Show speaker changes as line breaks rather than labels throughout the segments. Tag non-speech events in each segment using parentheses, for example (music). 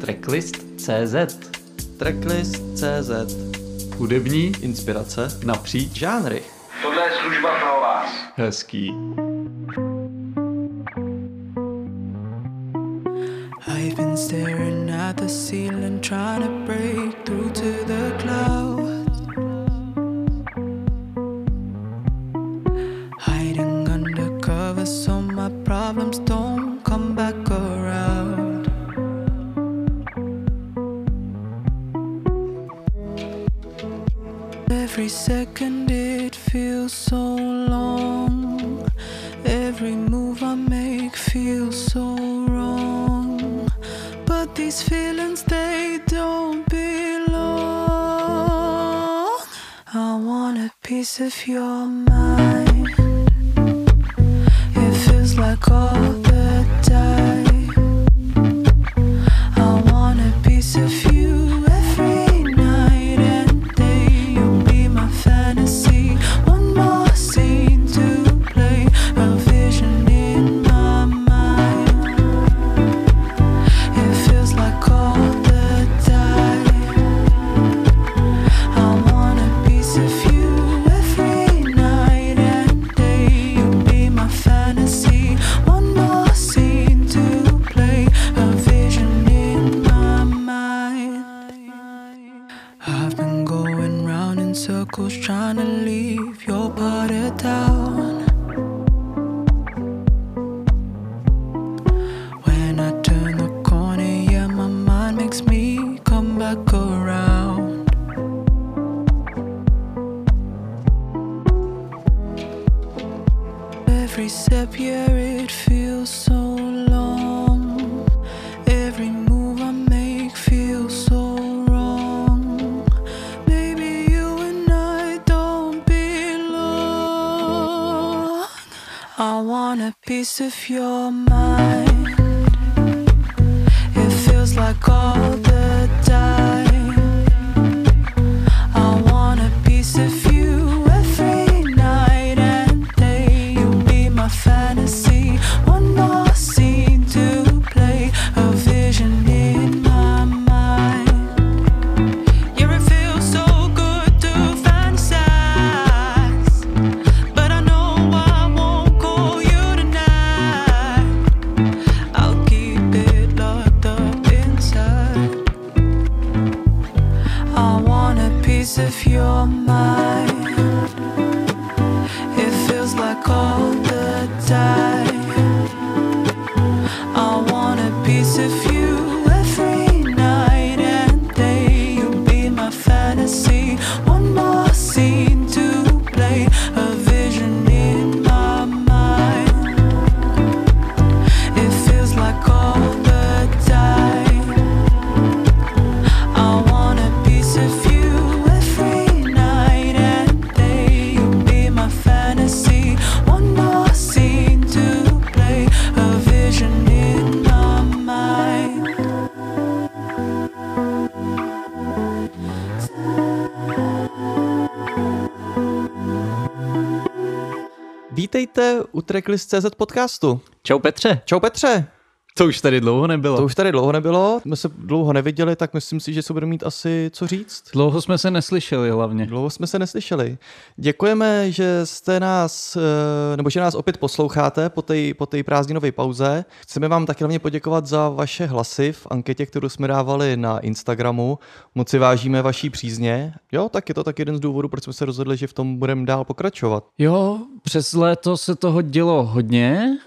Tracklist.cz
Tracklist.cz
Hudební
Inspirace
napříč žánry.
Tohle je služba pro vás.
Hezký.
I've been staring at the ceiling, trying to break through to the clouds.
Vítejte u Tracklist.cz podcastu.
Čau Petře.
Čau Petře.
To už tady dlouho nebylo.
To už tady dlouho nebylo, jsme se dlouho neviděli, tak myslím si, že se budeme mít asi co říct.
Dlouho jsme se neslyšeli hlavně.
Dlouho jsme se neslyšeli. Děkujeme, že jste nás, eh, nebo že nás opět posloucháte po té po tej prázdninové pauze. Chceme vám taky hlavně poděkovat za vaše hlasy v anketě, kterou jsme dávali na Instagramu. Moc si vážíme vaší přízně. Jo, tak je to tak jeden z důvodů, proč jsme se rozhodli, že v tom budeme dál pokračovat.
Jo, přes léto se toho dělo hodně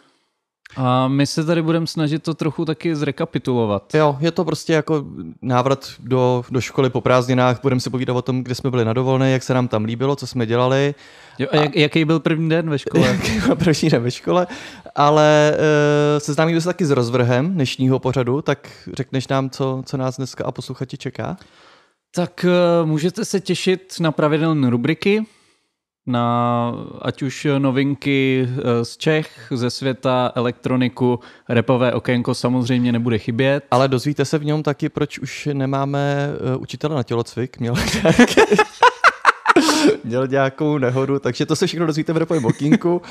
a my se tady budeme snažit to trochu taky zrekapitulovat.
Jo, je to prostě jako návrat do, do školy po prázdninách. Budeme si povídat o tom, kde jsme byli na dovolené, jak se nám tam líbilo, co jsme dělali.
Jo, a jak, jaký byl první den ve škole? (laughs)
Jaký byl první den ve škole. Ale uh, seznámíme se taky s rozvrhem dnešního pořadu, tak řekneš nám, co, co nás dneska a posluchači čeká?
tak eh, můžete se těšit na pravidelné rubriky, na ať už novinky eh, z Čech, ze světa, elektroniku, repové okénko samozřejmě nebude chybět.
Ale dozvíte se v něm taky, proč už nemáme uh, učitele na tělocvik. Měl, (laughs) měl nějakou nehodu, takže to se všechno dozvíte v repovém okýnku.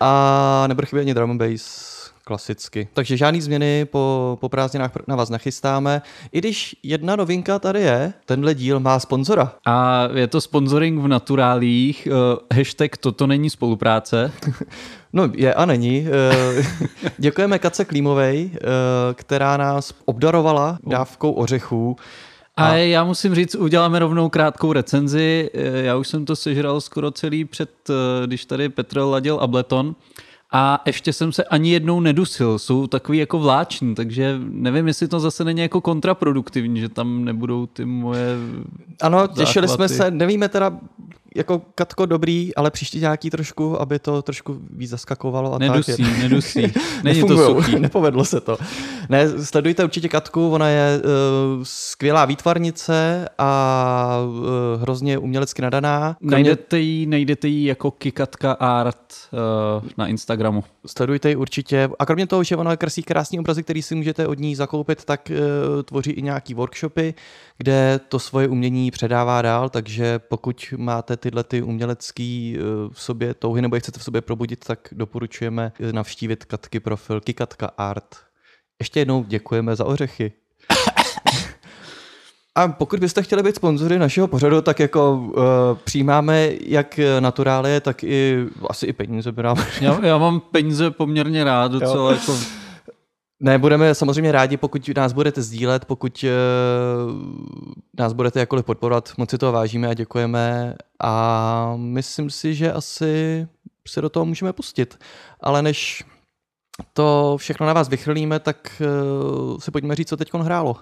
A nebude chybět ani drum and bass klasicky. Takže žádný změny po, po prázdninách na vás nachystáme. I když jedna novinka tady je, tenhle díl má sponzora.
A je to sponsoring v naturálích, uh, hashtag toto není spolupráce. (laughs)
No je a není. Eh, (laughs) Děkujeme Kace Klímovej, eh, která nás obdarovala dávkou ořechů.
A já musím říct, uděláme rovnou krátkou recenzi. Já už jsem to sežral skoro celý před, když tady Petr ladil Ableton. A ještě jsem se ani jednou nedusil. Jsou takový jako vláční, takže nevím, jestli to zase není jako kontraproduktivní, že tam nebudou ty moje
Ano, těšili jsme
záchvaty.
se, nevíme teda, jako Katko dobrý, ale příště nějaký trošku, aby to trošku víc zaskakovalo. A
Nedusí,
tak.
nedusí. (laughs) Není to suchý. (laughs)
Nepovedlo se to. Ne, sledujte určitě Katku, ona je uh, skvělá výtvarnice a uh, hrozně umělecky nadaná. Kromě,
Najdete ji, najdete ji jako Kikatka Art uh, na Instagramu.
Sledujte ji určitě. A kromě toho, že ona kreslí krásný obrazy, který si můžete od ní zakoupit, tak uh, tvoří i nějaký workshopy, kde to svoje umění předává dál, takže pokud máte tyhle ty umělecký uh, v sobě touhy nebo je chcete v sobě probudit, tak doporučujeme eh, navštívit Katky profil Kikatka Art. Ještě jednou děkujeme za ořechy. (coughs) A pokud byste chtěli být sponzory našeho pořadu, tak jako uh, přijímáme jak naturálie, tak i asi i peníze by nám
Já, já mám peníze poměrně rád, docela jako
Ne, budeme samozřejmě rádi, pokud nás budete sdílet, pokud uh, nás budete jakkoliv podporovat, moc si toho vážíme a děkujeme a myslím si, že asi se do toho můžeme pustit. Ale než to všechno na vás vychrlíme, tak uh, si pojďme říct, co teď hrálo.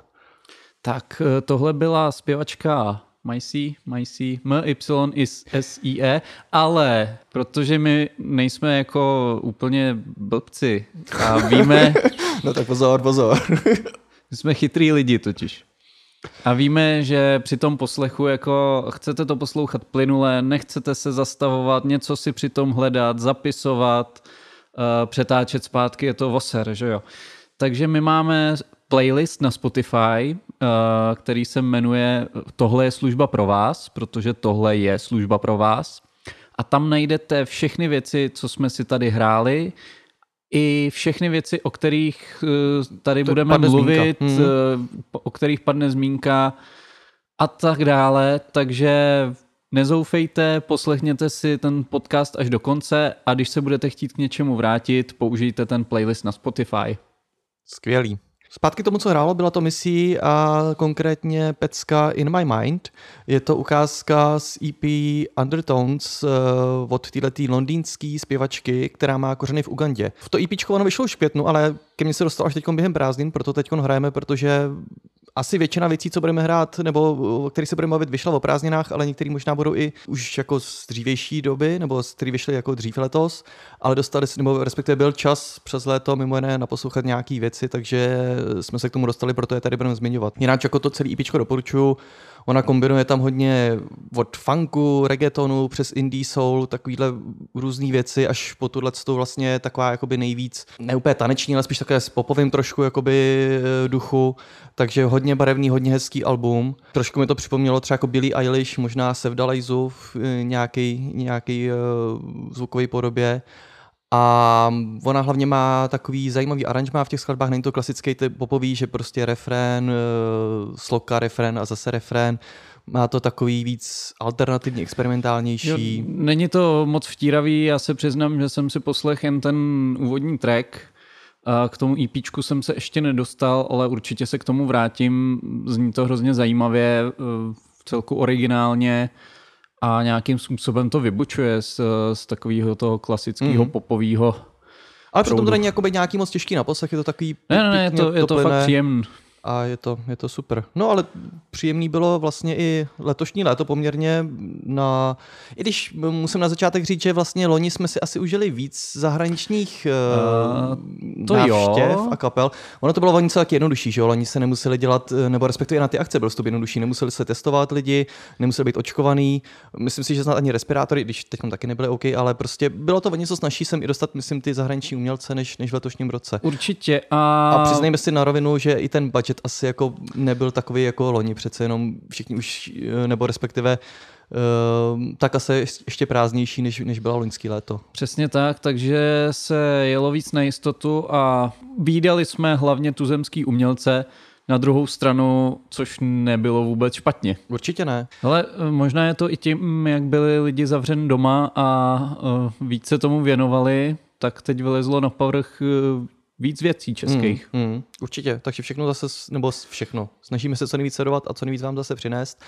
Tak eh, tohle byla zpěvačka Majsi, Majsi, M, Y, is, S, I, E, ale protože my nejsme jako úplně blbci a (laughs) víme,
No tak pozor, pozor.
my jsme chytrý lidi totiž. A víme, že při tom poslechu jako chcete to poslouchat plynule, nechcete se zastavovat, něco si při tom hledat, zapisovat, uh, přetáčet zpátky, je to voser, že jo. Takže my máme playlist na Spotify, který se jmenuje Tohle je služba pro vás, protože tohle je služba pro vás. A tam najdete všechny věci, co jsme si tady hráli, i všechny věci, o kterých eh, tady
To
budeme
zmínka.
mluvit,
Mhm.
eh, o kterých padne zmínka a tak dále. Takže nezoufejte, poslechněte si ten podcast až do konce a když se budete chtít k něčemu vrátit, použijte ten playlist na Spotify.
Skvělý. Zpátky tomu, co hrálo, byla to misí a konkrétně pecka In My Mind. Je to ukázka z EP Undertones uh, od této londýnské zpěvačky, která má kořeny v Ugandě. V to EP ono vyšlo už v květnu, ale ke mně se dostalo až teď během prázdnin, proto teď hrajeme, protože asi většina věcí, co budeme hrát, nebo o kterých se budeme bavit, vyšla o prázdninách, ale některý možná budou i už jako z dřívější doby, nebo z který vyšly jako dřív letos, ale dostali se, nebo respektive byl čas přes léto mimo jiné naposlouchat nějaký věci, takže jsme se k tomu dostali, proto je tady budeme zmiňovat. Jinak jako to celý EPčko doporučuju, Ona kombinuje tam hodně od funku, reggaetonu přes indie soul, takovýhle různé věci, až po tuhle vlastně taková jakoby nejvíc, ne úplně taneční, ale spíš také s popovým trošku jakoby eh, duchu, takže hodně barevný, hodně hezký album. Trošku mi to připomnělo třeba jako Billie Eilish, možná Sevdalajzu v eh, nějaký, nějaký uh, zvukový podobě. A ona hlavně má takový zajímavý aranžmá v těch skladbách, není to klasický typ popový, že prostě refrén, eh, sloka, refrén a zase refrén. Má to takový víc alternativní, experimentálnější.
Jo, není to moc vtíravý, já se přiznám, že jsem si poslechl jen ten úvodní track. K tomu EPčku jsem se ještě nedostal, ale určitě se k tomu vrátím. Zní to hrozně zajímavě, eh, v celku originálně a nějakým způsobem to vybučuje z, z takového toho klasického
Mhm.
mm-hmm. popového.
Ale přitom to není jakoby nějaký moc těžký na poslech, je to takový
Ne, ne, ne, je to, je to fakt příjemný.
A je to, je to super. No ale příjemný bylo vlastně i letošní léto poměrně na... I když musím na začátek říct, že vlastně loni jsme si asi užili víc zahraničních
Uh, to
návštěv
jo.
a kapel. Ono to bylo něco taky jednodušší, že jo? Loni se nemuseli dělat, eh, nebo respektive na ty akce byl to jednodušší, nemuseli se testovat lidi, nemuseli být očkovaný. Myslím si, že snad ani respirátory, když teď taky nebyly OK, ale prostě bylo to o něco snažší sem i dostat, myslím, ty zahraniční umělce, než, než v letošním roce.
Určitě. A,
A přiznejme si na rovinu, že i ten budget asi jako nebyl takový jako loni, přece jenom všichni už, eh, nebo respektive ehm, tak asi ještě prázdnější, než, než byla loňský léto.
Přesně tak, takže se jelo víc na jistotu a výdali jsme hlavně tuzemský umělce, na druhou stranu, což nebylo vůbec špatně.
Určitě ne.
Ale eh, možná je to i tím, jak byli lidi zavřen doma a eh, víc se tomu věnovali, tak teď vylezlo na povrch eh, víc věcí českých.
Mm, mm, určitě, takže všechno zase, nebo všechno. Snažíme se co nejvíc sledovat a co nejvíc vám zase přinést.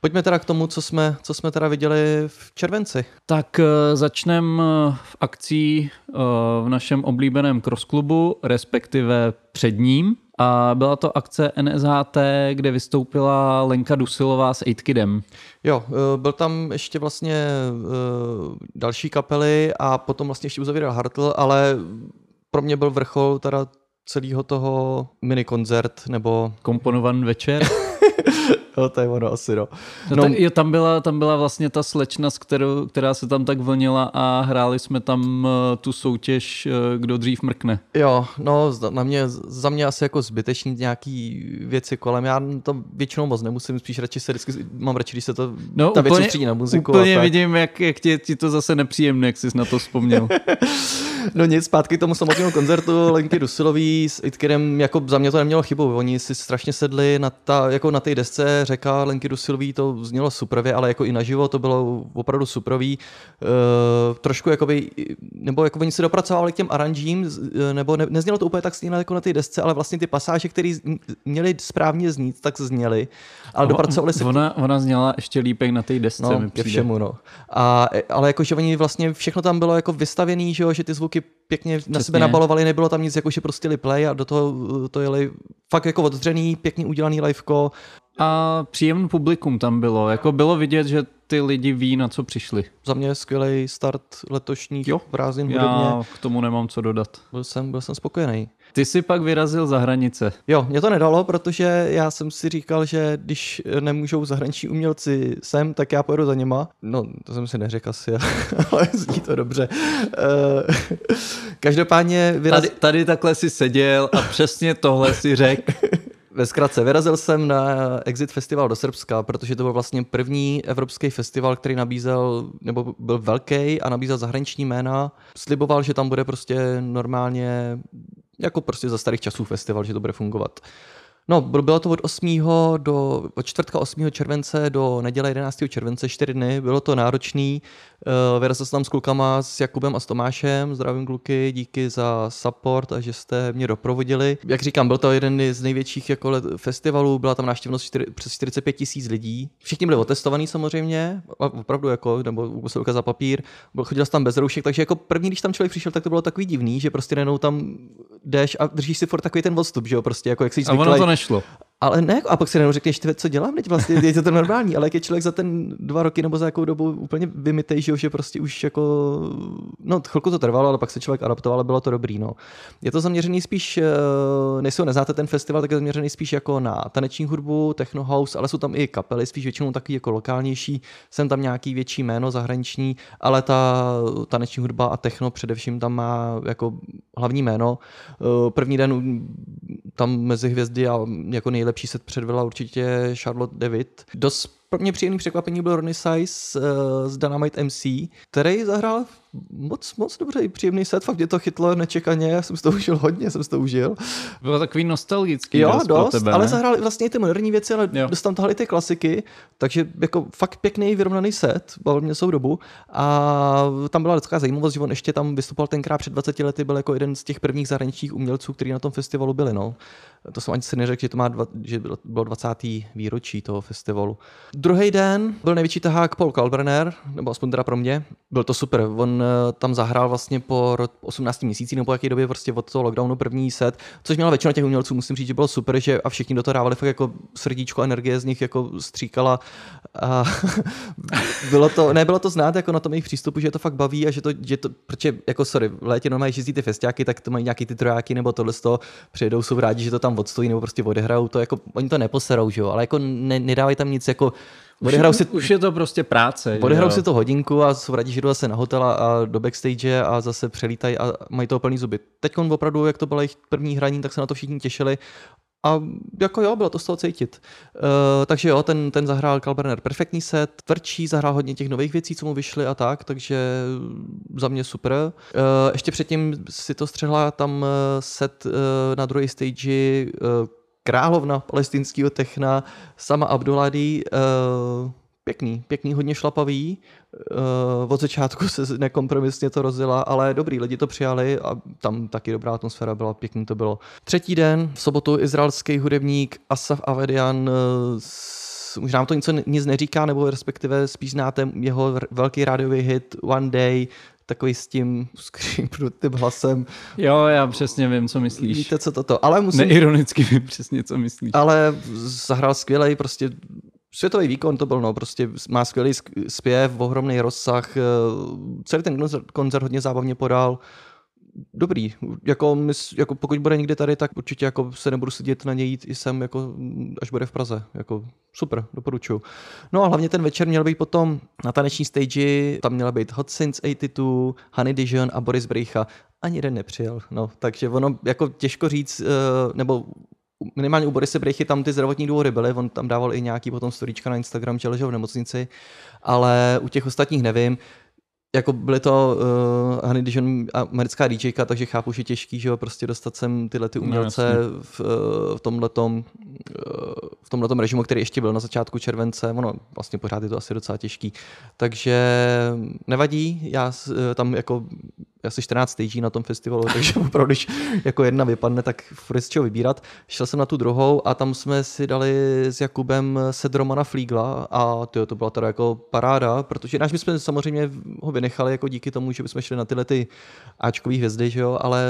Pojďme teda k tomu, co jsme, co jsme teda viděli v červenci.
Tak začneme v akcí eh, v našem oblíbeném crossklubu, respektive před ním. A byla to akce NSHT, kde vystoupila Lenka Dusilová s 8kidem.
Jo, eh, byl tam ještě vlastně eh, další kapely a potom vlastně ještě uzavíral Hartl, ale pro mě byl vrchol teda celého toho minikoncert, nebo
Komponovan večer. (laughs)
jo, to je ono asi, no.
No,
No,
tak, jo, tam, byla, tam byla vlastně ta slečna, s kterou, která se tam tak vlnila a hráli jsme tam eh, tu soutěž, eh, kdo dřív mrkne.
Jo, no za- na mě, za mě asi jako zbytečný nějaký věci kolem. Já to většinou moc nemusím, spíš radši se vždycky, mám radši, když se to,
No,
ta věc
úplně,
soustředí na muziku.
úplně
a tak.
vidím, jak, jak ti, ti to zase nepříjemné, jak jsi na to vzpomněl. (laughs) (laughs)
No nic, zpátky k tomu samotnému koncertu Lenky Dusilový s Itkirem, jako za mě to nemělo chybu. Oni si strašně sedli na, ta, jako na té desce, řeka Lenky Dusilový, to znělo superově, ale jako i naživo to bylo opravdu superový. Uh, trošku jakoby, nebo jako oni se dopracovali k těm aranžím, eh, nebo ne, neznělo to úplně tak stejně jako na té desce, ale vlastně ty pasáže, které měly správně znít, tak zněly. Ale dopracovali se
ona, ona zněla ještě líp jak na té desce,
No,
mi přijde.
všemu, no. A, ale jakože oni vlastně všechno tam bylo jako vystavěný, že, jo, že ty zvuky pěkně na
Přesně.
sebe nabalovali, nebylo tam nic, jako že prostě play a do toho uh, to jeli fakt jako oddřený, pěkně udělaný liveko.
A příjemný publikum tam bylo. Jako bylo vidět, že ty lidi ví, na co přišli.
Za mě skvělý start letošních
Jo,
prázdnin hudebně.
Já k tomu nemám co dodat.
Byl jsem, byl jsem spokojený.
Ty si pak vyrazil za hranice.
Jo, mě to nedalo, protože já jsem si říkal, že když nemůžou zahraniční umělci sem, tak já pojedu za něma. No, to jsem si neřekl asi, (laughs) ale zní to dobře. Eh, (laughs) Každopádně vyraz...
Tady, tady takhle si seděl a přesně tohle si řekl. (laughs)
Ve zkratce, vyrazil jsem na Exit Festival do Srbska, protože to byl vlastně první evropský festival, který nabízel, nebo byl velký a nabízel zahraniční jména. Sliboval, že tam bude prostě normálně, jako prostě za starých časů festival, že to bude fungovat. No, byl- bylo to od 8. do, od čtvrtka 8. července do neděle 11. července, 4 dny, bylo to náročný. Uh, vyrazil jsem tam s klukama, s Jakubem a s Tomášem, zdravím kluky, díky za support a že jste mě doprovodili. Jak říkám, byl to jeden z největších jako let, festivalů, byla tam návštěvnost přes 45 tisíc lidí. Všichni byli otestovaní samozřejmě, a opravdu jako, nebo musel ukázat papír, byl, chodil jsem tam bez roušek, takže jako první, když tam člověk přišel, tak to bylo takový divný, že prostě najednou tam jdeš a držíš si furt takový ten odstup, že jo, prostě jako jak jsi
ono
zvyklý.
To nešlo.
Ale ne, a pak si jenom řekneš, co dělám, teď vlastně je to, to normální, ale jak je člověk za ten dva roky nebo za jakou dobu úplně vymitej, že, že prostě už jako, no chvilku to trvalo, ale pak se člověk adaptoval a bylo to dobrý, no. Je to zaměřený spíš, eh, než neznáte ten festival, tak je zaměřený spíš jako na taneční hudbu, techno house, ale jsou tam i kapely, spíš většinou takový jako lokálnější, jsem tam nějaký větší jméno zahraniční, ale ta taneční hudba a techno především tam má jako hlavní jméno. Eh, První den tam mezi hvězdy a jako nejlepší set předvedla určitě Charlotte David. Dost pro mě příjemný překvapení byl Ronnie Size uh, z Dynamite MC, který zahrál moc, moc dobře i příjemný set, fakt mě to chytlo nečekaně, já jsem si to užil hodně, jsem si to užil.
Bylo takový nostalgický
Jo,
dost, tebe,
ale zahrál vlastně i ty moderní věci, ale
Jo.
dost tam tahali ty klasiky, takže jako fakt pěkný vyrovnaný set, bavil mě celou dobu a tam byla taková zajímavost, že on ještě tam vystupoval tenkrát před 20 lety, byl jako jeden z těch prvních zahraničních umělců, kteří na tom festivalu byli, no. To jsem ani si neřekl, že to má dva, že bylo- bylo 20. výročí toho festivalu. Druhý den byl největší tahák Paul Kalbrenner, nebo aspoň teda pro mě. Byl to super. On eh, tam zahrál vlastně po ro- 18 měsících nebo po jaké době prostě od toho lockdownu první set, což měla většina těch umělců, musím říct, že bylo super, že a všichni do toho dávali fakt jako srdíčko, energie z nich jako stříkala. A (laughs) bylo to, ne, bylo to znát jako na tom jejich přístupu, že je to fakt baví a že to, že to protože jako sorry, v létě normálně jezdí ty festiáky, tak to mají nějaký ty trojáky nebo tohle z toho, přijedou, jsou rádi, že to tam odstojí nebo prostě odehrajou to, jako oni to neposerou, že jo, ale jako ne, nedávají tam nic jako odehrajou si,
Už je to prostě práce. jo?
si to hodinku a jsou rádi, že jdou zase na hotel a, do backstage a zase přelítají a mají toho plný zuby. Teď opravdu, jak to bylo jejich první hraní, tak se na to všichni těšili a jako jo, bylo to z toho cítit. Uh, takže jo, ten, ten zahrál Kalberner perfektní set, tvrdší, zahrál hodně těch nových věcí, co mu vyšly a tak, takže za mě super. Uh, ještě předtím si to střehla tam uh, set uh, na druhé stage uh, královna palestinského techna, sama Abduladi, uh, pěkný, pěkný, hodně šlapavý. Uh, od začátku se nekompromisně to rozjela, ale dobrý, lidi to přijali a tam taky dobrá atmosféra byla, pěkný to bylo. Třetí den, v sobotu izraelský hudebník Asaf Avedian uh, s, možná nám to něco, nic neříká, nebo respektive spíš znáte jeho velký rádiový hit One Day, takový s tím (laughs) skřípnutým hlasem.
Jo, já přesně vím, co myslíš.
Víte, co toto? Ale musím,
Neironicky vím přesně, co myslíš.
ale zahrál skvělej, prostě světový výkon to byl, no, prostě má skvělý sk- zpěv, ohromný rozsah, eh, celý ten koncert, koncert hodně zábavně podal, dobrý, jako, mys, jako pokud bude někde tady, tak určitě jako se nebudu sedět na něj jít i sem, jako, až bude v Praze, jako super, doporučuju. No a hlavně ten večer měl být potom na taneční stage, tam měla být Hot Since 82, Honey Dijon a Boris Brejcha, ani jeden nepřijel, no, takže ono jako těžko říct, eh, nebo minimálně u Borise Brechy tam ty zdravotní důvody byly, on tam dával i nějaký potom storíčka na Instagram, že ležel v nemocnici, ale u těch ostatních nevím. Jako byly to uh, Honey Dijon americká DJka, takže chápu, že je těžký, že jo, prostě dostat sem tyhle ty umělce
No,
v, uh, v tomhletom, uh, v tomhletom režimu, který ještě byl na začátku července, ono vlastně pořád je to asi docela těžký. Takže nevadí, já eh, tam jako asi 14 stagí na tom festivalu, (laughs) takže opravdu, když jako jedna vypadne, tak furt z čeho vybírat. Šel jsem na tu druhou a tam jsme si dali s Jakubem set Romana Flígla a tyjo, to byla teda jako paráda, protože náš my jsme samozřejmě ho vynechali jako díky tomu, že bychom šli na tyhle ty Ačkový hvězdy, že jo, ale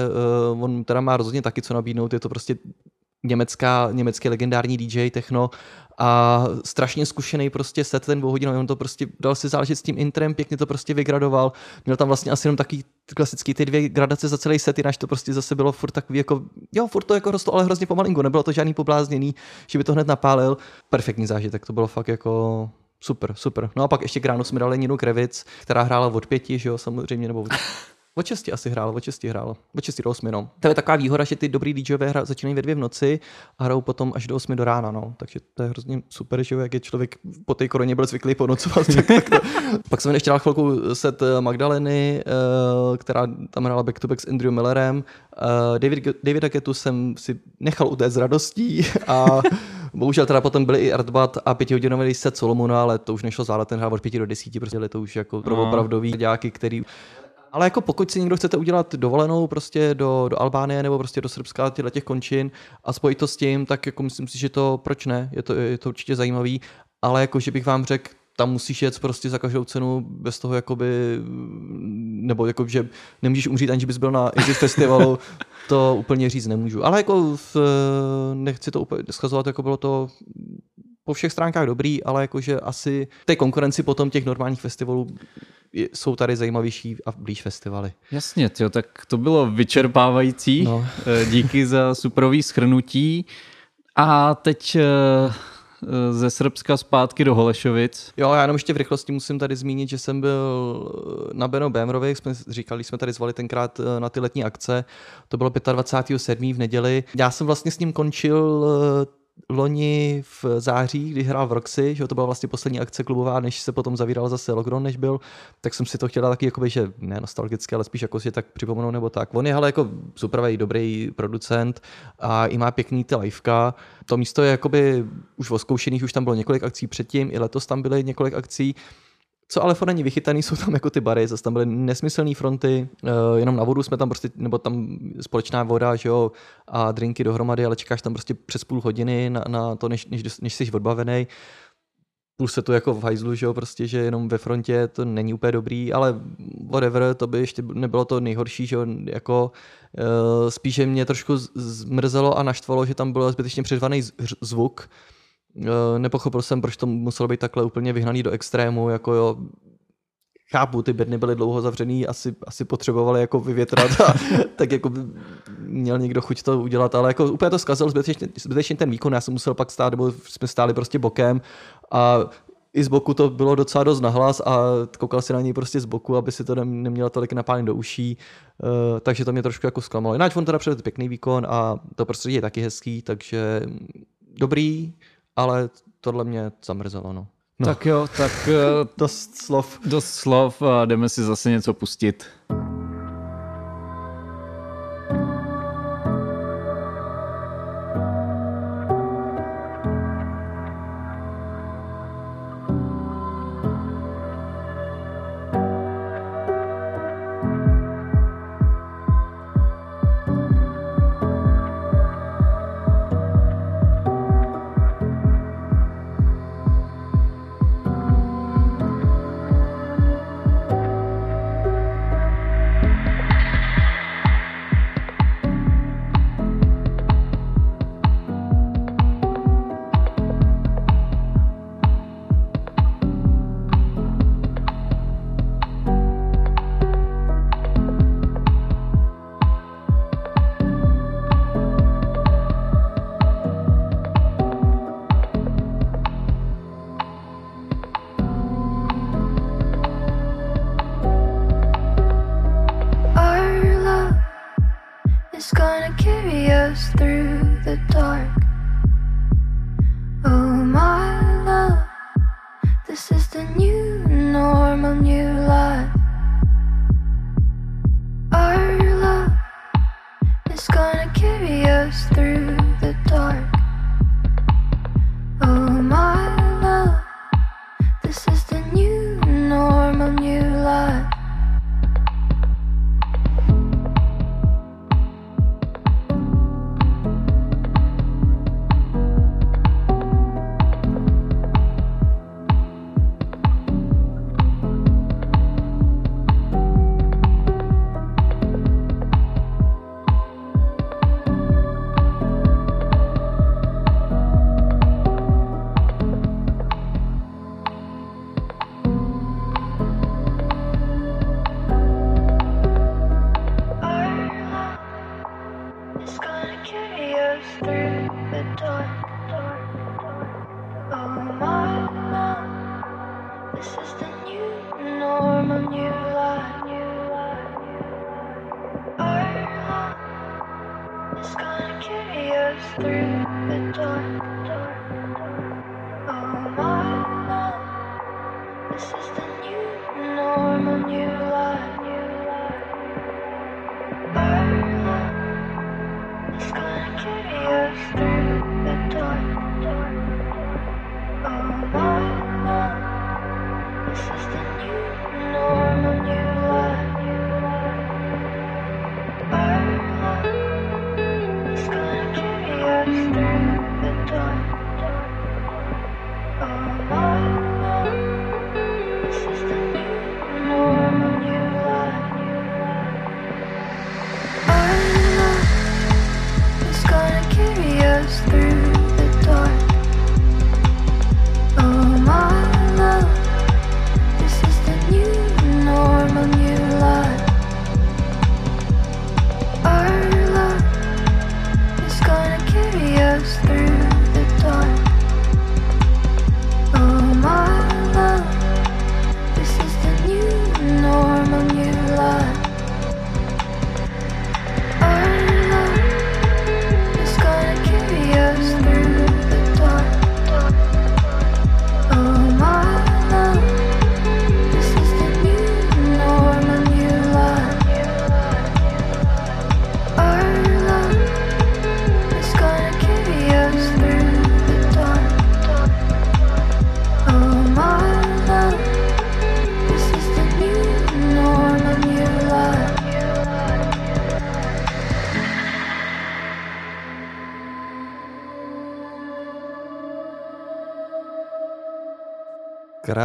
uh, on teda má rozhodně taky co nabídnout, je to prostě německá, německý legendární DJ techno a strašně zkušený prostě set ten dvouhodinový, on to prostě dal si záležet s tím intrem, pěkně to prostě vygradoval, měl tam vlastně asi jenom taky klasický ty dvě gradace za celý set, jinak to prostě zase bylo furt takový jako, jo, furt to jako rostlo, ale hrozně pomalinko, nebylo to žádný poblázněný, že by to hned napálil, perfektní zážitek, to bylo fakt jako super, super. No a pak ještě k ránu jsme dali Ninu Krevic, která hrála od pěti, že jo, samozřejmě, nebo od, (laughs) od šesti asi hrála, od šesti hrála, od šesti do osmi, no. To je taková výhoda, že ty dobrý DJové hra, začínají ve dvě v noci a hrajou potom až do osmi do rána, no. Takže to je hrozně super, že jo, jak je člověk po té koroně byl zvyklý ponocovat. tak, tak to. (laughs) Pak jsem ještě dal chvilku set eh, Magdaleny, eh, která tam hrála back to back s Andrew Millerem. Eh, David, Davida Ketu jsem si nechal utéct s radostí (laughs) a Bohužel teda potom byly i Artbat a pětihodinový set Solomona, ale to už nešlo zvládat, ten hrál od pěti do desíti, prostě to už jako pro
No.
opravdový děláky, který ale jako pokud si někdo chcete udělat dovolenou prostě do, do Albánie nebo prostě do Srbska těchto těch končin a spojit to s tím, tak jako myslím si, že to proč ne, je to, je to určitě zajímavý, ale jako že bych vám řekl, tam musíš jet prostě za každou cenu bez toho jakoby, nebo jako, že nemůžeš umřít, aniž bys byl na Exit Festivalu, (laughs) to úplně říct nemůžu. Ale jako v, nechci to úplně schazovat, jako bylo to po všech stránkách dobrý, ale jakože asi té konkurenci potom těch normálních festivalů jsou tady zajímavější a blíž festivaly.
Jasně, tyjo, tak to bylo vyčerpávající.
No. (laughs)
Eh, Díky za superový schrnutí. A teď eh, eh, ze Srbska zpátky do Holešovic.
Jo, já jenom ještě v rychlosti musím tady zmínit, že jsem byl na Beno Bémrově, jak jsme říkali, jsme tady zvali tenkrát na ty letní akce, to bylo 25.7. v neděli. Já jsem vlastně s ním končil loni v září, kdy hrál v Roxy, že to byla vlastně poslední akce klubová, než se potom zavíral zase lockdown, než byl, tak jsem si to chtěl dát taky, jakoby, že ne nostalgicky, ale spíš jako si tak připomenout nebo tak. On je ale jako super dobrý producent a i má pěkný ty liveka. To místo je jakoby už oskoušených, už tam bylo několik akcí předtím, i letos tam byly několik akcí. Co ale furt není vychytaný, (laughs) jsou tam jako ty bary, zase tam byly nesmyslné fronty, uh, jenom na vodu jsme tam prostě, nebo tam společná voda, že jo, a drinky dohromady, ale čekáš tam prostě přes půl hodiny na, na to, než, než, než jsi odbavený. Plus se to jako v hajzlu, že jo, prostě, že jenom ve frontě to není úplně dobrý, ale whatever, to by ještě nebylo to nejhorší, že jo, jako uh, spíše mě trošku zmrzelo a naštvalo, že tam byl zbytečně přeřvaný z- zvuk, Eh, nepochopil jsem, proč to muselo být takhle úplně vyhnaný do extrému, jako jo, chápu, ty bedny byly dlouho zavřený, asi, asi potřebovali jako vyvětrat a (laughs) tak jako měl někdo chuť to udělat, ale jako úplně to zkazil zbytečně, zbytečně ten výkon, já jsem musel pak stát, nebo jsme stáli prostě bokem a i z boku to bylo docela dost nahlas a koukal si na něj prostě z boku, aby si to neměla tolik napálen do uší, uh, takže to mě trošku jako zklamalo. Jinak on teda předvedl pěkný výkon a to prostředí je taky hezký, takže dobrý ale tohle mě zamrzelo. No.
No. Tak jo, tak eh, (laughs)
dost slov.
Dost slov a jdeme si zase něco pustit.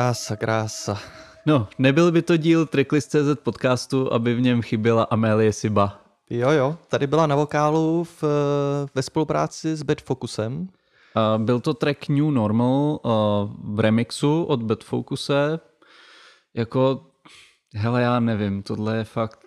Krása, krása.
No, nebyl by to díl Tricklist.cz podcastu, aby v něm chyběla Amélie Siba.
Jo, jo, tady byla na vokálu v, eh, ve spolupráci s Bad Focusem.
Byl to track New Normal eh, v remixu od Bad Focuse. Jako,
hele, já nevím, tohle je fakt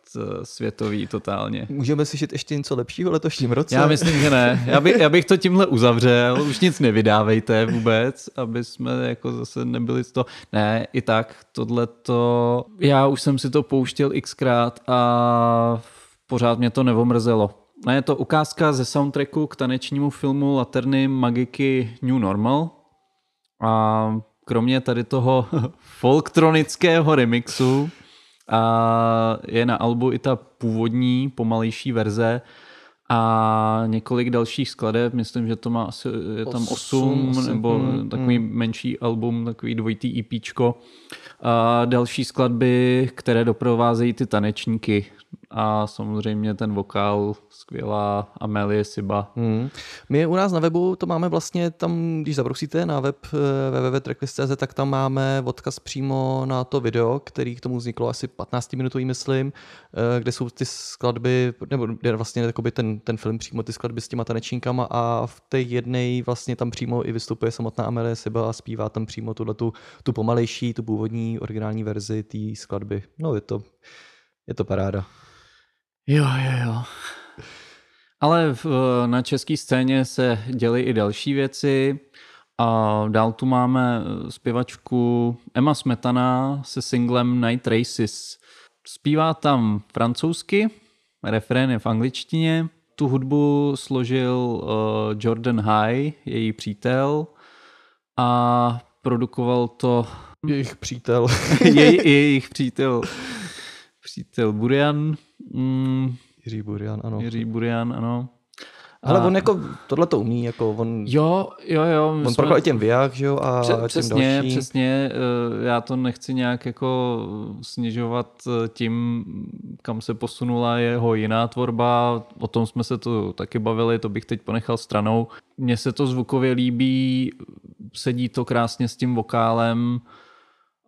světový totálně.
Můžeme slyšet ještě něco lepšího letošním roce?
Já myslím, že ne. Já, by, já bych to tímhle uzavřel, už nic nevydávejte vůbec, aby jsme jako zase nebyli z toho. Ne, i tak, tohle to, já už jsem si to pouštěl xkrát a pořád mě to nevomrzelo. Ne, je to ukázka ze soundtracku k tanečnímu filmu Laterny Magiky New Normal a kromě tady toho (laughs) folktronického remixu a je na albu i ta původní, pomalejší verze a několik dalších skladeb, myslím, že to má asi, je tam
Osm,
osm, nebo
mm,
takový menší album, takový dvojitý EPčko. A další skladby, které doprovázejí ty tanečníky a samozřejmě ten vokál, skvělá Amelie Siba.
Hmm. My u nás na webu to máme vlastně tam, když zabrousíte na web eh, www.tracklist.cz, tak tam máme odkaz přímo na to video, který k tomu vzniklo asi 15 minutový, myslím, eh, kde jsou ty skladby, nebo kde vlastně ten, ten film přímo ty skladby s těma tanečníkama a v té jedné vlastně tam přímo i vystupuje samotná Amelie Siba a zpívá tam přímo tuhle tu, tu pomalejší, tu původní originální verzi té skladby. No je to, je to paráda.
Jo, jo, jo. Ale v, na české scéně se děly i další věci. A dál tu máme zpěvačku Emma Smetana se singlem Night Races. Zpívá tam francouzsky, refrén je v angličtině. Tu hudbu složil uh, Jordan High, její přítel, a produkoval to
Jejich přítel. (laughs)
jej, (laughs) jejich přítel, přítel Burian. Mm,
Jiří Burian, ano.
Jiří Burian, ano.
Ale
A-
on jako tohle to umí, jako on,
Jo, jo, jo.
on
jsme-
prokal i těm Viach, že jo, a
Pře-
těm
přesně,
dalším.
přesně. eh, Já to nechci nějak jako snižovat eh, tím, kam se posunula jeho jiná tvorba. O tom jsme se tu taky bavili, to bych teď ponechal stranou. Mně se to zvukově líbí, sedí to krásně s tím vokálem.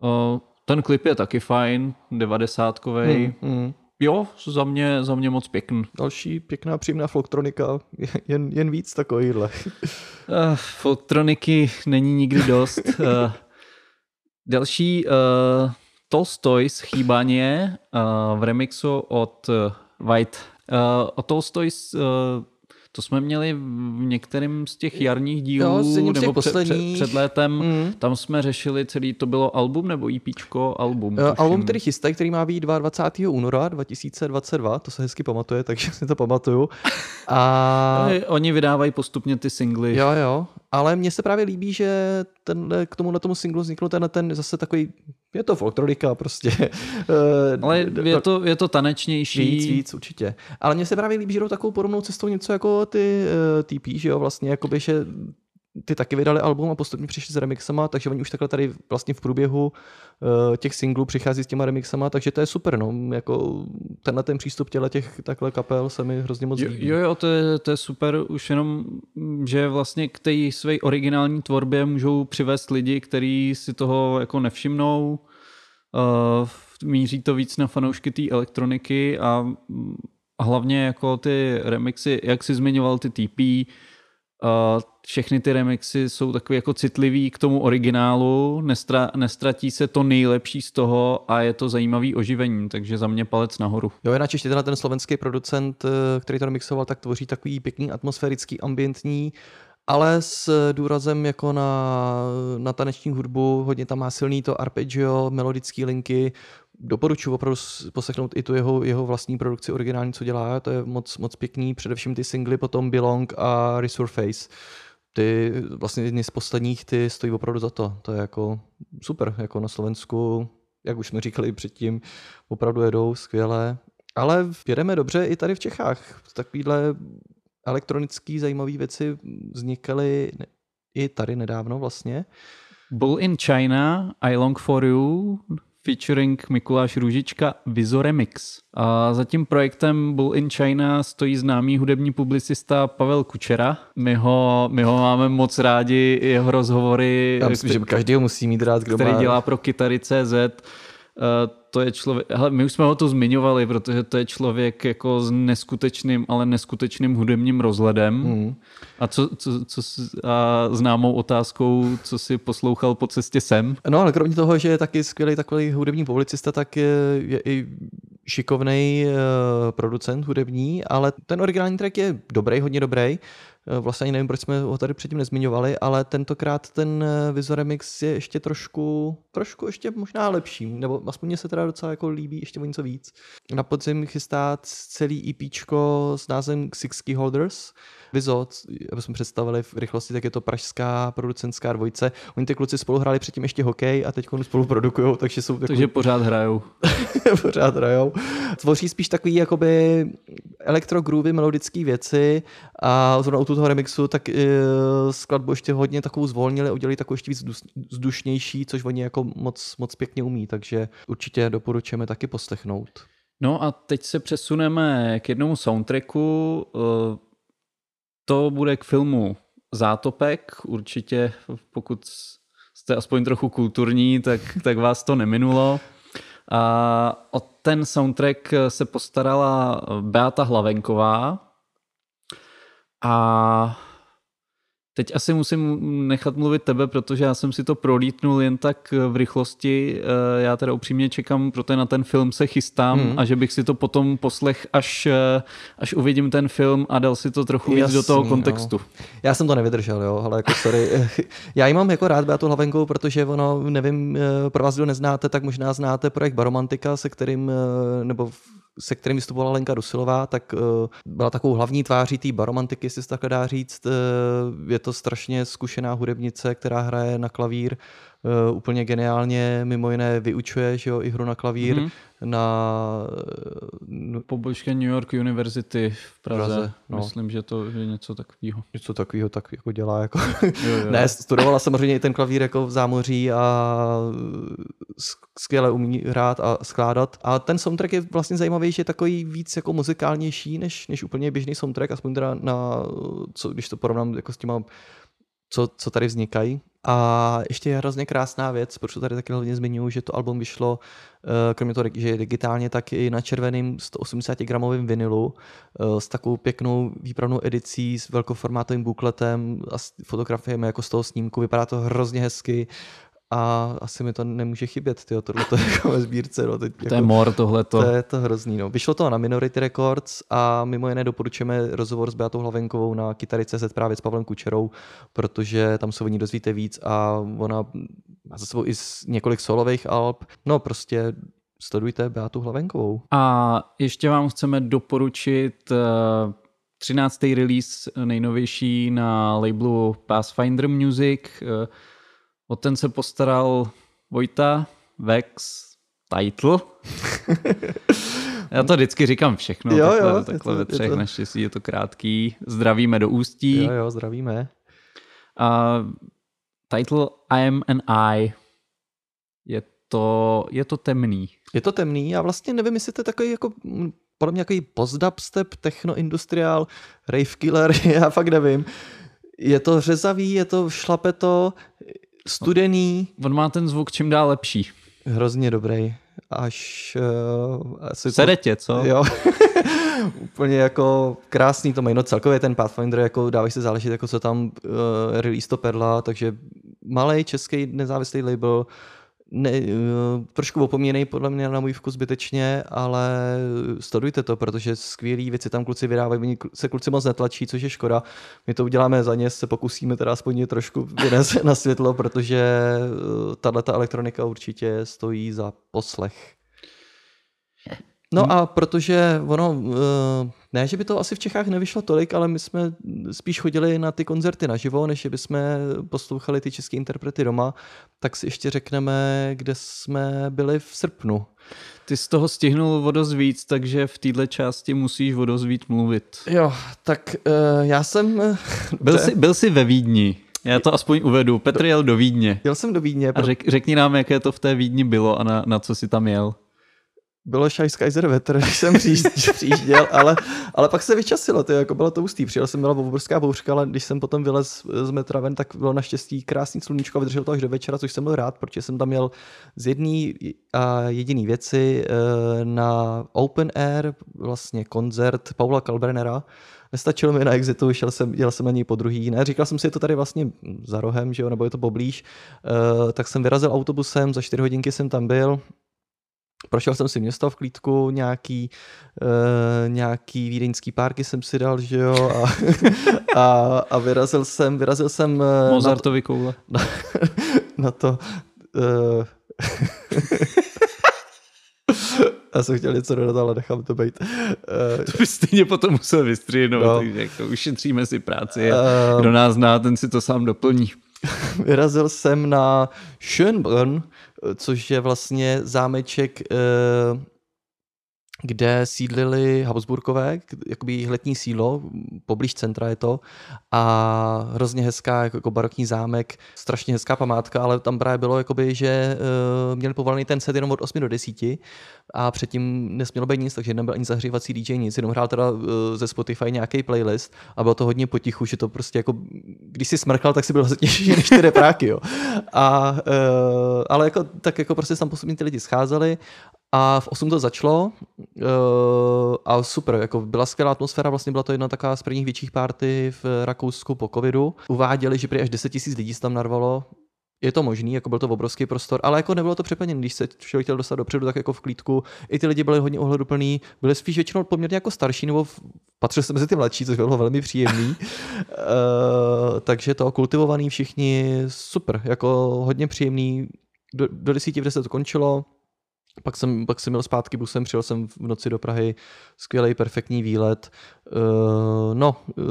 Eh, Ten klip je taky fajn, devadesátkovej.
Hmm, hmm.
Jo, za mě, za mě moc pěkný.
Další pěkná, příjemná folktronika, jen, jen víc takovýhle.
Uh, folktroniky není nikdy dost. Uh, (laughs) další uh, Tolstoy's chýbaně uh, v remixu od uh, White. Uh, o Tolstoy's uh, to jsme měli v některém z těch jarních dílů,
Jo,
nebo před, před, před létem.
Mm.
Tam jsme řešili celý, to bylo album nebo EPčko? Album.
Uh, album, který chystají, který má být 22. února 2022, to se hezky pamatuje, (laughs) takže si to pamatuju. A
Ale (laughs) Oni vydávají postupně ty singly.
jo, jo, ale mně se právě líbí, že tenhle, k tomuhle tomu singlu vznikl ten, ten zase takový, je to folktronika prostě. (laughs) Eh,
Ale je to, je to tanečnější.
Víc, víc, určitě. Ale mně se právě líbí, že jdou takovou podobnou cestou něco jako ty uh, TP, že jo, vlastně, jakoby, že ty taky vydali album a postupně přišli s remixama, takže oni už takhle tady vlastně v průběhu uh, těch singlů přichází s těma remixama, takže to je super, no, jako tenhle ten přístup těle těch takhle kapel se mi hrozně moc líbí.
jo, jo to, je, to je super, už jenom, mm, že vlastně k té své originální tvorbě můžou přivést lidi, kteří si toho jako nevšimnou. Uh, míří to víc na fanoušky té elektroniky a, mm, a hlavně jako ty remixy, jak si zmiňoval ty TP, všechny ty remixy jsou takový jako citlivý k tomu originálu, nestra, nestratí se to nejlepší z toho a je to zajímavý oživení, takže za mě palec nahoru.
Jo, jinak ještě tenhle ten slovenský producent, eh, který to remixoval, tak tvoří takový pěkný atmosférický, ambientní, ale s důrazem jako na, na taneční hudbu, hodně tam má silný to arpeggio, melodické linky, doporučuji opravdu poslechnout i tu jeho, jeho vlastní produkci originální, co dělá, to je moc, moc pěkný, především ty singly, potom Belong a Resurface. Ty vlastně jedny z posledních, ty stojí opravdu za to. To je jako super, jako na Slovensku, jak už jsme říkali předtím, opravdu jedou skvěle. Ale jedeme dobře i tady v Čechách. Takovýhle elektronický zajímavé věci vznikaly i tady nedávno vlastně.
Bull in China, I Long For You, featuring Mikuláš Růžička, Vizoremix. A za tím projektem Bull in China stojí známý hudební publicista Pavel Kučera. My ho, my ho máme moc rádi, jeho rozhovory,
Já myslím, že každý ho musí mít rád, kdo
který
má...
dělá pro Kytary.cz. Eh, to je člověk, hele, my už jsme ho tu zmiňovali, protože to je člověk jako s neskutečným, ale neskutečným hudebním rozhledem. Hmm. A co, co, co s- a známou otázkou, co si poslouchal po cestě sem.
No ale kromě toho, že je taky skvělý takový hudební publicista, tak je, je i šikovný uh, producent hudební, ale ten originální track je dobrý, hodně dobrý. Eh, Vlastně ani nevím, proč jsme ho tady předtím nezmiňovali, ale tentokrát ten eh, Vizo Remix je ještě trošku, trošku ještě možná lepší, nebo aspoň mně se teda docela jako líbí ještě o něco víc. Na podzim chystá celý EPčko s názvem Six Key Holders. Vizo, aby jsme představili v rychlosti, tak je to pražská producentská dvojice. Oni ty kluci spolu hráli předtím ještě hokej a teď spolu produkují, takže jsou takový
Takže pořád hrajou. (laughs)
pořád hrajou. Tvoří spíš takový jakoby elektrogroovy, melodické věci a zrovna u toho remixu tak uh, skladbu ještě hodně takovou zvolnili, udělali takovou ještě víc vzduš- vzdušnější, což oni jako moc, moc pěkně umí, takže určitě doporučujeme taky poslechnout.
No a teď se přesuneme k jednomu soundtracku. To bude k filmu Zátopek. Určitě, pokud jste aspoň trochu kulturní, tak, tak vás to neminulo. A o ten soundtrack se postarala Beata Hlavenková. A teď asi musím nechat mluvit tebe, protože já jsem si to prolítnul jen tak v rychlosti. Eh, Já teda upřímně čekám, protože na ten film se chystám
Mhm.
a že bych si to potom poslech, až, eh, až uvidím ten film a dal si to trochu víc do toho
Jasný,
kontextu.
Já jsem to nevydržel, jo, ale jako sorry. (laughs) Já ji mám jako rád Beatu Hlavenkou, protože ono, nevím, eh, pro vás, kdo neznáte, tak možná znáte projekt Baromantika, se kterým, nebo v- se kterým vystupovala Lenka Rusilová, tak byla takovou hlavní tváří té baromantiky, jestli se takhle dá říct. Je to strašně zkušená hudebnice, která hraje na klavír eh, úplně geniálně, mimo jiné vyučuje že jo, i hru na klavír
Mhm.
na eh,
Pobočka New York University v Praze.
Praze, no.
Myslím, že to je něco takového.
něco takového tak jako dělá. Jako.
Jo, jo. (laughs)
Ne, studovala samozřejmě i ten klavír jako v zámoří a sk- skvěle umí hrát a skládat. A ten soundtrack je vlastně zajímavý, že je takový víc jako muzikálnější než, než úplně běžný soundtrack, aspoň teda na, co, když to porovnám jako s těma, co, co tady vznikají. A ještě je hrozně krásná věc, proč to tady taky hlavně zmiňuji, že to album vyšlo, eh, kromě toho, že je digitálně, tak i na červeným 180 gramovém vinilu eh, s takovou pěknou výpravnou edicí s velkoformátovým bukletem a s fotografiemi jako z toho snímku. Vypadá to hrozně hezky a asi mi to nemůže chybět, tyjo, tohle to (laughs) jako ve sbírce. No, teď
To je
jako,
mor tohleto.
to je to hrozný. No. Vyšlo to na Minority Records a mimo jiné doporučujeme rozhovor s Beatou Hlavenkovou na Kytary.cz právě s Pavlem Kučerou, protože tam se o ní dozvíte víc a ona má za sebou i několik solových alb. No prostě sledujte Beatu Hlavenkovou.
A ještě vám chceme doporučit eh, 13. release nejnovější na labelu Pathfinder Music. O ten se postaral Vojta, Vex, Title. Já to vždycky říkám všechno,
Jo,
takhle,
jo, je
takhle
to-
ve
je
třech,
to-
naštěstí je to krátký. Zdravíme do Ústí.
Jo, jo, zdravíme.
A title I am an I. Je to, je to temný.
Je to temný, já vlastně nevím, jestli to je takový jako podle mě takový post-dubstep, techno-industriál, rave killer, (laughs) já fakt nevím. Je to řezavý, je to šlapeto, studený,
On má ten zvuk čím dál lepší.
hrozně dobrý. Až... Uh, asi
Sere tě, co?
Jo. (laughs) Úplně jako krásný to mají. No celkově ten Pathfinder, jako dávají se záležit, jako co tam uh, release to perla, takže malý český nezávislý label, ne, uh, trošku opomíjený podle mě na můj vkus zbytečně, ale studujte to, protože skvělé věci tam kluci vydávají, oni se kluci moc netlačí, což je škoda. My to uděláme za ně, se pokusíme teda aspoň trošku vynést (laughs) na světlo, protože tahle elektronika určitě stojí za poslech. No a protože ono, eh, ne, že by to asi v Čechách nevyšlo tolik, ale my jsme spíš chodili na ty koncerty naživo, než by jsme poslouchali ty české interprety doma, tak si ještě řekneme, kde jsme byli v srpnu.
Ty z toho stihnul o dost víc, takže v této části musíš víc mluvit.
Jo, tak uh, já jsem... eh, (laughs)
Byl jsi, byl jsi ve Vídni. Já to aspoň uvedu. Petr jel do Vídně.
Jel jsem do Vídně.
A řek, řekni nám, jaké to v té Vídni bylo a na, na co si tam jel.
Bylo Scheiskaiser Wetter, (laughs) když jsem přijížděl, ale, ale pak se vyčasilo, to jako bylo to ústý. Přijel jsem, byla obrovská bouřka, ale když jsem potom vylez z metra ven, tak bylo naštěstí krásný sluníčko a vydržel to až do večera, což jsem byl rád, protože jsem tam měl z jedné a jediný věci eh, na open air vlastně koncert Paula Kalbrenera, Nestačilo mi na exitu, šel jsem, jel jsem na něj po druhý. Ne, říkal jsem si, je to tady vlastně za rohem, že jo, nebo je to poblíž. Uh, tak jsem vyrazil autobusem, za čtyři hodinky jsem tam byl, Prošel jsem si město v klídku, nějaký, uh, nějaký vídeňský párky jsem si dal, že jo, a, (laughs) a, a vyrazil jsem, vyrazil jsem uh, na,
Mozartovi koule.
na, na to, uh, (laughs) (laughs) já jsem chtěl něco dodat, ale nechám to být. Uh,
To by stejně potom musel vystřihnout,
No.
takže jako ušetříme si práci. A
Ehm.
kdo nás zná, ten si to sám doplní.
vyrazil jsem na Schönbrunn, což je vlastně zámeček, eh, kde sídlili Habsburkové, jakoby letní sídlo, poblíž centra je to, a hrozně hezká, jako, jako barokní zámek, strašně hezká památka, ale tam právě bylo, jakoby, že uh, měli povolený ten set jenom od 8 do 10 a předtím nesmělo být nic, takže nebyl ani zahřívací DJ, nic, jenom hrál teda uh, ze Spotify nějaký playlist a bylo to hodně potichu, že to prostě jako, když si smrkal, tak si byl (laughs) hlasnější než ty repráky, jo. A, uh, ale jako, tak jako prostě tam postupně ty lidi scházeli a v 8 to začalo uh, a super, jako byla skvělá atmosféra, vlastně byla to jedna taková z prvních větších party v Rakousku po covidu. Uváděli, že prý až 10 000 lidí se tam narvalo, je to možný, jako byl to obrovský prostor, ale jako nebylo to přeplněné, když se člověk chtěl dostat dopředu, tak jako v klídku. I ty lidi byli hodně ohleduplný, byli spíš většinou poměrně jako starší, nebo v, patřil jsem mezi ty mladší, což bylo velmi příjemný. uh, (laughs) takže to kultivovaný všichni, super, jako hodně příjemný. Do, do desíti v deset to končilo, pak jsem, pak jsem měl zpátky busem, přijel jsem v noci do Prahy, skvělý, perfektní výlet. Uh, no, uh,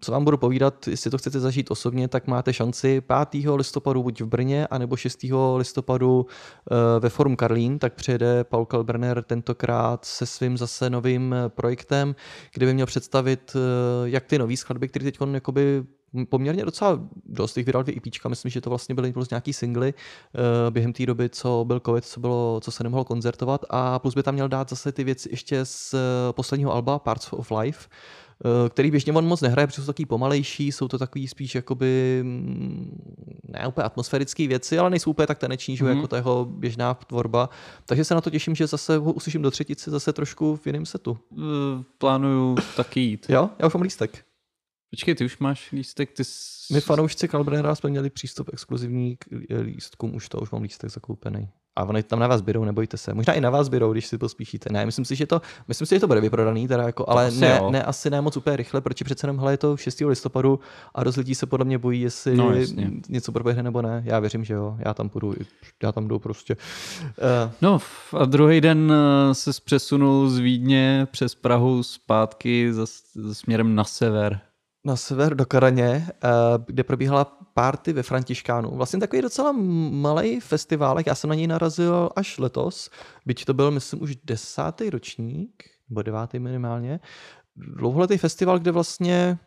co vám budu povídat, jestli to chcete zažít osobně, tak máte šanci 5. listopadu buď v Brně, anebo 6. listopadu uh, ve Forum Karlín, tak přijede Paul Kalberner tentokrát se svým zase novým eh, projektem, kde by měl představit, jak ty nové skladby, které teď jakoby poměrně docela dost jich vydal dvě EPčka, myslím, že to vlastně byly plus nějaký singly uh, během té doby, co byl covid, co, bylo, co se nemohlo koncertovat a plus by tam měl dát zase ty věci ještě z eh, posledního alba Parts of Life, eh, který běžně on moc nehraje, protože jsou takový pomalejší, jsou to takový spíš jakoby mm, ne úplně atmosférické věci, ale nejsou úplně tak taneční, že mm.
Mhm.
jako ta jeho běžná tvorba. Takže se na to těším, že zase ho uslyším do třetice zase trošku v jiném setu.
Eh, Plánuju taky jít.
Jo, já už mám lístek.
Počkej, ty už máš lístek, ty s...
My fanoušci Kalbrera jsme měli přístup exkluzivní k eh, lístkům, už to, už mám lístek zakoupený. A oni tam na vás bydou, nebojte se. Možná i na vás bydou, když si pospíšíte. Ne, myslím si, že to, myslím si, že to bude vyprodaný, teda jako, ale
asi
ne,
jo.
ne, asi ne moc úplně rychle, protože přece jenom hele, je to 6. listopadu a dost lidí se podle mě bojí, jestli
No, jasně.
něco proběhne nebo ne. Já věřím, že jo. Já tam půjdu, já tam jdu prostě. Uh,
No a druhý den eh, se přesunul z Vídně přes Prahu zpátky za, směrem na sever.
Na sever do Karaně, eh, kde probíhala party ve Františkánu. Vlastně takový docela malý festiválek, já jsem na něj narazil až letos, byť to byl, myslím, už desátý ročník, nebo devátý minimálně. Dlouholetý festival, kde vlastně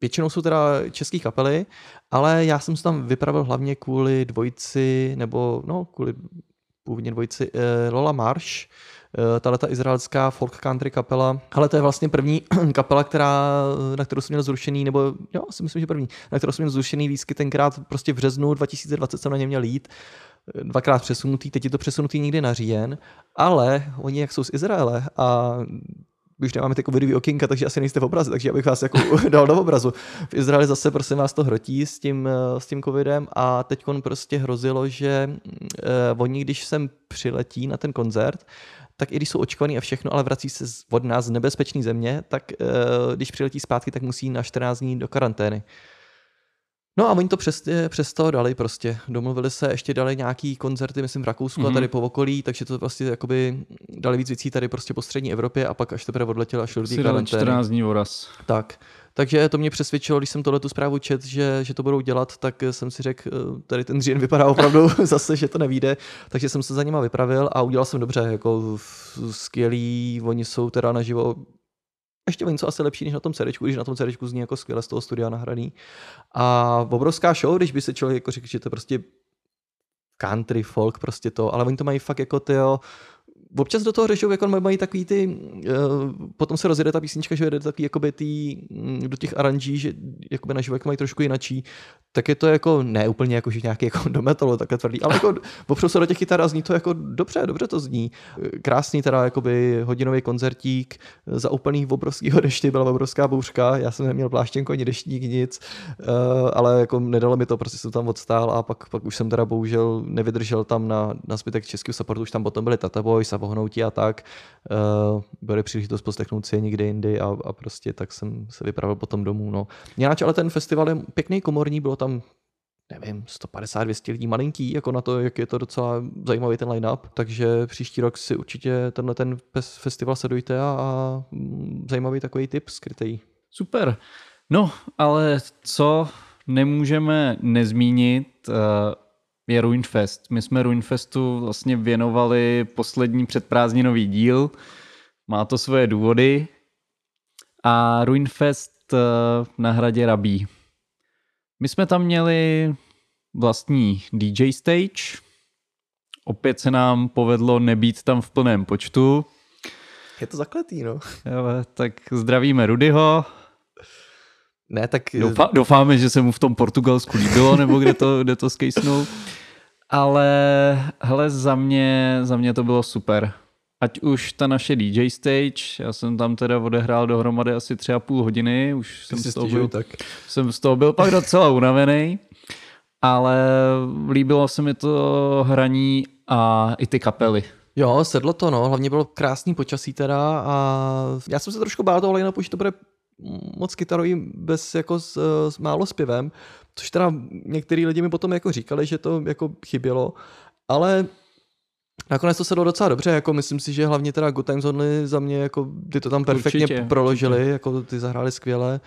většinou jsou teda české kapely, ale já jsem se tam vypravil hlavně kvůli dvojici, nebo no, kvůli původně dvojici eh, Lola Marsh, tahle ta izraelská folk country kapela, ale to je vlastně první (clears throat) kapela, která, na kterou jsem měl zrušený, nebo jo, si myslím, že první, na kterou jsem měl zrušený lísky tenkrát prostě v březnu 2020 jsem na ně měl jít, eh, dvakrát přesunutý, teď je to přesunutý někdy na říjen, ale oni jak jsou z Izraele a už nemáme ty covidový okénka, takže asi nejste v obraze, takže abych vás jako (laughs) dal do obrazu. V Izraeli zase prosím vás to hrotí s tím, eh, s tím covidem a teď prostě hrozilo, že uh, oni, když sem přiletí na ten koncert, tak i když jsou očkovaný a všechno, ale vrací se od nás z nebezpečné země, tak uh, když přiletí zpátky, tak musí na 14 dní do karantény. No a oni to přes, přes to dali prostě. Domluvili se, ještě dali nějaký koncerty, myslím v Rakousku mm-hmm. a
Mhm.
tady po okolí, takže to vlastně jakoby dali víc věcí tady prostě po střední Evropě a pak až teprve odletěl až do karantény.
14 dní voraz.
Tak. Takže to mě přesvědčilo, když jsem tohle tu zprávu čet, že, že to budou dělat, tak jsem si řekl, eh, tady ten říjen vypadá opravdu (laughs) zase, že to nevíde, takže jsem se za nima vypravil a udělal jsem dobře, jako skvělý, oni jsou teda naživo ještě něco asi lepší než na tom CDčku, když na tom CDčku zní jako skvěle z toho studia nahraný. A obrovská show, když by se člověk jako řekl, že to prostě country, folk, prostě to, ale oni to mají fakt jako ty občas do toho řešou, jako mají takový ty, uh, potom se rozjede ta písnička, že jede takový jakoby tý, mm, do těch aranží, že jakoby na živok mají trošku jinačí, tak je to jako ne úplně jako, že nějaký jako (laughs) do metalu takhle tvrdý, ale jako opřou se do těch kytar a zní to jako dobře, dobře to zní. Krásný teda jakoby hodinový koncertík za úplný obrovského deště, byla obrovská bouřka, já jsem neměl pláštěnko ani deštník, nic, uh, ale jako nedalo mi to, prostě jsem tam odstál a pak, pak už jsem teda bohužel nevydržel tam na, na zbytek českého supportu, už tam potom byli Tata Boys a Vohnoutí a tak. Uh, byly příležitost poslechnout si je někde jindy a, a prostě tak jsem se vypravil potom domů. No. Jináč ale ten festival je pěkný komorní, bylo tam nevím, 150-200 lidí malinký, jako na to, jak je to docela zajímavý ten line-up, takže příští rok si určitě tenhle ten festival sledujte a, a mm, zajímavý takový tip skrytý.
Super. No, ale co nemůžeme nezmínit, eh, je Ruinfest. My jsme Ruinfestu vlastně věnovali poslední předprázdninový díl. Má to svoje důvody. A Ruinfest eh, na hradě Rabí. My jsme tam měli vlastní DJ stage. Opět se nám povedlo nebýt tam v plném počtu.
Je to zakletý, no.
Ale tak zdravíme Rudyho.
Ne, tak
Doufa, doufáme, že se mu v tom Portugalsku líbilo, nebo kde to, kde to skejsnul. (laughs) Ale hele, za mě, za mě to bylo super. Ať už ta naše DJ stage, já jsem tam teda odehrál dohromady asi tři a půl hodiny, už jsem z, toho byl,
tak.
jsem z toho byl pak docela unavený, ale líbilo se mi to hraní a i ty kapely.
Jo, sedlo to, no. Hlavně bylo krásný počasí teda a já jsem se trošku bál toho line že to bude moc kytarový bez jako s, s málo zpěvem, což teda některý lidi mi potom jako říkali, že to jako chybělo, ale Nakonec to sedlo docela dobře, jako myslím si, že hlavně teda Good Times Only za mě, jako ty to tam perfektně
Určitě,
proložili,
určitě.
jako ty zahráli skvěle.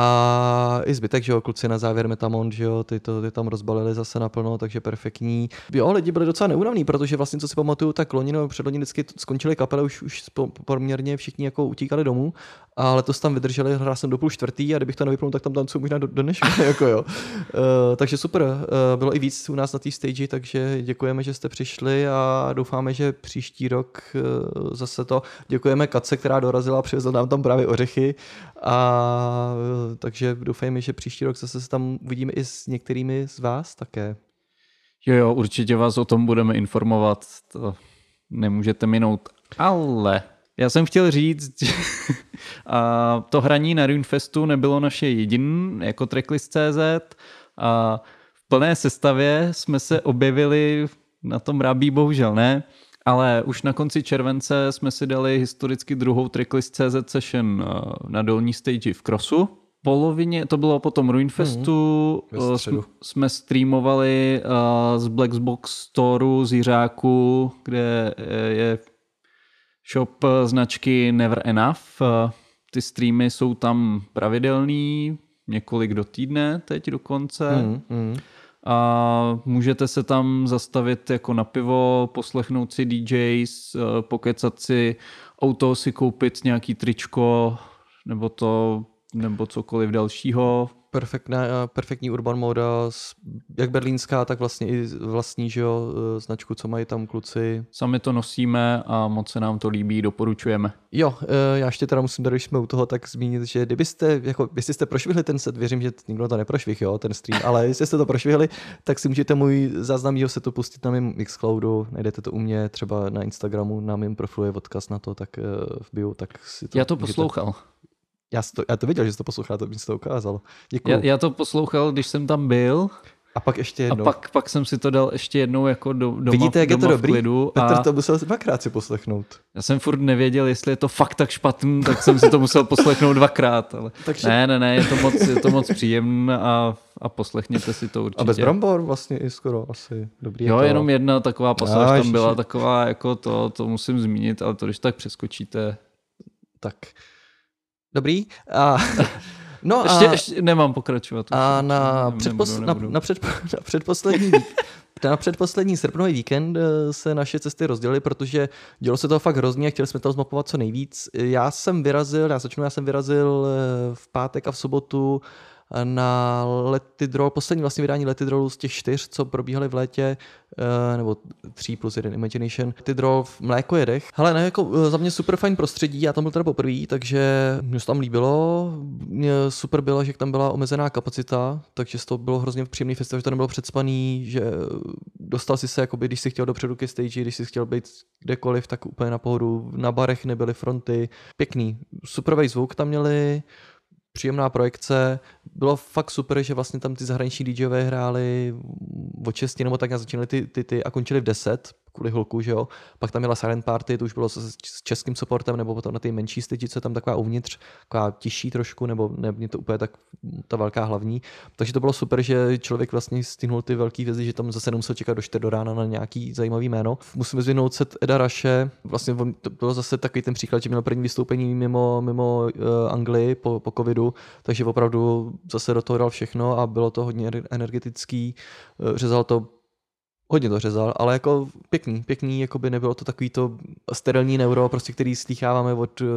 A i zbytek, že jo, kluci na závěr Metamon, že jo, ty to ty tam rozbalili zase naplno, takže perfektní. Jo, lidi byli docela neunavní, protože vlastně, co si pamatuju, tak loni nebo předloni vždycky skončili kapele, už, už poměrně všichni jako utíkali domů, a letos tam vydrželi, hrál jsem do půl čtvrtý a kdybych to nevypnul, tak tam tancuju možná do, do dneška, (laughs) jako jo. Uh, takže super, uh, bylo i víc u nás na té stage, takže děkujeme, že jste přišli a doufáme, že příští rok uh, zase to. Děkujeme Katce, která dorazila a přivezla nám tam právě ořechy a takže doufejme, že příští rok zase se tam uvidíme i s některými z vás také.
Jo, jo, určitě vás o tom budeme informovat, to nemůžete minout. Ale já jsem chtěl říct, že (laughs) a to hraní na Runefestu nebylo naše jediné jako tracklist.cz a v plné sestavě jsme se objevili na tom Rabí, bohužel ne, ale už na konci července jsme si dali historicky druhou tracklist.cz session eh, na dolní stage v Crossu. Polovině, to bylo potom Ruinfestu, mm,
středu.
jsme streamovali uh, z Blackbox Storeu z Jiřáku, kde eh, je shop značky Never Enough. Eh, Ty streamy jsou tam pravidelný, několik do týdne teď dokonce.
Mm, mm.
A můžete se tam zastavit jako na pivo, poslechnout si DJs, pokecat si auto, si koupit nějaký tričko, nebo to, nebo cokoliv dalšího.
Perfektná, perfektní urban moda, jak berlínská, tak vlastně i vlastní, že jo, eh, značku, co mají tam kluci.
Sami to nosíme a moc se nám to líbí, doporučujeme.
Jo, eh, já ještě teda musím, když jsme u toho, tak zmínit, že kdybyste, jako, jestli jste prošvihli ten set, věřím, že nikdo to neprošvih, jo, ten stream, ale jestli jste to prošvihli, tak si můžete můj záznam mýho setu pustit na mém Mixcloudu, najdete to u mě třeba na Instagramu, na mém profilu je odkaz na to, tak eh, v bio, tak si to
Já to
můžete-
poslouchal.
Já, to, já to viděl, že jsi to poslouchal, to mi to ukázal. Děkuju.
Já, já to poslouchal, když jsem tam byl
A pak ještě
a
jednou.
pak, pak jsem si to dal ještě jednou jako do, doma,
Vidíte, jak je to
doma
dobrý?
klidu
Petr
a
to musel dvakrát si poslechnout.
já jsem furt nevěděl, jestli je to fakt tak špatný, tak jsem si to musel poslechnout dvakrát. Ale...
Takže-
Ne, ne, ne, je to moc, je to moc příjemné a, a poslechněte si to určitě.
A bez brambor vlastně i skoro asi dobrý. je
Jo,
to.
jenom jedna taková pasáž tam byla taková, jako to, to musím zmínit, ale to když tak přeskočíte.
Tak. Dobrý. A, (laughs) no
Ještě,
a,
ještě nemám pokračovat. už,
a na,
ne-
předpos,
nebudu,
na,
nebudu.
na, předpo, (laughs) na předposlední na předposlední srpnový víkend eh, se naše cesty rozdělily, protože dělo se toho fakt hrozně a chtěli jsme toho zmapovat co nejvíc. Já jsem vyrazil, já začnu, já jsem vyrazil eh, v pátek a v sobotu na Let It Roll, poslední vlastně vydání Let It Rollu z těch čtyř, co probíhaly v létě, eh, nebo tří plus jeden Imagination, Let It Roll v Mlékojedech. Hele, ne, jako eh, za mě super fajn prostředí, já tam byl teda poprvé, takže mě se tam líbilo. Mě super bylo, že tam byla omezená kapacita, takže to bylo hrozně příjemný festival, že to nebylo předspaný, že dostal si se, jakoby, když si chtěl dopředu ke stage, když si chtěl být kdekoliv, tak úplně na pohodu. Na barech nebyly fronty. Pěkný. Superový zvuk tam měli, příjemná projekce. Bylo fakt super, že vlastně tam ty zahraniční DJové hráli od 6 nebo tak a začínali ty, ty, ty a končili v 10 kvůli hluku, že jo. Pak tam měla Silent Party, to už bylo s, českým supportem, nebo potom na ty menší stage, co tam taková uvnitř, taková tižší trošku, nebo ne, mě to úplně tak ta velká hlavní. Takže to bylo super, že člověk vlastně stihnul ty velké věci, že tam zase nemusel čekat do 4 do rána na nějaký zajímavý jméno. Musím vyzvinout set Eda Raše, vlastně to bylo zase takový ten příklad, že měl první vystoupení mimo, mimo uh, Anglii po, po covidu, takže opravdu zase do toho dal všechno a bylo to hodně ener- energetický, uh, řezal to hodně to řezal, ale jako pěkný, pěkný, jako by nebylo to takový to sterilní neuro, prostě který slýcháváme od uh,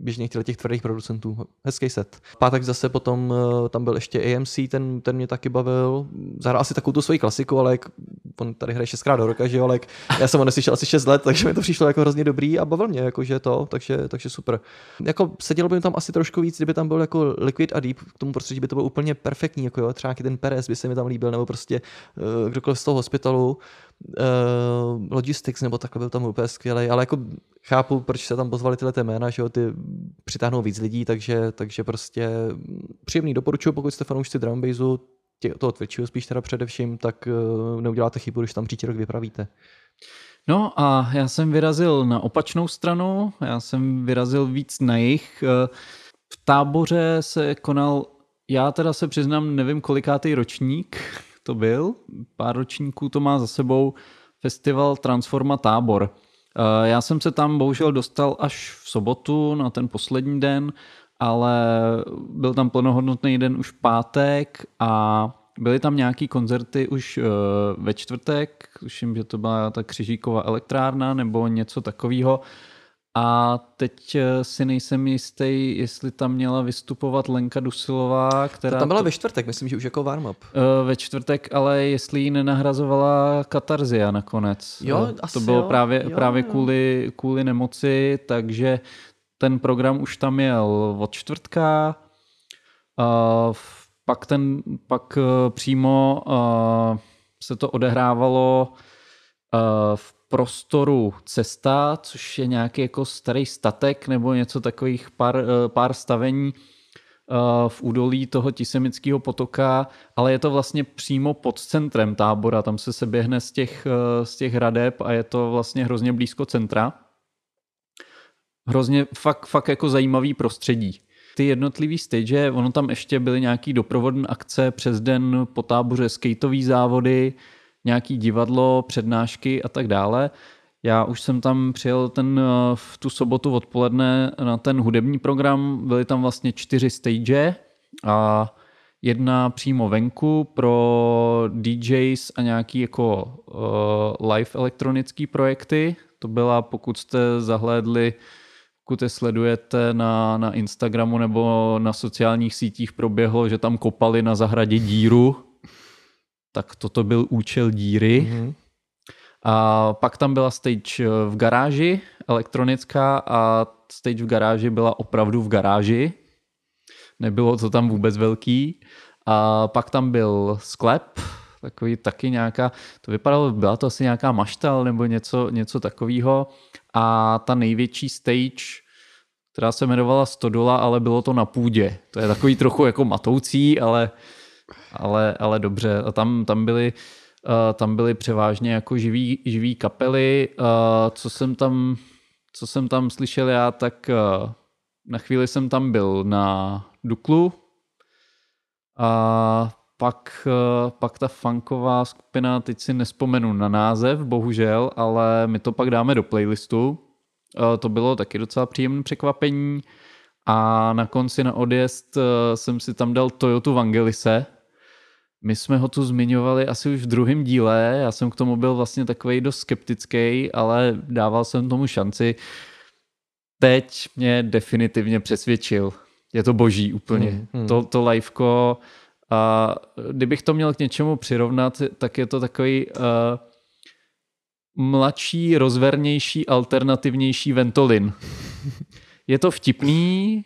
běžných těch tvrdých producentů. Hezký set. Pátek zase potom uh, tam byl ještě AMC, ten, ten mě taky bavil. Zahrál asi takovou tu svoji klasiku, ale jak, on tady hraje šestkrát do roka, že jo, ale jak, já jsem ho neslyšel asi 6 let, (laughs) takže mi to přišlo jako hrozně dobrý a bavil mě, jakože to, takže, takže super. Jako sedělo by tam asi trošku víc, kdyby tam byl jako Liquid a Deep, k tomu prostředí by to bylo úplně perfektní, jako jo, třeba ten Perez by se mi tam líbil, nebo prostě uh, kdokoliv z toho hospitalu, uh, Logistics nebo takhle byl tam úplně skvělý, ale jako chápu, proč se tam pozvali tyhle ty jména, že jo, ty přitáhnou víc lidí, takže, takže prostě příjemný doporučuji, pokud jste fanoušci drum bassu, tě, toho Twitchu spíš teda především, tak uh, neuděláte chybu, když tam příští rok vypravíte.
No a já jsem vyrazil na opačnou stranu, já jsem vyrazil víc na jich. V táboře se konal, já teda se přiznám, nevím kolikátý ročník to byl, pár ročníků to má za sebou, festival Transforma Tábor. Eh, Já jsem se tam bohužel dostal až v sobotu na ten poslední den, ale byl tam plnohodnotný den už pátek a byly tam nějaký koncerty už eh, ve čtvrtek, tuším, že to byla ta Křižíková elektrárna nebo něco takového. A teď eh, si nejsem jistý, jestli tam měla vystupovat Lenka Dusilová, která...
To tam byla
to-
ve čtvrtek, myslím, že už jako warm-up.
Eh, ve čtvrtek, ale jestli ji nenahrazovala Katarzia nakonec.
Jo,
Eh,
asi
to bylo
jo.
právě,
Jo,
právě
jo.
Kvůli, kvůli nemoci, takže ten program už tam jel od čtvrtka. Uh, pak, ten, pak přímo uh, se to odehrávalo uh, v prostoru Cesta, což je nějaký jako starý statek nebo něco takových pár, uh, pár stavení uh, v údolí toho Tisemického potoka, ale je to vlastně přímo pod centrem tábora, tam se se běhne z těch, uh, z těch hradeb a je to vlastně hrozně blízko centra. Hrozně fakt, fakt jako zajímavý prostředí. Ty jednotlivý stage, ono tam ještě byly nějaký doprovodné akce přes den po táboře, skateový závody, nějaký divadlo, přednášky a tak dále. Já už jsem tam přijel ten, eh, v tu sobotu odpoledne na ten hudební program, byly tam vlastně čtyři stage a jedna přímo venku pro DJs a nějaký jako uh, live elektronický projekty. To byla, pokud jste zahlédli, pokud je sledujete na, na Instagramu nebo na sociálních sítích, proběhlo, že tam kopali na zahradě díru, tak toto byl účel díry.
Mhm.
A pak tam byla stage v garáži, elektronická, a stage v garáži byla opravdu v garáži. Nebylo to tam vůbec velký. A pak tam byl sklep, takový taky nějaká, to vypadalo, byla to asi nějaká maštal nebo něco, něco takového. A ta největší stage, která se jmenovala Stodola, ale bylo to na půdě. To je takový trochu jako matoucí, ale, ale, ale dobře. A tam, tam byly Uh, tam byly převážně jako živý, živý kapely. Uh, co, jsem tam, co jsem tam slyšel já, tak uh, na chvíli jsem tam byl na Duklu a pak, pak ta funková skupina, teď si nespomenu na název, bohužel, ale my to pak dáme do playlistu. To bylo taky docela příjemné překvapení a na konci na odjezd jsem si tam dal Toyota Vangelise, my jsme ho tu zmiňovali asi už v druhém díle, já jsem k tomu byl vlastně takový dost skeptický, ale dával jsem tomu šanci. Teď mě definitivně přesvědčil. je to boží úplně.
Hmm, hmm.
To, to liveko, a kdybych to měl k něčemu přirovnat, tak je to takový uh, mladší, rozvernější, alternativnější Ventolin. (laughs) Je to vtipný,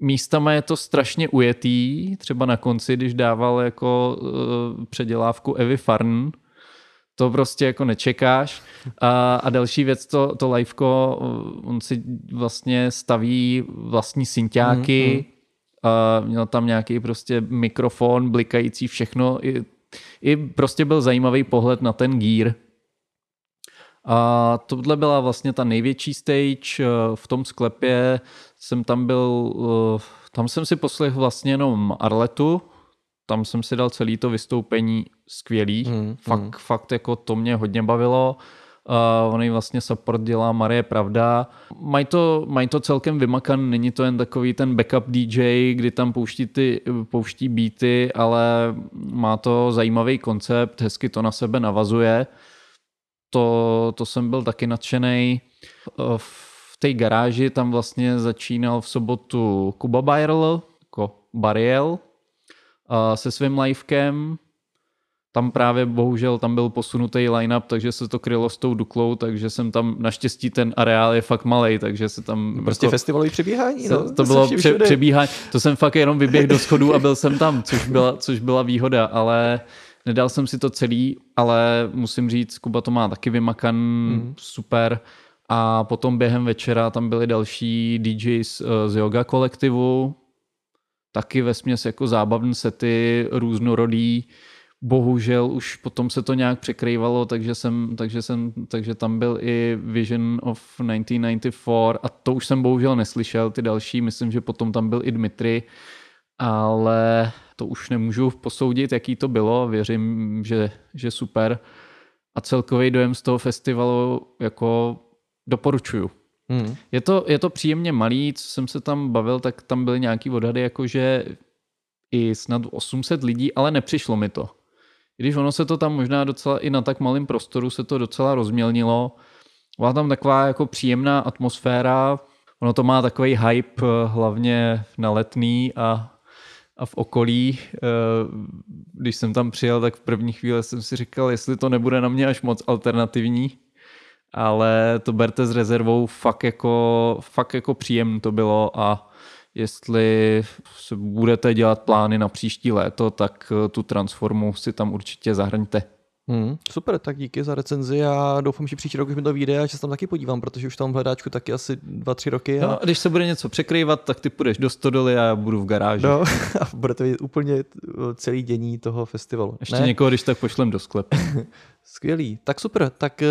místama je to strašně ujetý, třeba na konci, když dával jako uh, předělávku Evy Farn, to prostě jako nečekáš. A, a další věc, to, to liveko, uh, on si vlastně staví vlastní synťáky,
Mm, mm.
a měl tam nějaký prostě mikrofon, blikající všechno. I, I prostě byl zajímavý pohled na ten gear. A tohle byla vlastně ta největší stage eh, v tom sklepě. Jsem tam byl, eh, tam jsem si poslechl vlastně jenom Arletu, tam jsem si dal celý to vystoupení skvělý.
Hmm,
fakt,
hmm.
fakt jako to mě hodně bavilo. Uh, on vlastně support dělá Marie Pravda. Mají to, mají to celkem vymakan, není to jen takový ten backup DJ, kdy tam pouští, ty, pouští beaty, ale má to zajímavý koncept, hezky to na sebe navazuje. To, to jsem byl taky nadšený. Uh, v té garáži tam vlastně začínal v sobotu Kuba Byrl, jako Bariel, se svým livekem. Tam právě bohužel tam byl posunutý line-up, takže se to krylo s tou Duklou, takže jsem tam, naštěstí ten areál je fakt malý, takže se tam...
Prostě
jako,
festivalový přebíhání, no.
to, bylo pře,
všude.
přebíhání, to jsem fakt jenom vyběh do schodů a byl jsem tam, což byla, což byla výhoda, ale nedal jsem si to celý, ale musím říct, Kuba to má taky vymakan,
Mhm.
super. A potom během večera tam byli další DJs eh, z yoga kolektivu, taky ve směs jako zábavné sety, různorodý. Bohužel už potom se to nějak překrývalo, takže, jsem, takže, jsem, takže tam byl i Vision of 1994 a to už jsem bohužel neslyšel, ty další, myslím, že potom tam byl i Dmitry, ale to už nemůžu posoudit, jaký to bylo, věřím, že, že super. A celkový dojem z toho festivalu jako doporučuju.
Hmm.
Je to, je to příjemně malý, co jsem se tam bavil, tak tam byly nějaký odhady, jakože i snad 800 lidí, ale nepřišlo mi to. I Když ono se to tam možná docela i na tak malém prostoru se to docela rozmělnilo. Byla tam taková jako příjemná atmosféra. Ono to má takový hype eh, hlavně na letný a, a v okolí. Eh, Když jsem tam přijel, tak v první chvíli jsem si říkal, jestli to nebude na mě až moc alternativní ale to berte s rezervou, fakt jako, fakt jako příjemné to bylo a jestli budete dělat plány na příští léto, tak eh, tu transformu si tam určitě zahrňte.
Hmm. Super, tak díky za recenzi a doufám, že příští rok už mi to vyjde a že se tam taky podívám, protože už tam v hledáčku taky asi 2-3 roky. A...
No, a když se bude něco překrývat, tak ty půjdeš do stodoly a já budu v garáži.
No, (laughs) a bude to vidět úplně uh, celý dění toho festivalu.
Ještě někoho, když tak pošlem do sklepu. (laughs)
Skvělý. Tak super, tak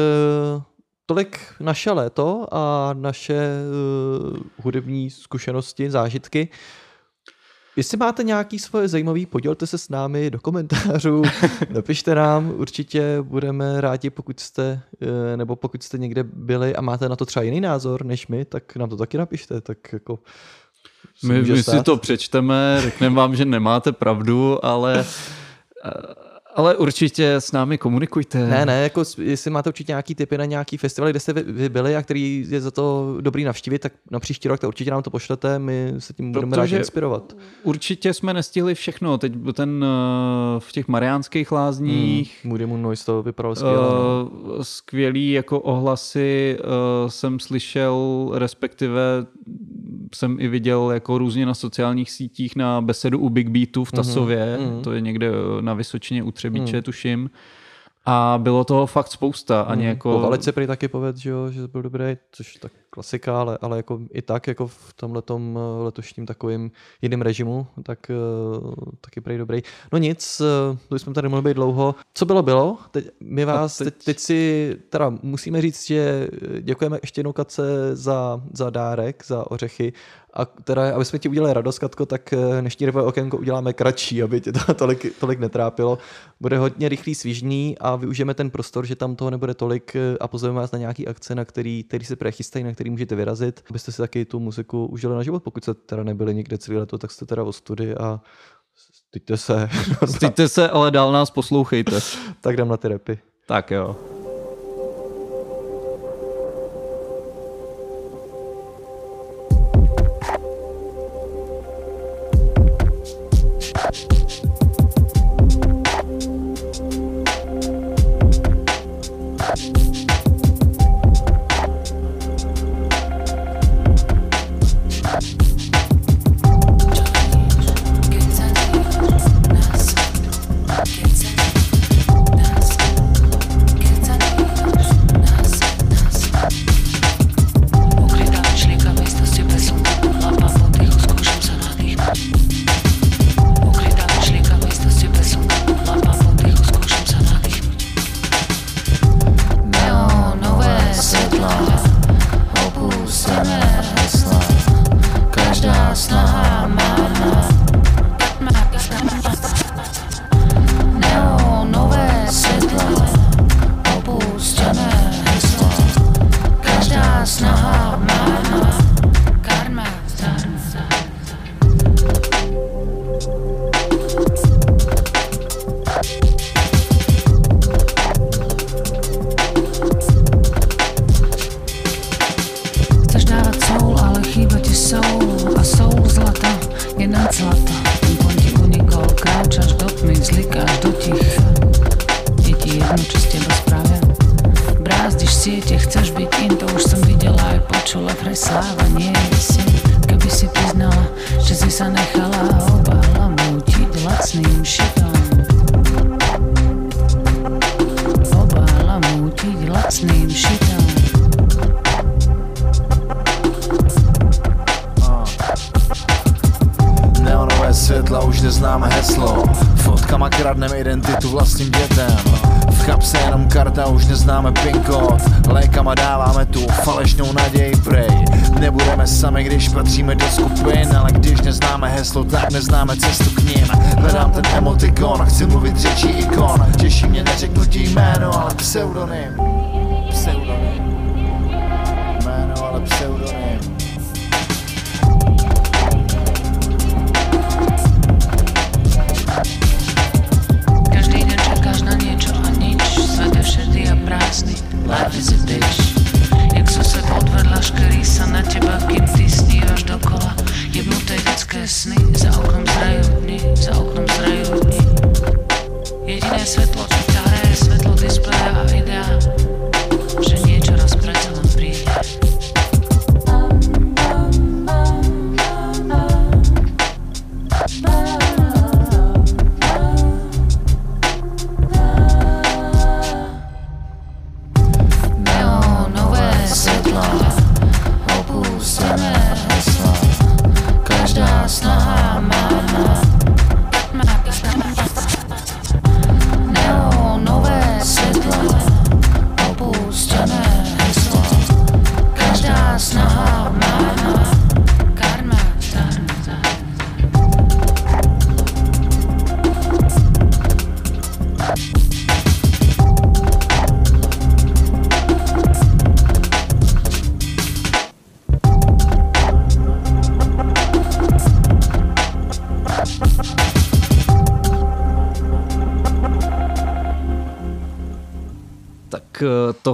uh, tolik naše léto a naše uh, hudební zkušenosti, zážitky. Jestli máte nějaký svoje zajímavý, podělte se s námi do komentářů, (laughs) napište nám, určitě budeme rádi, pokud jste, eh, nebo pokud jste někde byli a máte na to třeba jiný názor než my, tak nám to taky napište, tak jako
My, my si to přečteme, řekneme vám, že nemáte pravdu, ale, (laughs) ale určitě s námi komunikujte.
Ne, ne, jako jestli máte určitě nějaký typy na nějaký festival, kde jste vy, vy byli a který je za to dobrý navštívit, tak na příští rok to určitě nám to pošlete, my se tím budeme rádi
Protože-
inspirovat.
Určitě jsme nestihli všechno. Teď ten eh, v těch mariánských lázních,
Hmm, Moody Moon Noise to vypadalo skvěle. no.
Uh, skvělý jako ohlasy uh, jsem slyšel, respektive jsem i viděl jako různě na sociálních sítích na besedu u Big Beatu v Tasově,
mhm.
to je někde eh, na Vysočině u Třebíče, tuším. A bylo toho fakt spousta. Ani
Hmm.
jako...
Po Valice prý taky povedl, že, jo, že byl dobrý, což tak klasika, ale, ale jako i tak jako v tomhletom eh, letošním takovým jiným režimu, tak uh, taky prý dobrý. No nic, to jsme tady mohli být dlouho. Co bylo, bylo. Teď, my vás teď...
teď-
Teď, teď si teda musíme říct, že eh, děkujeme ještě jednou Katce za, za dárek, za ořechy. A teda, aby jsme ti udělali radost, Katko, tak eh, dnešní revové okénko uděláme kratší, aby tě to (laughs) tolik, tolik netrápilo. Bude hodně rychlý, svížný a využijeme ten prostor, že tam toho nebude tolik eh, a pozveme vás na nějaký akce, na který, který se prechystají, na který můžete vyrazit, abyste si taky tu muziku užili na život. Pokud jste teda nebyli někde celý leto, tak jste teda o studi a styďte se.
Styďte se, ale dál nás poslouchejte.
tak jdem na ty repy.
tak jo.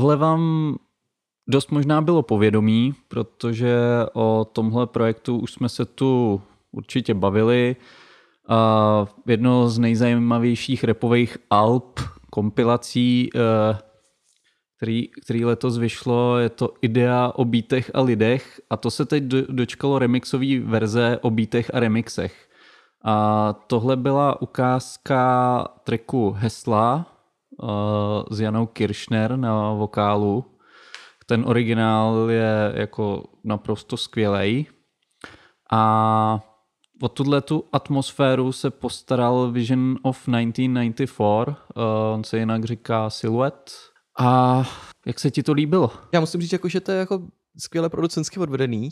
Tohle vám dost možná bylo povědomí, protože o tomhle projektu už jsme se tu určitě bavili. Jedno z nejzajímavějších repových alb, kompilací, eh, který, který letos vyšlo, je to Idea o bítech a lidech a to se teď do- dočkalo remixové verze o bítech a remixech. A tohle byla ukázka tracku Hesla s Janou Kiršner na vokálu. Ten originál je jako naprosto skvělej. A o tuhle tu atmosféru se postaral Vision of 1994, uh, on se jinak říká Silhouette. A jak se ti to líbilo?
Já musím říct, jako, že to je jako skvěle producensky odvedený,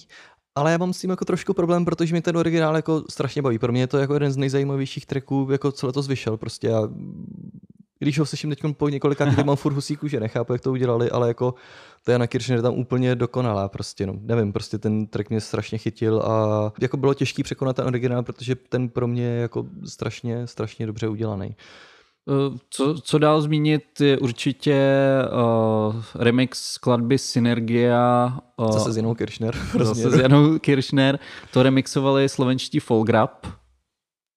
ale já mám s tím jako trošku problém, protože mi ten originál jako strašně baví. Pro mě je to jako jeden z nejzajímavějších tracků, jako co letos vyšel. Prostě já, když ho slyším teď po několika týdnech, mám furt husíku, že nechápu, jak to udělali, ale jako to Jana Kirchner je tam úplně dokonalá prostě, no. Nevím, prostě ten track mě strašně chytil a jako bylo těžký překonat ten originál, protože ten pro mě je jako strašně, strašně dobře udělaný.
Uh, Co, co dál zmínit je určitě uh, remix skladby Synergia. Uh,
Zase s Janou Kirchner.
zase s Janou Kirchner. To remixovali slovenští Folgrap.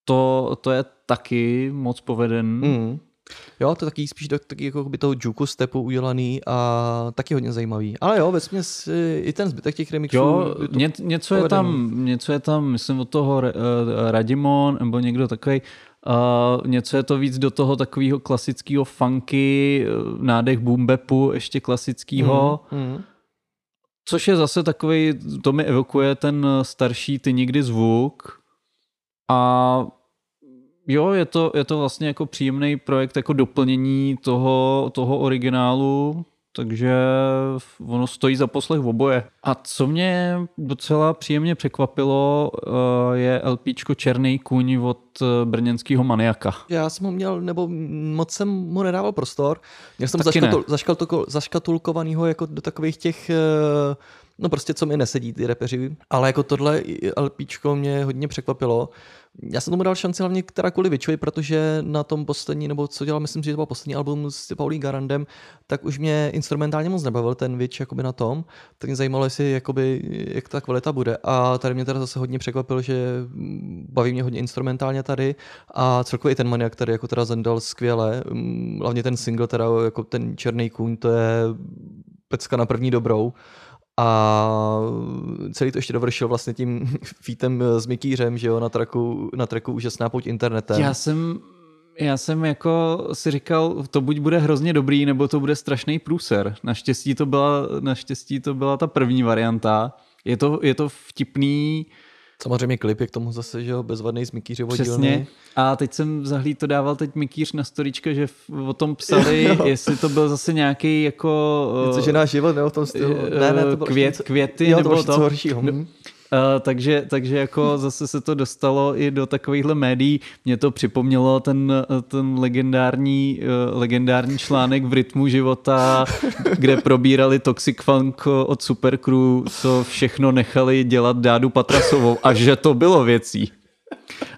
To, to je taky moc poveden.
Mm. Jo, to je taky spíš do taky jako by toho juku stepu udělaný a taky hodně zajímavý. Ale jo, eh, i ten zbytek těch remixů.
Jo,
je
ně, něco, je
povedený.
tam, něco je tam, myslím od toho uh, Radimon nebo někdo takový. Uh, něco je to víc do toho takového klasického funky, uh, nádech boom bapu, ještě klasického.
Mm, mm.
Což je zase takový, to mi evokuje ten starší ty nikdy zvuk. A jo, je to, je to vlastně jako příjemný projekt, jako doplnění toho, toho originálu, takže ono stojí za poslech v oboje. A co mě docela příjemně překvapilo, eh, je LPčko Černý kůň od eh, brněnského maniaka.
Já jsem ho měl, nebo moc jsem mu nedával prostor. Měl jsem zaškatul, zaškatul, zaškatulkovanýho jako do takových těch, eh, no prostě co mi nesedí ty repeři. Ale jako tohle LPčko mě hodně překvapilo. Já jsem tomu dal šanci hlavně teda kvůli Vičovi, protože na tom poslední, nebo co dělal, myslím, že to byl poslední album s Paulí Garandem, tak už mě instrumentálně moc nebavil ten Vič jakoby na tom, tak mě zajímalo, jestli jakoby, jak ta kvalita bude. A tady mě teda zase hodně překvapil, že baví mě hodně instrumentálně tady a celkově i ten maniak tady jako teda zendal skvěle. Mm, Hlavně ten single, teda jako ten Černý kůň, to je pecka na první dobrou. A celý to ještě dovršil vlastně tím (laughs) featem s Mikýřem, že jo, na tracku, na tracku Úžasná pouť internetem.
Já jsem, já jsem jako si říkal, to buď bude hrozně dobrý, nebo to bude strašný průser. Naštěstí to byla, naštěstí to byla ta první varianta. Je to, je to vtipný,
Samozřejmě klip je k tomu zase, že jo, bezvadný z Mikýřovo
Přesně. A teď jsem zahlíd to dával teď Mikýř na storička, že o tom psali,
Jo, (laughs) jo.
jestli to byl zase nějaký jako...
Něco, že náš život, nebo v tom stylu.
eh,
Ne, ne, to bylo
květ,
něco-
květy,
jo, to
nebo to.
horšího.
No,
hm.
Takže, takže jako zase se to dostalo i do takovýchhle médií. Mě to připomnělo ten, ten legendární, uh, legendární článek v rytmu života, kde probírali Toxic Funk od Supercrew, co všechno nechali dělat Dádu Patrasovou a že to bylo věcí.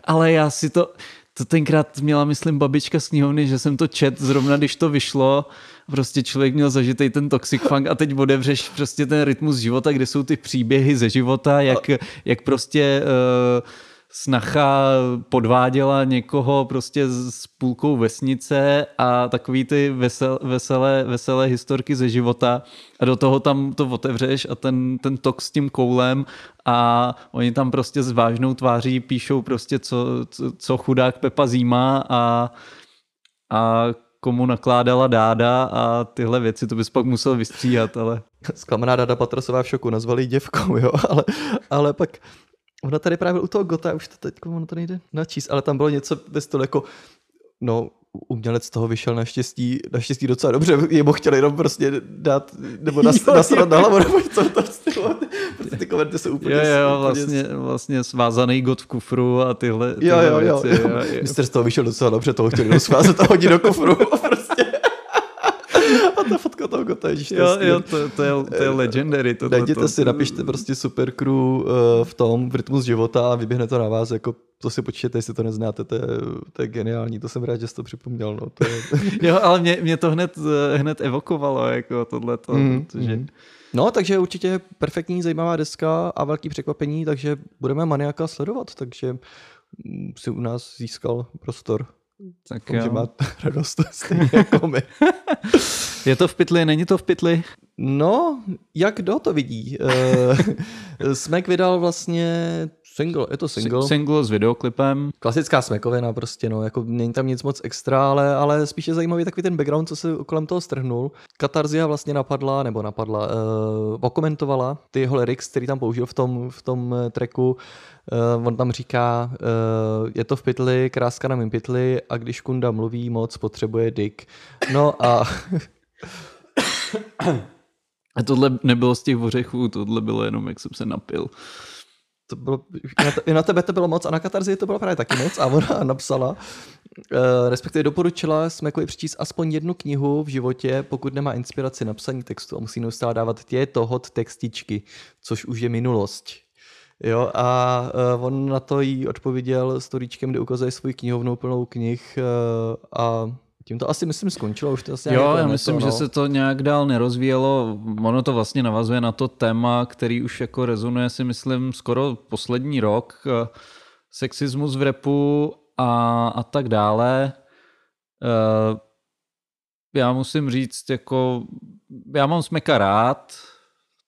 Ale já si to, to tenkrát měla, myslím, babička z knihovny, že jsem to čet zrovna, když to vyšlo. Prostě člověk měl zažitej ten toxic funk a teď odevřeš prostě ten rytmus života, kde jsou ty příběhy ze života, jak, jak prostě uh, snacha podváděla někoho prostě s půlkou vesnice a takový ty vesel, veselé, veselé historky ze života a do toho tam to otevřeš a ten, ten tok s tím koulem a oni tam prostě s vážnou tváří píšou prostě co, co, co chudák Pepa Zíma a, a komu nakládala dáda a tyhle věci, to bys pak musel vystříhat, ale (laughs)
Zklamaná Dada Patrasová v šoku, nazvali ji děvkou, jo, (laughs) ale, ale pak ona tady právě u toho Gota, už to teď ono to nejde načíst, ale tam bylo něco ve stylu jako, no, umělec z toho vyšel naštěstí, naštěstí docela dobře, jemu chtěli jenom prostě dát, nebo (laughs) nas,
Jo,
nasrat na hlavu, nebo něco v tom stylu. Prostě (laughs) ty komenty jsou úplně...
jo, jo,
úplně-
vlastně, vlastně svázaný got v kufru a tyhle,
Jo,
tyhle
jo, jo,
věci.
jo.
jo, jo.
Mistr z toho vyšel docela dobře, toho chtěli svázat a hodit do kufru. Prostě. (laughs) A ta fotka toho Gota, ježiš, to je
Jo, jo, to, to, je, to je legendary. tohleto.
Najděte si, napište prostě Supercrew uh, v tom, v rytmus života a vyběhne to na vás, jako to si počtěte, jestli to neznáte, to je, to je geniální, to jsem rád, že jsi to připomněl, no, to je... (laughs)
Jo, ale mě, mě to hned, eh, hned evokovalo, jako tohleto,
Mm,
protože
mm. No, takže určitě perfektní, zajímavá deska a velký překvapení, takže budeme maniaka sledovat, takže mm, si u nás získal prostor.
tak
že
jo.
má (laughs) radost stejně jako my. (laughs)
Je to v pytli, není to v pytli?
No, jak kdo to vidí? Uh, (laughs) Smek vydal vlastně single, je to single.
Single s videoklipem.
Klasická smekovina prostě, no, jako není tam nic moc extra, ale, ale spíš je zajímavý takový ten background, co se kolem toho strhnul. Katarzia vlastně napadla, nebo napadla, uh, okomentovala ty jeho lyrics, který tam použil v tom, v tom eh, tracku. Uh, on tam říká, uh, je to v pytli, kráska na mým pytli a když kunda mluví moc, potřebuje dick. No a (laughs)
A tohle nebylo z těch ořechů, tohle bylo jenom, jak jsem se napil.
to bylo, i na, tebe to bylo moc a na Katarzii to bylo právě taky moc a ona (laughs) napsala, uh, respektive doporučila Smekovi přečíst aspoň jednu knihu v životě, pokud nemá inspiraci na psaní textu a musí neustále dávat tě to hot textičky, což už je minulost. Jo, a uh, on na to jí odpověděl storíčkem, kde ukazuje svůj knihovnu plnou knih uh, a tím to asi myslím skončilo, už to asi
Jo, já myslím,
no.
že se to nějak dál nerozvíjelo. Ono to vlastně navazuje na to téma, který už jako rezonuje si myslím skoro poslední rok. Sexismus v repu a, a tak dále. Eh, Já musím říct, jako já mám Smeka rád,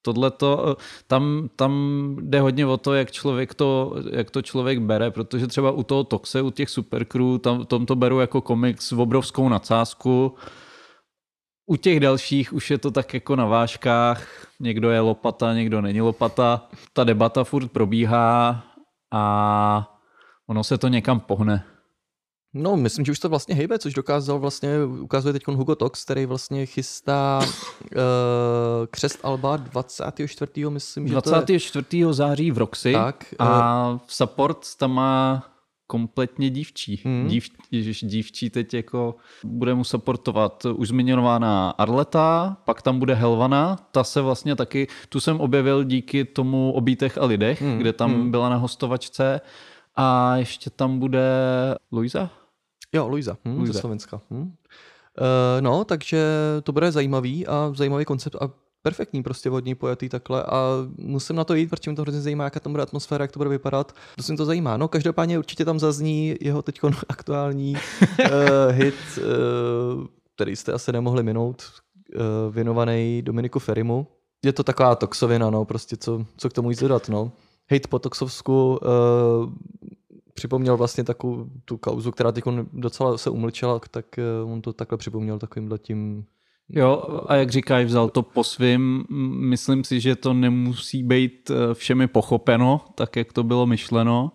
tohle to, tam, tam jde hodně o to, jak člověk to, jak to člověk bere, protože třeba u toho Toxe, u těch Supercrew, tam, tom to beru jako komiks s obrovskou nadsázku. U těch dalších už je to tak jako na vážkách, někdo je lopata, někdo není lopata. Ta debata furt probíhá a ono se to někam pohne.
No, myslím, že už to vlastně hejbe, což dokázal vlastně, ukazuje teď Hugo Tox, který vlastně chystá uh, (laughs) křest Alba 24. myslím, že to je.
24. září v Roxy
Tak, eh,
a v support tam má kompletně dívčí.
Hmm.
Dív, ježiš, dívčí teď jako bude mu supportovat už zmiňovaná Arleta, pak tam bude Helvana, ta se vlastně taky, tu jsem objevil díky tomu Obítech a lidech,
Hmm,
kde tam
hmm.
byla na hostovačce A ještě tam bude Luisa?
Jo, Luisa, hm,
Luisa.
ze Slovenska. Hm. Uh, no, takže to bude zajímavý a zajímavý koncept a perfektní prostě vodní pojatý takhle a musím na to jít, protože mě to hrozně zajímá, jaká tam bude atmosféra, jak to bude vypadat. To se mi to zajímá. No, každopádně určitě tam zazní jeho teď (laughs) aktuální uh, hit, uh, který jste asi nemohli minout, uh, věnovaný Dominiku Ferimu. Je to taková toxovina, no, prostě co, co k tomu jít dodat, no. Hejt po Toxovsku uh, připomněl vlastně takovou tu kauzu, která teď docela se umlčela, tak uh, on to takhle připomněl takovýmhle tím
Jo, a jak říkáš, vzal to po svým. Myslím si, že to nemusí být eh, všemi pochopeno, tak jak to bylo myšleno,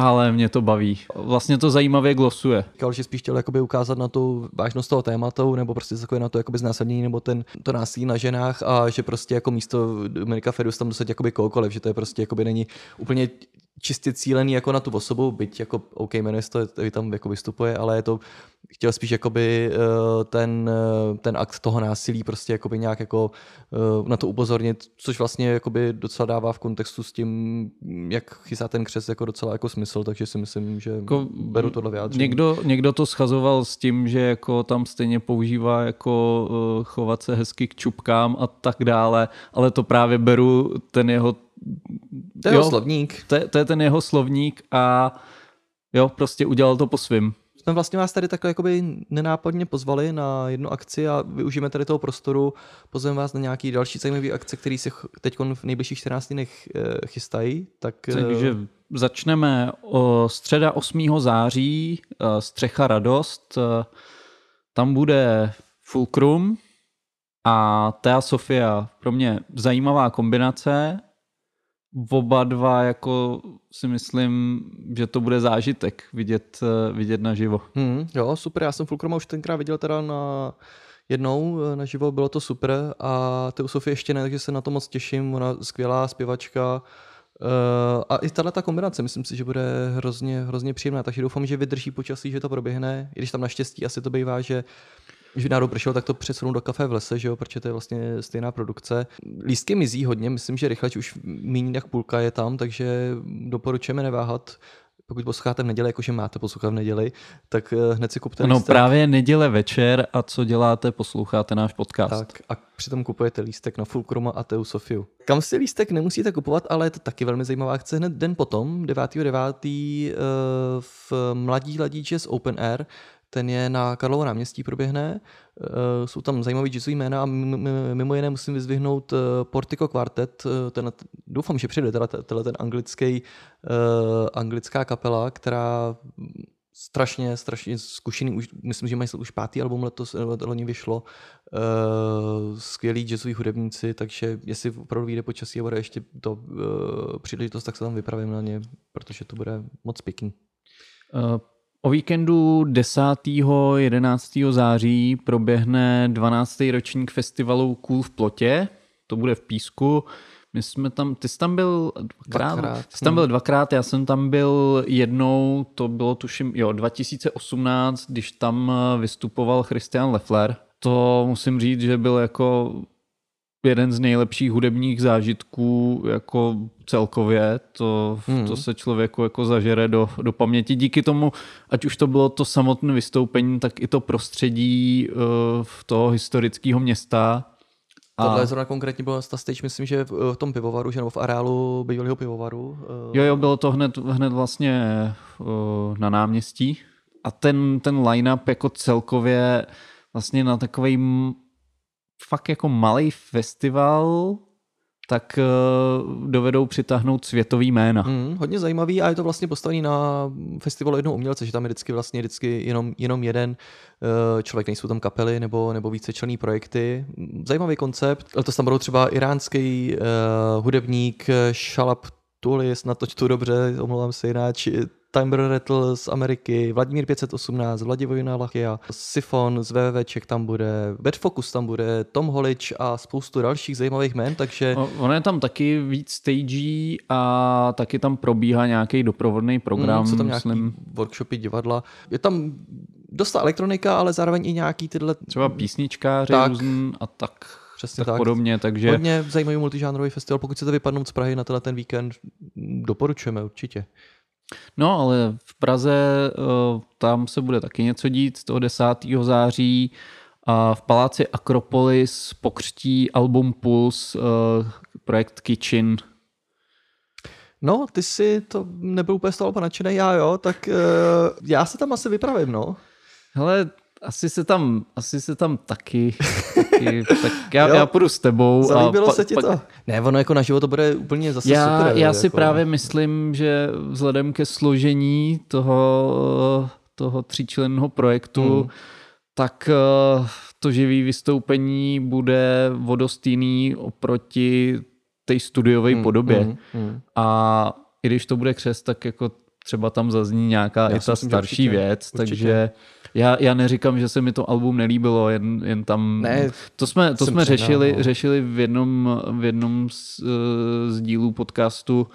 ale mě to baví. Vlastně to zajímavě glosuje.
říkal, že spíš chtěl jakoby ukázat na tu vážnost toho tématu, nebo prostě takové na to jakoby znásilnění, nebo ten, to násilí na ženách a že prostě jako místo Dominika Fedus tam dostat jakoby kohokoliv, že to je prostě jakoby není úplně čistě cílený jako na tu osobu, byť jako OK, jmenuje se to, i tam jako vystupuje, ale je to, chtěl spíš jakoby eh, ten, eh, ten akt toho násilí prostě jakoby nějak jako eh, na to upozornit, což vlastně jakoby docela dává v kontextu s tím, jak chystá ten křes jako docela jako smysl, takže si myslím, že
Jako,
beru tohle vyjádření.
Někdo, někdo to schazoval s tím, že jako tam stejně používá jako chovat se hezky k čupkám a tak dále, ale to právě beru ten jeho...
To je jeho slovník.
To, je- to je ten jeho slovník a jo, prostě udělal to po svým.
jsme vlastně vás tady takhle jakoby nenápadně pozvali na jednu akci a využijeme tady toho prostoru, pozveme vás na nějaký další zajímavé akce, které se teď v nejbližších 14 dnech eh, chystají. Tak, eh,
Takže začneme o středa 8. září, eh, Střecha Radost. Tam bude Fulcrum a Thea Sofia. Pro mě zajímavá kombinace. Oba dva jako si myslím, že to bude zážitek vidět, eh, vidět naživo.
Hmm, jo, super, já jsem Fulcruma už tenkrát viděl teda na jednou eh, naživo, bylo to super a Teu Sofie ještě ne, takže se na to moc těším, ona skvělá zpěvačka eh, a i tahle ta kombinace, myslím si, že bude hrozně, hrozně příjemná, takže doufám, že vydrží počasí, že to proběhne, i když tam naštěstí asi to bývá, že když by náhodou pršelo, tak to přesunou do kafe v lese, že jo, protože to je vlastně stejná produkce. Lístky mizí hodně, myslím, že rychle už méně jak půlka je tam, takže doporučujeme neváhat. Pokud posloucháte v neděli, jakože máte poslouchat v neděli, tak eh, hned si kupte
No
lístek.
právě neděle večer a co děláte, posloucháte náš podcast.
Tak a přitom kupujete lístek na Fulcruma a Teu Sofiu. Kam si lístek nemusíte kupovat, ale je to taky velmi zajímavá akce. Hned den potom, 9.9. eh, v Mladí Ladí Jazz Open Air, ten je na Karlovo náměstí, proběhne. Eh, Jsou tam zajímavý jazzový jména a mimo jiné musím vyzvihnout eh, Portico Quartet. eh, Ten, doufám, že přijde teda te- tenhle ten anglický, uh, anglická kapela, která strašně, strašně zkušený, už, myslím, že mají už pátý album letos, loni vyšlo, uh, skvělí jazzoví hudebníci, takže jestli opravdu vyjde počasí a bude ještě to uh, příležitost, tak se tam vypravím na ně, protože to bude moc pěkný.
Eh, O víkendu 10. 11. září proběhne 12. ročník festivalu Cool v Plotě. To bude v Písku. My jsme tam, ty jsi tam byl dvakrát,
Dvakrát,
Ty jsi tam byl dvakrát, já jsem tam byl jednou, to bylo tuším, jo, 2018, když tam vystupoval Christian Leffler. To musím říct, že byl jako jeden z nejlepších hudebních zážitků jako celkově, to,
Hmm.
to se člověku jako zažere do, do paměti. Díky tomu, ať už to bylo to samotné vystoupení, tak i to prostředí uh, v toho historického města.
A... Tohle zrovna konkrétně byla ta stage, myslím, že v, tom pivovaru, že nebo v areálu bývalého pivovaru. eh,
Jo, jo, bylo to hned, hned vlastně uh, na náměstí a ten, ten line-up jako celkově vlastně na takový fakt jako malý festival tak uh, dovedou přitáhnout světový jména.
Mm, hodně zajímavý a je to vlastně postavený na festivalu jednoho umělce, že tam je vždycky vlastně vždycky jenom, jenom jeden uh, člověk, nejsou tam kapely nebo, nebo vícečlenný projekty. Zajímavý koncept. Letos tam budou třeba iránský uh, hudebník Shalab Tuli, snad to čtu dobře, omlouvám se jináč, Timber Rattle z Ameriky, Vladimír 518, Vladivojina Lachia, Sifon z VVČek tam bude, Bad Focus tam bude, Tom Holič a spoustu dalších zajímavých jmén, takže
Ono je tam taky víc stagí a taky tam probíhá nějaký doprovodný program,
Mm, jsou tam nějaký
myslím,
workshopy, divadla. Je tam dost elektronika, ale zároveň i nějaký tyhle
třeba písničkáři
Tak.
různý a tak,
Přesně
tak
tak.
podobně, takže
hodně zajímavý multižánrový festival. Pokud chcete vypadnout z Prahy na tenhle ten víkend, doporučujeme určitě.
No, ale v Praze eh, tam se bude taky něco dít toho 10. září a v paláci Akropolis pokřtí album Puls eh, projekt Kitchen.
No, ty si to nebyl úplně z toho nadšený, já jo, tak uh, já se tam asi vypravím, no.
Hele, asi se tam, asi se tam taky, taky tak já,
Jo.
já půjdu s tebou.
Zalíbilo
pa-
se ti
pak-
to? Ne, ono jako na život to bude úplně zase
Já,
super.
já
jako,
si právě myslím, že vzhledem ke složení toho, toho tříčlenného projektu,
Hmm.
tak eh, to živý vystoupení bude vodostýný oproti té studiové
Hmm,
podobě.
hmm, hmm.
A i když to bude křest, tak jako třeba tam zazní nějaká
Já
i ta
myslím,
starší
určitě,
věc,
určitě.
takže já, já neříkám, že se mi to album nelíbilo, jen, jen tam...
Ne,
to jsme, to jsme řešili,
no.
řešili v jednom, v jednom z, eh, z dílů podcastu,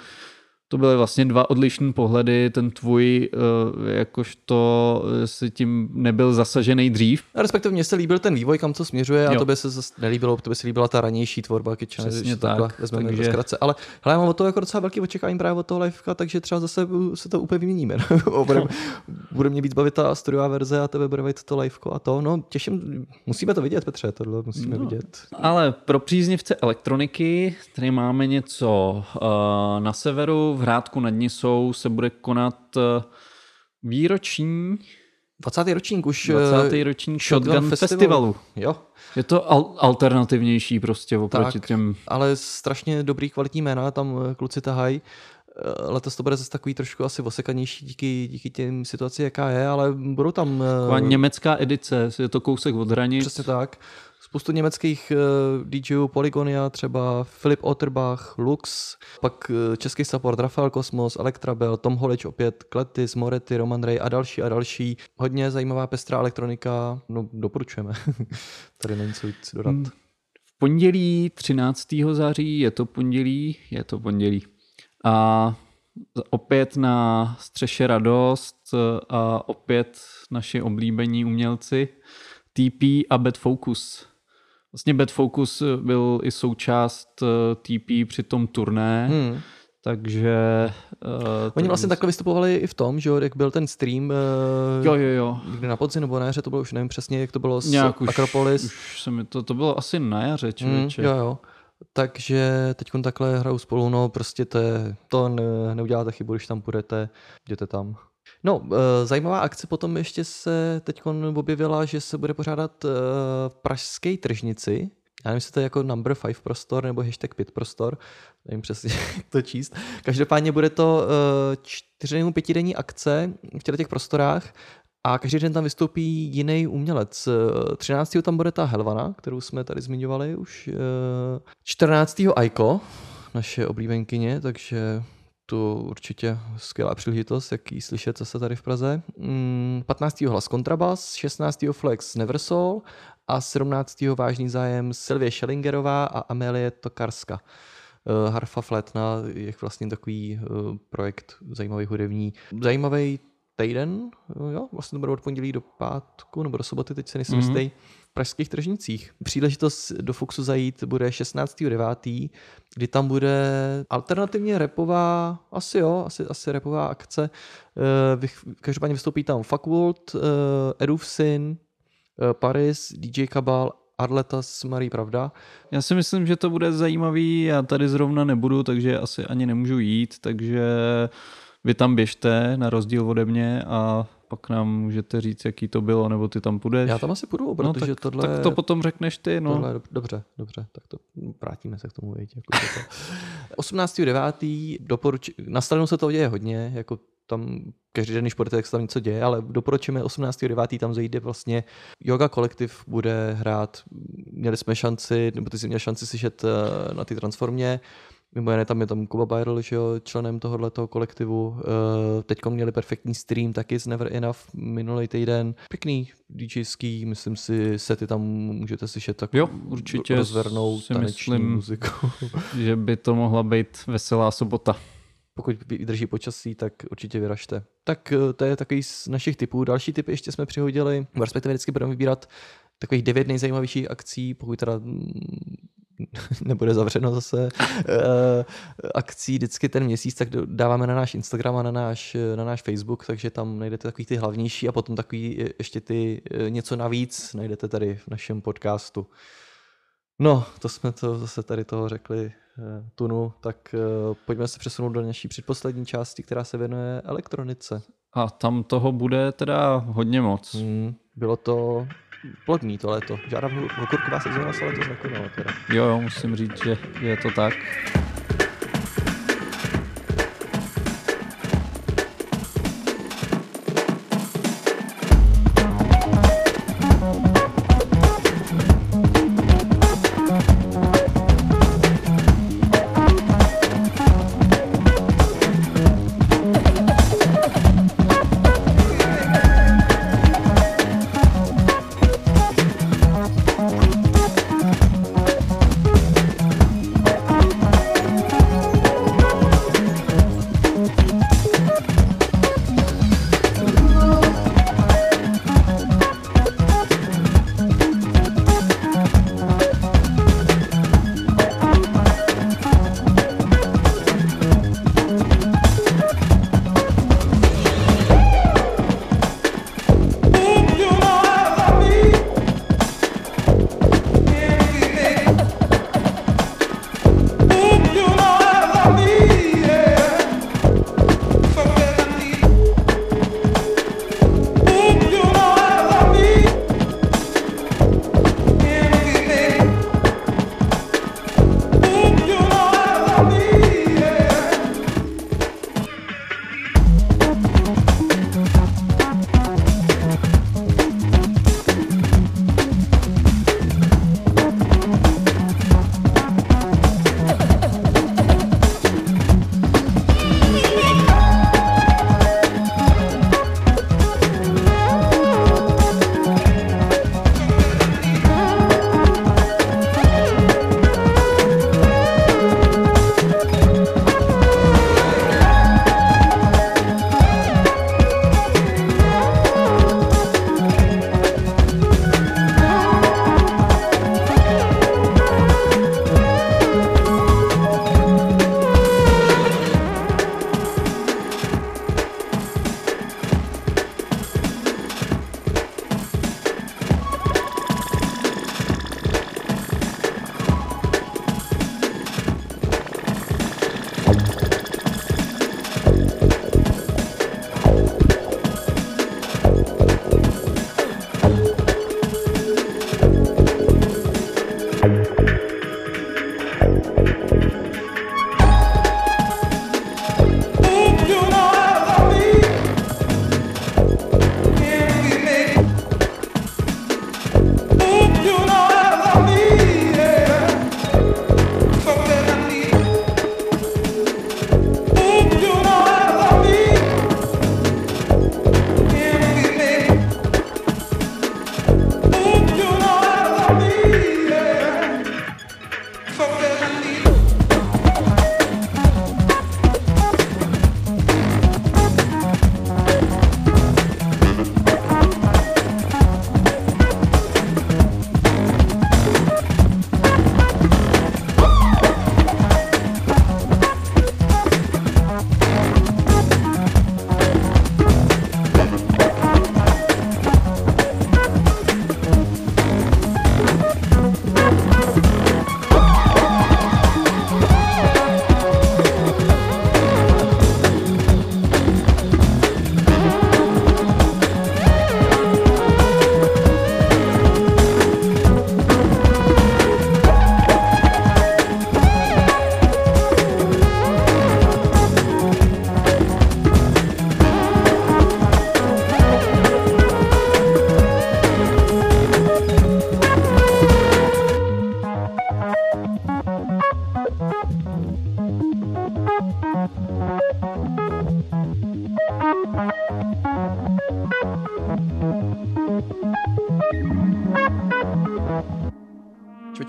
to byly vlastně dva odlišné pohledy, ten tvůj, eh, jakožto eh, si tím nebyl zasažený dřív,
A respektive mně se líbil ten vývoj, kam to směřuje a
Jo.
to by se zase nelíbilo, to by se líbila ta ranější tvorba Kitchena,
Přesně tak,
vezmeme
takže-
zkratce. Ale hele, já mám od toho jako docela velký očekávání právě od toho liveka, takže třeba zase se to úplně vyměníme. (laughs) No. bude, bude mě víc bavit ta studiová verze a tebe bude bavit to liveko a to. No, těším, musíme to vidět, Petře, tohle musíme
No.
vidět.
Ale pro příznivce elektroniky, tady máme něco uh, na severu, v Hrádku nad Nisou se bude konat uh, výroční
20. ročník už.
20.
eh,
ročník
Shotgun
Shotgun
Festivalu.
Festivalu.
Jo,
Je to al- alternativnější prostě oproti
Tak.
těm...
ale strašně dobrý kvalitní jména, tam eh, kluci tahají. Eh, Letos to bude zase takový trošku asi osekanější díky, díky těm situaci, jaká je, ale budou tam... eh,
Taková německá edice, je to kousek od hranic.
Přesně tak. Spoustu německých uh, DJů, Polygonia, třeba Filip Otterbach, Lux, pak uh, český support Rafael Kosmos, Elektrabel, Tom Holič opět, Kletis, Moretti, Roman Ray a další a další. Hodně zajímavá pestrá elektronika, no doporučujeme. (laughs) Tady není co víc dodat.
Hmm. V pondělí 13. září, je to pondělí, je to pondělí. A opět na střeše radost a opět naši oblíbení umělci TP a Bad Focus. Vlastně Bad Focus byl i součást eh, TP při tom turné,
Hmm.
takže... Uh,
Oni vlastně takhle vystupovali i v tom, že jo, jak byl ten stream uh,
Jo, jo, jo.
někdy na podzim nebo na jaře, to bylo už nevím přesně, jak to bylo s
Nějak už,
Akropolis.
už se mi to, to bylo asi na jaře,
Mm,
člověče.
jo, jo. Takže teď takhle hrajou spolu, no prostě to, je, to ne, neuděláte chybu, když tam půjdete, jděte tam. No, e, zajímavá akce potom ještě se teď objevila, že se bude pořádat e, v pražské tržnici. Já nevím, jestli to je jako number 5 prostor nebo hashtag 5 prostor, nevím přesně, (laughs) jak to číst. Každopádně bude to e, čtyři nebo pětidenní akce v těchto těch prostorách a každý den tam vystoupí jiný umělec. Eh, 13. tam bude ta Helvana, kterou jsme tady zmiňovali už. eh, 14. Aiko, naše oblíbenkyně, takže to určitě skvělá příležitost, jak ji slyšet zase tady v Praze. Mm, 15. hlas kontrabas, 16. flex Neversol a 17. vážný zájem Silvie Schellingerová a Amelie Tokarska. Eh, Harfa Fletna je vlastně takový eh, projekt zajímavý hudební. Zajímavý týden, eh, jo, vlastně to bude od pondělí do pátku nebo do soboty, teď se nejsem
Mhm.
mm-hmm. v pražských tržnicích. Příležitost do Foxu zajít bude 16.9., kdy tam bude alternativně repová, asi jo, asi, asi repová akce. Eh, Každopádně vystoupí tam Fuckworld, Edův syn, eh, Paris, DJ Kabal, Arletas, Marie Pravda.
Já si myslím, že to bude zajímavý, já tady zrovna nebudu, takže asi ani nemůžu jít, takže vy tam běžte na rozdíl ode mě a pak nám můžete říct, jaký to bylo, nebo ty tam půjdeš.
Já tam asi půjdu,
no,
protože
tak,
tohle...
tak to potom řekneš ty, no.
Tohle dobře, dobře, tak to vrátíme se k tomu, viď, jako to. (laughs) 18.9. doporuč... Na stranu se toho děje hodně, jako tam každý den, když půjdete, tak se tam něco děje, ale doporučujeme 18.9. tam zajde vlastně Yoga Kolektiv bude hrát, měli jsme šanci, nebo ty jsi měl šanci slyšet eh, na ty transformě, Mimo jiné tam je tam Kuba Byrl, že jo, členem tohoto kolektivu. Teď měli perfektní stream taky z Never Enough minulý týden. Pěkný DJský, myslím si, sety tam můžete slyšet tak
Jo, určitě
rozvernou
si
taneční
myslím-
muziku. (laughs)
Že by to mohla být veselá sobota.
Pokud vydrží počasí, tak určitě vyražte. Tak eh, to je takový z našich typů. Další typy ještě jsme přihodili, respektive vždycky budeme vybírat takových devět nejzajímavějších akcí, pokud teda mm, (laughs) nebude zavřeno zase uh, akcí vždycky ten měsíc, tak dáváme na náš Instagram a na náš, na náš Facebook, takže tam najdete takový ty hlavnější a potom takový ještě ty eh, něco navíc najdete tady v našem podcastu. No, to jsme to zase tady toho řekli eh, Tunu, tak pojďme se přesunout do naší předposlední části, která se věnuje elektronice.
A tam toho bude teda hodně moc.
Hmm, bylo to plodný to léto. Žádná okurková sezóna se letos nekonala teda.
Jo, jo, musím říct, že je to tak.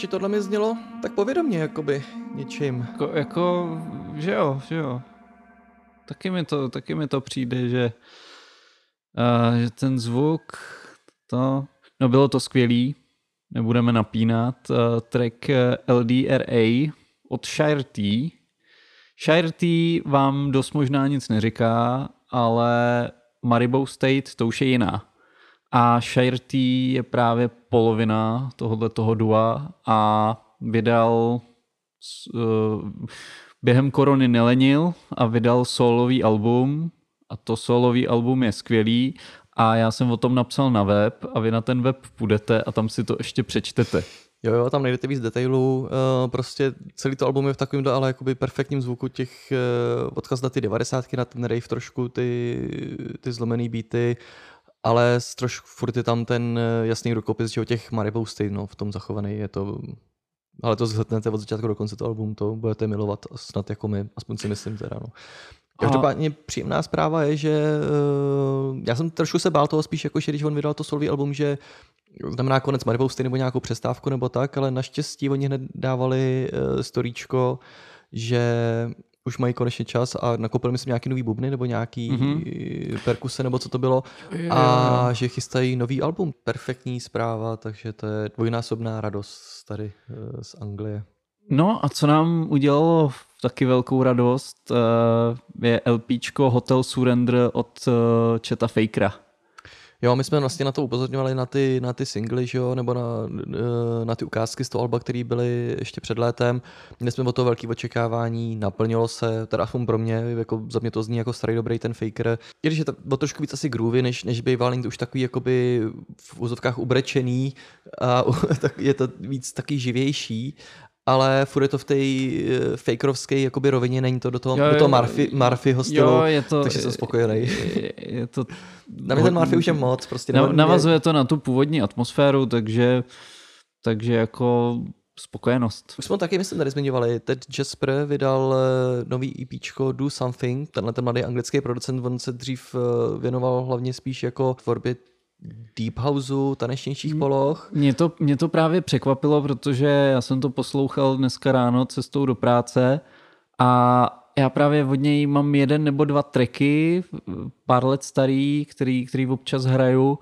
Čoči, tohle mi znělo tak povědomně, jakoby něčím.
Jako, jako, že jo, že jo. Taky mi to, taky mi to přijde, že, uh, že ten zvuk, to, no bylo to skvělý, nebudeme napínat, uh, track eh, LDRA od Shire T. Shire T vám dost možná nic neříká, ale Maribou State to už je jiná. A Shire T je právě polovina tohohle toho dua a vydal uh, během korony nelenil a vydal solový album a to solový album je skvělý a já jsem o tom napsal na web a vy na ten web půjdete a tam si to ještě přečtete.
Jo, jo, tam najdete víc detailů. Uh, prostě celý to album je v takovém ale jakoby perfektním zvuku těch uh, odkaz na ty devadesátky, na ten rave trošku, ty, ty zlomený beaty, ale trošku furt je tam ten eh, jasný rukopis, že o těch Maribou State, no, v tom zachovaný je to ale to zhltnete od začátku do konce to album, to budete milovat snad jako my, aspoň si myslím teda, no. Každopádně příjemná zpráva je, že uh, já jsem trošku se bál toho spíš, jako, že když on vydal to solový album, že znamená konec Maribou State nebo nějakou přestávku nebo tak, ale naštěstí oni hned dávali uh, storíčko, že už mají konečně čas a nakoupili myslím nějaký nový bubny nebo nějaký mm-hmm. perkuse nebo co to bylo a že chystají nový album. Perfektní zpráva, takže to je dvojnásobná radost tady uh, z Anglie.
No a co nám udělalo taky velkou radost, eh, je LPčko Hotel Surrender od eh, Cheta Fakera.
Jo, my jsme vlastně na to upozorňovali na ty, na ty singly, že jo, nebo na, eh, na ty ukázky z toho alba, které byly ještě před létem. Měli jsme o to velké očekávání, naplnilo se, teda aspoň pro mě, jako za mě to zní jako starý dobrý ten faker. I když je to trošku víc asi groovy, než, než není to už takový jakoby v úzovkách ubrečený a (laughs) tak je to víc taky živější. Ale furt je to v té eh, fakerovské jakoby rovině, není to do toho,
Jo,
do toho Murphy, Murphyho stylu,
Jo, je to,
takže jsem spokojený.
Je, je to,
Na mě ten Murphy už je moc, prostě nebo-
Navazuje to na tu původní atmosféru, takže, takže jako spokojenost.
Už jsme taky, myslím, tady zmiňovali. Ted Jasper vydal eh, nový EPčko Do Something. Tenhle ten mladý anglický producent, on se dřív eh, věnoval hlavně spíš jako tvorbě deep houseu, tanečnějších poloh.
Mě to, mě to právě překvapilo, protože já jsem to poslouchal dneska ráno cestou do práce a já právě od něj mám jeden nebo dva tracky, pár let starý, který, který občas hraju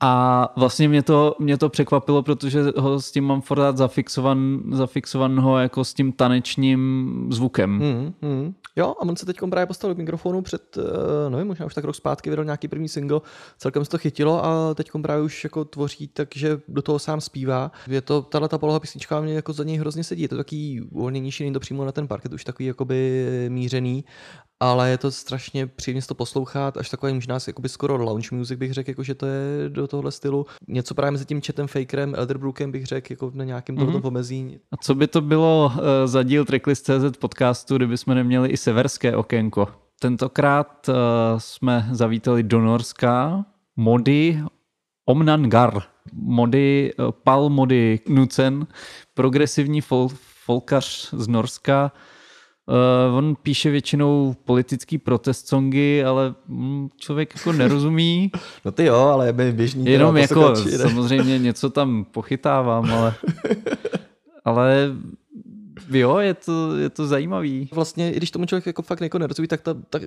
a vlastně mě to, mě to překvapilo, protože ho s tím mám furt zafixovan, zafixovan ho jako s tím tanečním zvukem.
Hmm, hmm. Jo, a on se teď právě postavil k mikrofonu před, uh, nevím, možná už tak rok zpátky vydal nějaký první single, celkem se to chytilo a teď právě už jako tvoří, takže do toho sám zpívá. Je to, tahle ta poloha písnička mě jako za něj hrozně sedí, je to takový uvolněnější, není to přímo na ten parket, už takový jakoby mířený, ale je to strašně příjemně to poslouchat, až takový možná jakoby skoro lounge music bych řekl, jako že to je do tohle stylu. Něco právě mezi tím Chatem Fakerem, Elderbrookem bych řekl, jako na nějakém mm-hmm. tohoto pomezí.
A co by to bylo uh, za díl Tracklist.cz podcastu, kdyby jsme neměli i severské okénko? Tentokrát uh, jsme zavítali do Norska mody Omnangar. Mody, uh, Pal Mody Knudsen, progresivní fol, folkař z Norska. Uh, on píše většinou politický protest songy, ale mm, člověk jako nerozumí. (laughs)
No ty jo, ale my běžní
Jenom jako
ne?
samozřejmě něco tam pochytávám, ale, (laughs) ale jo, je to, je to zajímavý.
Vlastně, i když tomu člověk jako fakt jako nerozumí, tak ta, ta,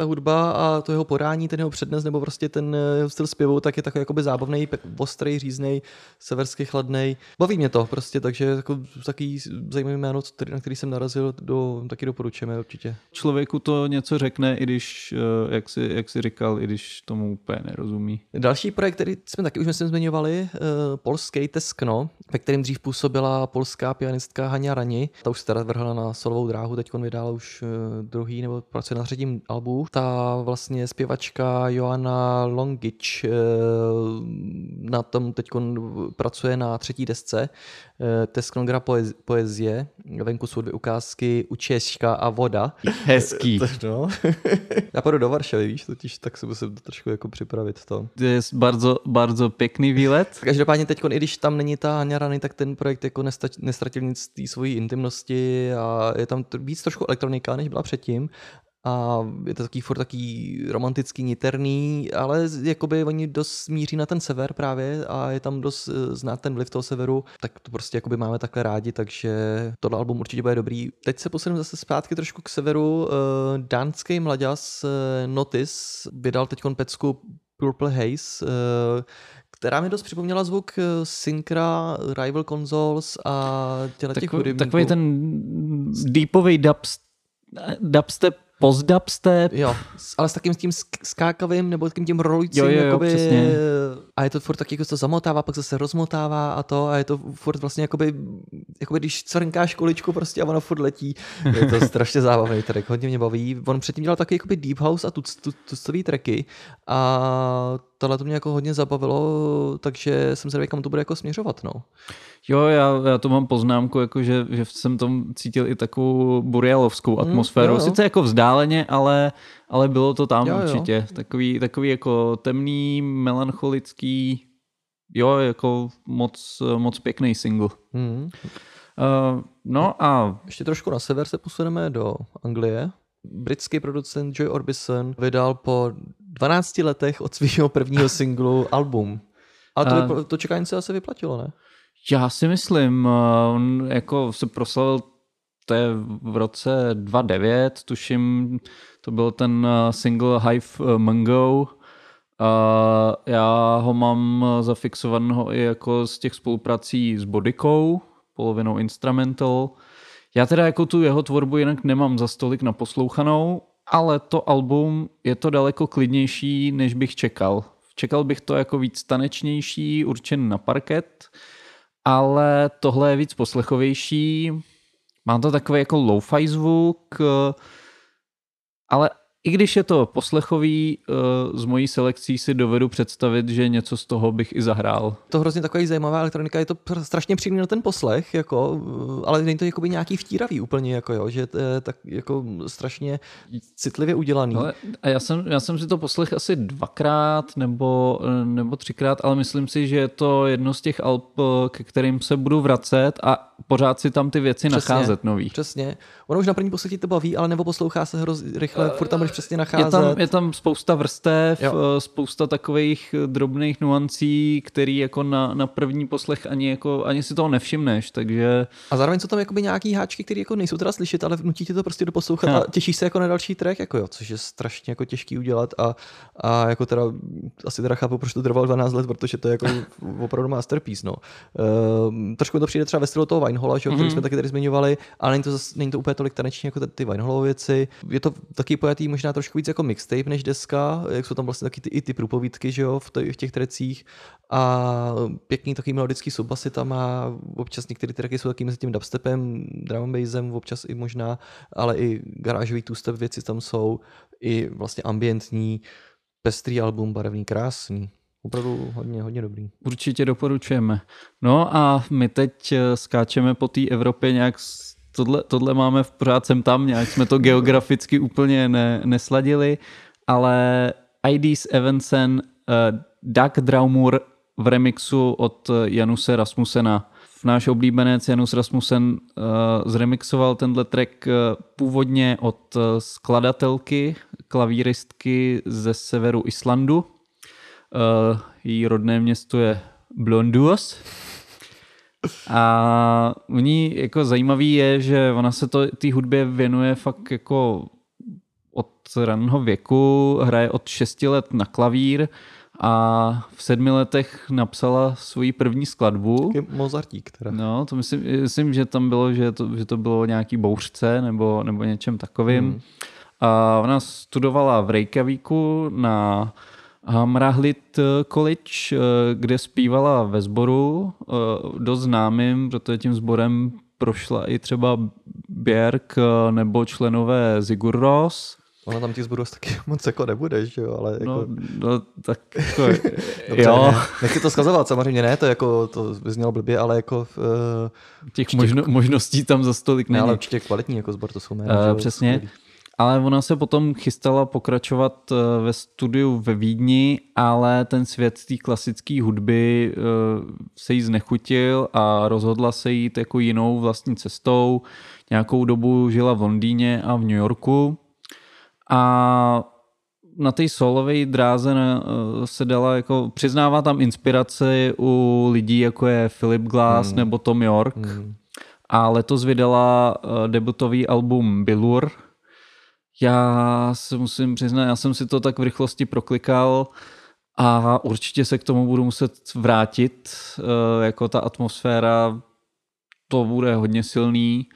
ta hudba a to jeho podání, ten jeho přednes nebo prostě ten eh, jeho styl zpěvu, tak je takový jakoby zábavný, ostrý, říznej, seversky chladnej. Baví mě to prostě, takže jako taký zajímavý jméno, který, na který jsem narazil, do, taky doporučujeme určitě.
Člověku to něco řekne, i když, eh, jak si, jak si říkal, i když tomu úplně nerozumí.
Další projekt, který jsme taky už myslím zmiňovali, uh, polský Teskno, ve kterém dřív působila polská pianistka Hania Rani. Ta už se teda vrhla na solovou dráhu, teď vydala už uh, druhý nebo pracuje na třetím albu. Ta vlastně zpěvačka Joanna Longič uh, na tom teď pracuje na třetí desce. Uh, Tesknogra poez- poezie. Venku jsou dvě ukázky Učeška a voda.
Hezký.
No. (laughs) Já půjdu do Varšavy, víš, totiž tak se musím to trošku jako připravit to.
To je bardzo, bardzo pěkný výlet.
Každopádně teď, i když tam není ta Hania Rany, tak ten projekt jako nestač, nestratil nic té svojí intimnosti a je tam víc trošku elektronika, než byla předtím. A je to taký furt taký romantický, niterný, ale jakoby oni dost míří na ten sever právě a je tam dost eh, znát ten vliv toho severu, tak to prostě jakoby máme takhle rádi, takže tohle album určitě bude dobrý. Teď se posuneme zase zpátky trošku k severu. Eh, Dánský mladěz eh, Notis vydal teď pecku Purple Haze, která mi dost připomněla zvuk Syncra, Rival Consoles a těle těch
Takový, takový ten deepový dubst, dubstep, post-dubstep.
Jo, ale s takým tím sk- skákavým nebo takým tím rolujícím,
Jo, jo, jo,
jakoby,
přesně.
A je to furt taky jako se to zamotává, pak zase rozmotává a to a je to furt vlastně jakoby, jakoby když cvrnkáš kuličku prostě a ono furt letí. Je to strašně zábavný track, hodně mě baví. On předtím dělal taky jakoby deep house a tuc, tu, tucový tracky a tohle to mě jako hodně zabavilo, takže jsem zvědavý, kam to bude jako směřovat, no.
Jo, já, já to mám poznámku, jako že, že jsem tam cítil i takovou borealovskou atmosféru.
jo, jo.
Sice jako vzdáleně, ale, ale bylo to tam
Jo, jo.
určitě. Takový, takový jako temný, melancholický, jo, jako moc, moc pěkný single.
Hmm.
Uh, no a
Ještě trošku na sever se posuneme do Anglie. Britský producent Joy Orbison vydal po 12 letech od svého prvního (laughs) singlu album. A to,
A-
vypl- to čekání se asi vyplatilo, ne?
já si myslím, uh, on jako se proslavil to je v roce 2009, tuším, to byl ten single Hive Mango. Já ho mám zafixovaného i jako z těch spoluprací s Bodykou, polovinou instrumental. Já teda jako tu jeho tvorbu jinak nemám za stolik naposlouchanou, ale to album je to daleko klidnější, než bych čekal. Čekal bych to jako víc tanečnější, určen na parket, ale tohle je víc poslechovější. Má to takový jako lo-fi zvuk, ale i když je to poslechový, eh, z mojí selekcí si dovedu představit, že něco z toho bych i zahrál.
To hrozně takový zajímavá elektronika, je to strašně příjemný na ten poslech, jako, uh, ale není to jakoby nějaký vtíravý úplně, jako jo, že to je tak jako strašně citlivě udělaný.
Ale, a já jsem, já jsem si to poslech asi dvakrát nebo, nebo třikrát, ale myslím si, že je to jedno z těch alb, eh, ke kterým se budu vracet a pořád si tam ty věci
Přesně.
nacházet nový.
Přesně. Ono už na první poslech ti to baví, ale nebo poslouchá se hroz, rychle, furt tam budeš přesně
Je
nacházet.
tam, je tam spousta vrstev,
Jo.
eh, spousta takových eh, drobných nuancí, který jako na, na první poslech ani, jako, ani si toho nevšimneš, takže
A zároveň jsou tam jakoby nějaký háčky, které jako nejsou teda slyšet, ale vnutí ti to prostě doposlouchat
Ha.
a těšíš se jako na další track, jako jo, což je strašně jako těžký udělat a, a jako teda asi teda chápu, proč to trvalo 12 let, protože to je jako (laughs) opravdu masterpiece, no. Uh, trošku to přijde třeba ve stylu toho Winehola, že, mm-hmm. který jsme taky tady zmiňovali, ale není to, zas, není to úplně tolik taneční jako ty, ty Wineholové věci. Je to taky pojatý možná trošku víc jako mixtape než deska, jak jsou tam vlastně taky ty, i ty průpovídky, že jo, v, t- v těch trecích a pěkný takový melodický subbasy tam má, občas některé tracky jsou taky mezi tím dubstepem, drum bassem, občas i možná, ale i garážový two-step věci tam jsou, i vlastně ambientní, pestrý album, barevný, krásný. Opravdu hodně, hodně dobrý.
určitě doporučujeme. No a my teď eh, skáčeme po té Evropě nějak Tohle, tohle máme v pořád sem tam, nějak jsme to geograficky úplně ne, nesladili, ale IDs Evansen, uh, Doug Draumur v remixu od eh, Januse Rasmusena. Náš oblíbenec Janus Rasmussen uh, zremixoval tenhle track uh, původně od uh, skladatelky, klavíristky ze severu Islandu. Uh, její rodné město je Blonduos. A u ní jako zajímavý je, že ona se to té hudbě věnuje fakt jako od raného věku, hraje od 6 let na klavír a v sedmi letech napsala svoji první skladbu.
Taky Mozartík teda.
No, to myslím, myslím že tam bylo, že to, že to bylo nějaký bouřce nebo, nebo něčem takovým. Hmm. A ona studovala v Reykjavíku na Hamrahlit College, eh, kde zpívala ve sboru, eh, dost známým, protože tím sborem prošla i třeba Björk eh, nebo členové Sigur Rós.
Ona tam těch zbudů taky (laughs) moc jako nebude, že jo, ale jako...
No, no tak jako, (laughs)
Dobře,
jo,
ne, nechci to skazovat, samozřejmě ne, to jako, to by znělo blbě, ale jako, uh,
těch možno, možností tam za stolik
ne,
není.
ale určitě kvalitní jako sbor, to jsou jména,
Eh,
jo,
přesně.
skvělý.
Ale ona se potom chystala pokračovat eh, ve studiu ve Vídni, ale ten svět té klasické hudby eh, se jí znechutil a rozhodla se jít jako jinou vlastní cestou. Nějakou dobu žila v Londýně a v New Yorku a na té solové dráze eh, se dala jako, přiznává tam inspiraci u lidí jako je Philip Glass hmm. nebo Tom York. Hmm. A letos vydala debutový album Billur. Já se musím přiznat, já jsem si to tak v rychlosti proklikal A určitě se k tomu budu muset vrátit, eh, jako ta atmosféra, to bude hodně silný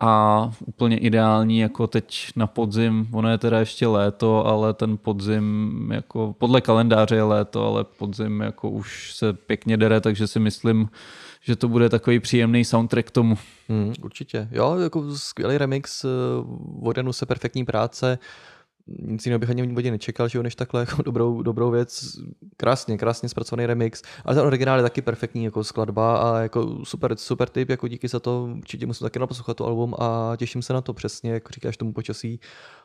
a úplně ideální jako teď na podzim, ono je teda ještě léto, ale ten podzim jako podle kalendáře je léto, ale podzim jako už se pěkně dere, takže si myslím, že to bude takový příjemný soundtrack k tomu.
Hmm, určitě. Jo, jako skvělý remix, eh, od Janu se perfektní práce, nic jiného bych ani od něj nečekal, že jo, než takhle jako dobrou, dobrou věc. Krásně, krásně zpracovaný remix. Ale ten originál je taky perfektní jako skladba a jako super, super typ, jako díky za to určitě musím taky naposlouchat to album a těším se na to přesně, jako říkáš tomu počasí,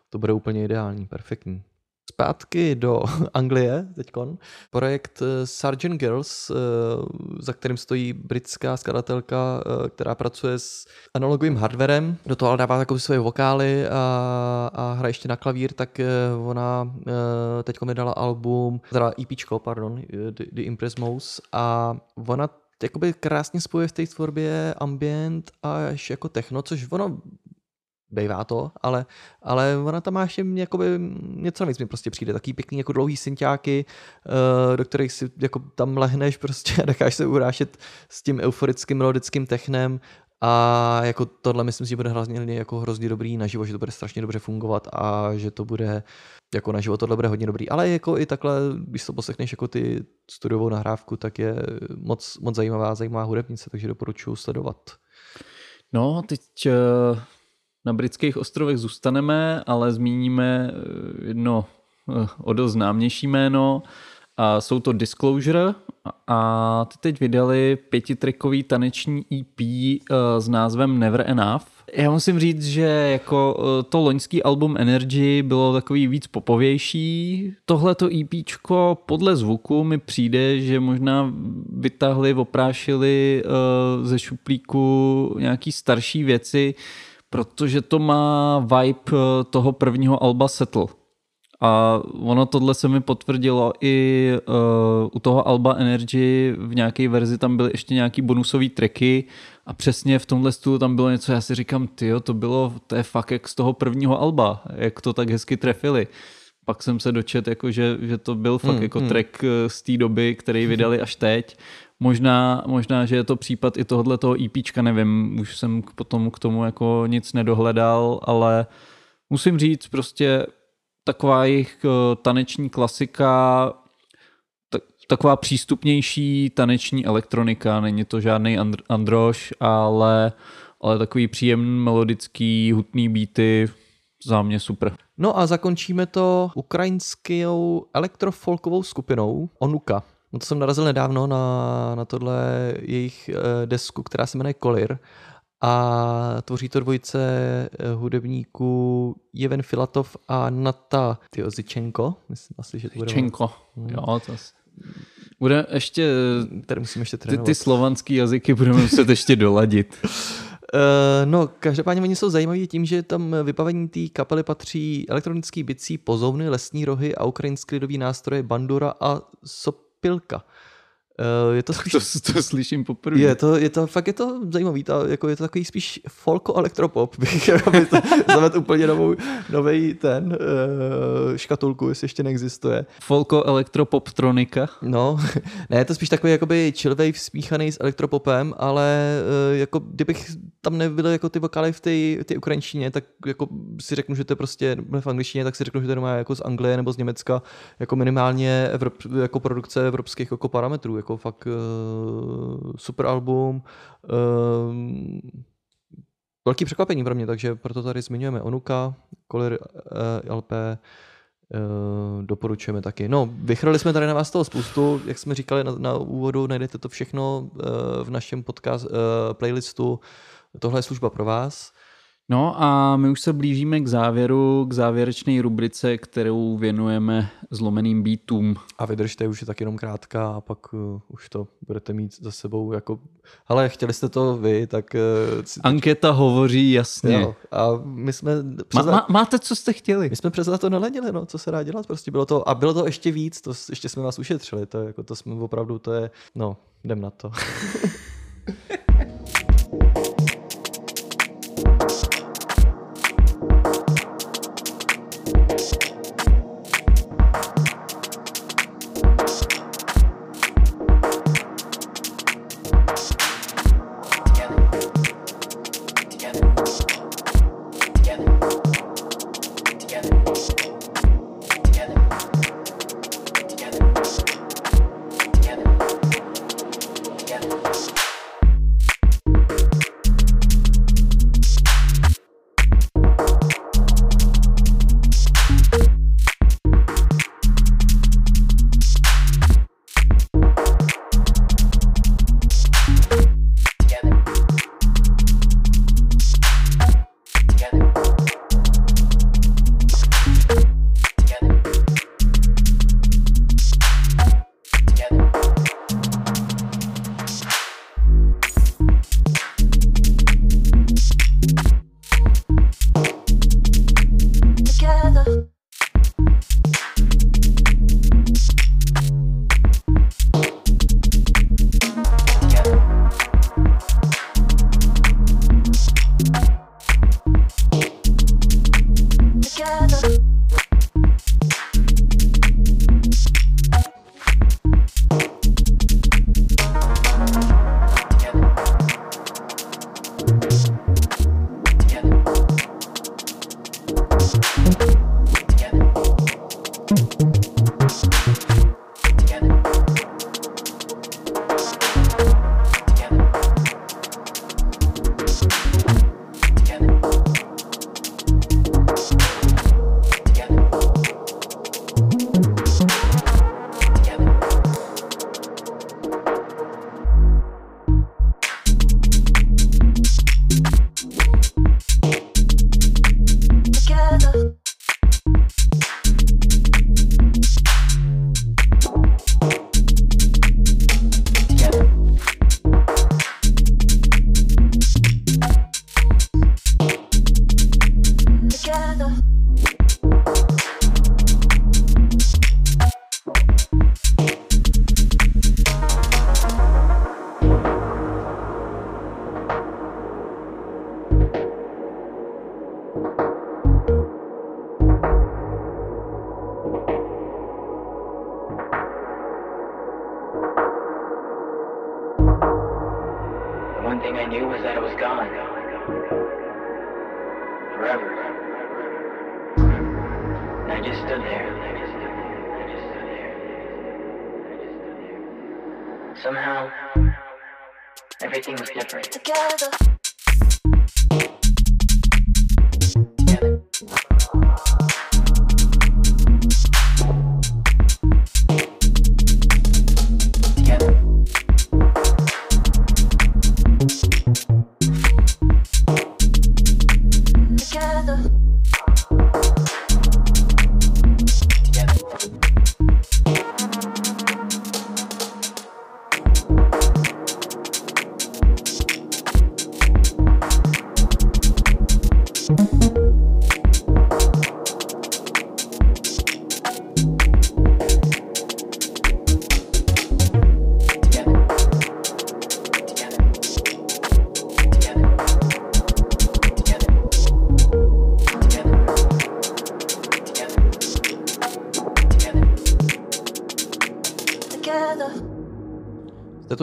to bude úplně ideální, perfektní. Zpátky do (laughs) Anglie teďkon. Projekt eh, Sargent Girls, eh, za kterým stojí britská skladatelka, eh, která pracuje s analogovým hardwarem. Do toho ale dává takové své vokály a, a hraje ještě na klavír, tak ona teď mi dala album, teda EPčko, pardon, The, The Impress Mouse a ona jakoby krásně spojuje v té tvorbě ambient až jako techno, což ono Bejvá to, ale, ale ona tam má ještě jakoby, něco navíc mi prostě přijde, taký pěkný jako dlouhý synťáky, uh, do kterých si jako tam lehneš prostě a necháš se urášet s tím euforickým melodickým technem a jako tohle myslím si, že bude hrozně, jako hrozně dobrý naživo, že to bude strašně dobře fungovat a že to bude jako naživo tohle bude hodně dobrý. Ale jako i takhle, když to poslechneš jako ty studiovou nahrávku, tak je moc, moc zajímavá, zajímavá hudebnice, takže doporučuji sledovat.
No, teď uh na britských ostrovech zůstaneme, ale zmíníme eh, jedno eh, o dost známější jméno. A jsou to Disclosure a ty teď vydali pětitrackový taneční EP eh, s názvem Never Enough. Já musím říct, že jako to loňský album Energy bylo takový víc popovější. Tohleto EPčko podle zvuku mi přijde, že možná vytahli, oprášili ze šuplíku nějaký starší věci, protože to má vibe eh, toho prvního alba Settle. A ono tohle se mi potvrdilo i uh, u toho Alba Energy v nějaké verzi tam byly ještě nějaký bonusové tracky a přesně v tomhle stůlu tam bylo něco, já si říkám, ty to bylo, to je fakt jak z toho prvního Alba, jak to tak hezky trefili. Pak jsem se dočet, jako že, že to byl fakt hmm, jako hmm. track eh, z té doby, který vydali až teď Možná, možná, že je to případ i tohohle toho EPčka, nevím, už jsem potom k tomu jako nic nedohledal, ale musím říct, prostě taková jejich eh, taneční klasika, taková přístupnější taneční elektronika, není to žádný androš, ale, ale takový příjemný melodický, hutný beaty, za mě super.
No a zakončíme to ukrajinskou elektrofolkovou skupinou Onuka. No to jsem narazil nedávno na, na tohle jejich eh, desku, která se jmenuje Kolir a tvoří to dvojice eh, hudebníků Jeven Filatov a Nata Tyozichenko. Myslím asi, že to bude...
Čenko, hmm. jo, to bude ještě...
Tady musím ještě
trénovat. Ty, ty slovanský jazyky budeme muset ještě doladit.
Uh, (laughs) no, každopádně oni jsou zajímaví tím, že tam vybavení té kapely patří elektronický bicí, pozovny, lesní rohy a ukrajinský lidový nástroje bandura a sop pilka.
Uh, je to, spíš, to, to slyším poprvé.
Je to, je to, fakt je to zajímavý, to, jako je to takový spíš folko elektropop, (laughs) bych aby to (laughs) zavedl úplně novou, nový ten uh, škatulku, jestli ještě neexistuje.
Folko elektropop tronika?
No, (laughs) ne, je to spíš takový jakoby chill wave smíchaný s elektropopem, ale uh, jako kdybych tam nebyly jako ty vokály v té, té ukrajinštině, tak jako si řeknu, že to je prostě v angličtině, tak si řeknu, že to je jako z Anglie nebo z Německa, jako minimálně Evrop, jako produkce evropských jako parametrů, jako fakt uh, super album. Uh, velký překvapení pro mě, takže proto tady zmiňujeme Onuka, Kolir uh, LP, Uh, doporučujeme taky. No, vychrali jsme tady na vás toho spoustu, jak jsme říkali na, na úvodu, najdete to všechno uh, v našem podcast uh, playlistu. Tohle je služba pro vás.
No a my už se blížíme k závěru, k závěrečné rubrice, kterou věnujeme zlomeným beatům.
A vydržte, už je tak jenom krátká a pak uh, už to budete mít za sebou jako... Ale chtěli jste to vy, tak... Uh,
Anketa hovoří jasně. Jo,
a my jsme...
Přes... Ma, má, máte, co jste chtěli.
My jsme přes to neledili, no, co se dá dělat, prostě bylo to... A bylo to ještě víc, to ještě jsme vás ušetřili, to, jako, to jsme opravdu, to je... No, jdem na to. (laughs)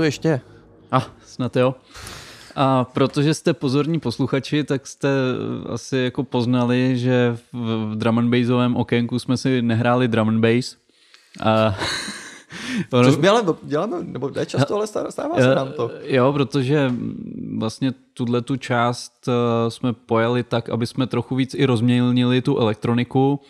tu ještě?
A, ah, snad jo. A protože jste pozorní posluchači, tak jste eh, asi jako poznali, že v, drum and bassovém okénku jsme si nehráli drum and bass. A, (laughs) ono-
Což my ale děláme, nebo ne často, ale stává, se nám to.
Eh, Jo, protože vlastně tuhle tu část eh, jsme pojali tak, aby jsme trochu víc i rozmělnili tu elektroniku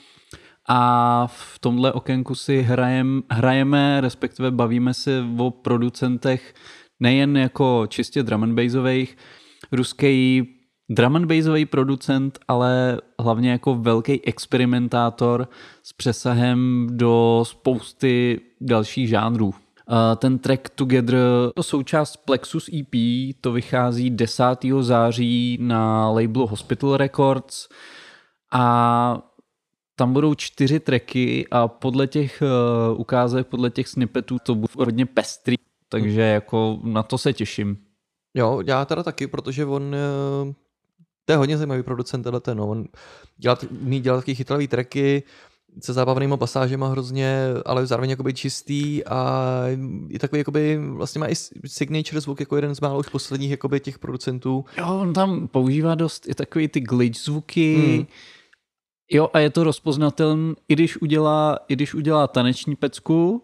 a v tomhle okénku si hrajem, hrajeme, respektive bavíme se o producentech nejen jako čistě drum and bassových, ruský drum and bassový producent, ale hlavně jako velký experimentátor s přesahem do spousty dalších žánrů. Ten track Together, to součást Plexus EP, to vychází 10. září na labelu Hospital Records a tam budou čtyři tracky a podle těch uh, ukázek, podle těch snippetů to bude hodně pestrý, takže jako na to se těším.
Jo, já teda taky, protože on eh, to je hodně zajímavý producent, tenhle ten, no. on dělá, umí dělat taky chytlavý tracky, se zábavnýma pasážema hrozně, ale zároveň jakoby čistý a je takový jakoby, vlastně má i signature zvuk jako jeden z málo už posledních jakoby těch producentů.
Jo, on tam používá dost i takový ty glitch zvuky.
Hmm.
Jo, a je to rozpoznatelné, i když udělá, i když udělá taneční pecku,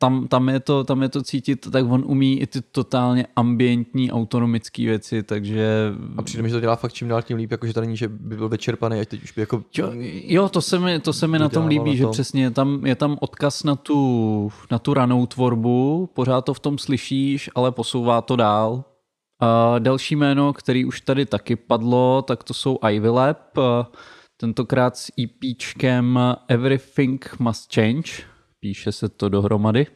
tam, tam, je to, tam je to cítit, tak on umí i ty totálně ambientní, autonomické věci, takže...
A přijde mi, že to dělá fakt čím dál tím líp, jakože to není, že by byl vyčerpaný, ať teď už by jako...
Jo, jo to se mi, to se mi na tom líbí,
na
že
tom.
přesně je tam, je tam odkaz na tu, na tu ranou tvorbu, pořád to v tom slyšíš, ale posouvá to dál. A další jméno, který už tady taky padlo, tak to jsou Ivy Lab, a tentokrát s EPčkem Everything Must Change, píše se to dohromady.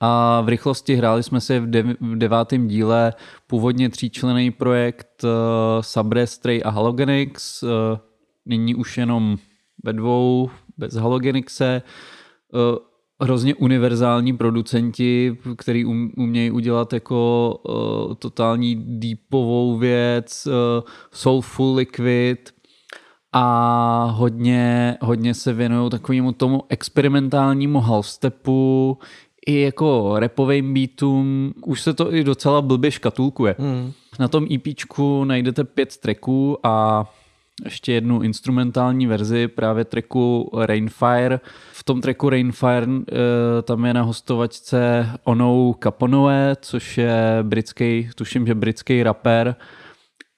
A v rychlosti hráli jsme si v, dev- v devátém díle původně tříčlený projekt uh, Sabre, Stray a Halogenix, uh, nyní už jenom ve dvou, bez Halogenixe. Uh, hrozně univerzální producenti, který um, umějí udělat jako uh, totální deepovou věc, uh, soulful liquid a hodně, hodně se věnují takovému tomu experimentálnímu halstepu, i jako repovým beatům, už se to i docela blbě škatulkuje.
Hmm.
Na tom EPčku najdete pět tracků a ještě jednu instrumentální verzi právě tracku Rainfire. V tom tracku Rainfire eh, tam je na hostovačce Onou Caponové, což je britský, tuším, že britský rapper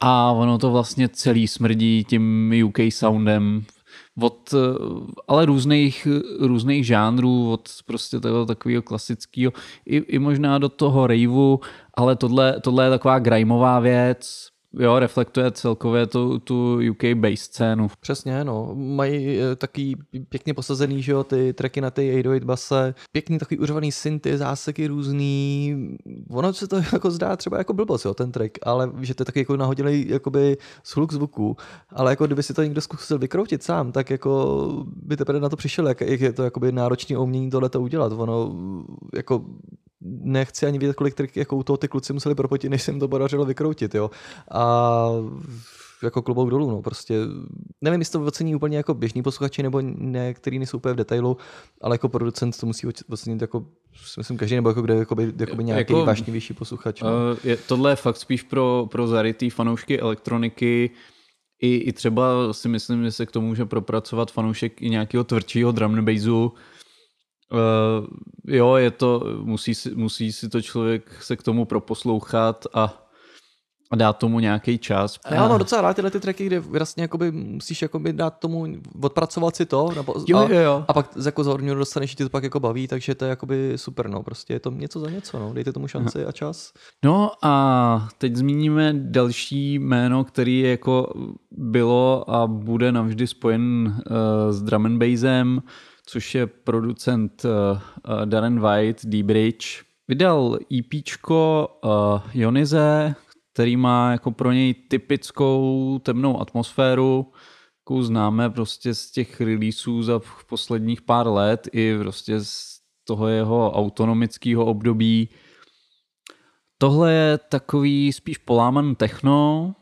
a ono to vlastně celý smrdí tím UK soundem. Od eh, ale různých, různých žánrů, od prostě toho takového klasického, i, i možná do toho raveu, ale tohle, tohle je taková grimeová věc, jo, reflektuje celkově tu, tu UK bass scénu.
Přesně, no. Mají eh, taky pěkně posazený, že jo, ty tracky na ty 808 base, pěkný takový uřovaný synty, záseky různý. Ono se to (laughs) jako zdá třeba jako blbost, jo, ten track, ale že to je taky jako nahodilý jakoby shluk zvuku, ale jako kdyby si to někdo zkusil vykroutit sám, tak jako by teprve na to přišel, jak, jak je to jakoby náročný umění tohle to udělat. Ono jako nechci ani vědět, kolik trik, jako u toho ty kluci museli propotit, než se jim to podařilo vykroutit, jo. A jako klobouk dolů, no, prostě nevím, jestli to ocení úplně jako běžní posluchači nebo ne, který nejsou úplně v detailu, ale jako producent to musí ocenit jako, myslím, každý, nebo jako kde jakoby, jakoby nějaký
Jako-
vášnivější posluchač. No.
Uh, je, tohle je fakt spíš pro, pro zarytý fanoušky elektroniky. I, I třeba si myslím, že se k tomu může propracovat fanoušek i nějakého tvrdšího drum and bassu. Uh, jo, je to, musí si, musí si to člověk se k tomu proposlouchat a, a dát tomu nějaký čas.
A já mám docela rád tyhle ty tracky, kde vlastně jakoby musíš jakoby dát tomu, odpracovat si to, nebo,
Jo,
a,
jo, jo.
a pak jako za odměnu dostaneš, ti to pak jako baví, takže to je jakoby super, no, prostě je to něco za něco, no, dejte tomu šanci a čas.
No a teď zmíníme další jméno, který jako bylo a bude navždy spojen uh, s drum and bassem, což je producent uh, Darren White, D-Bridge. Vydal EPčko uh, Ionize, který má jako pro něj typickou temnou atmosféru, jakou známe prostě z těch releaseů za posledních pár let i prostě z toho jeho autonomického období. Tohle je takový spíš poláman techno,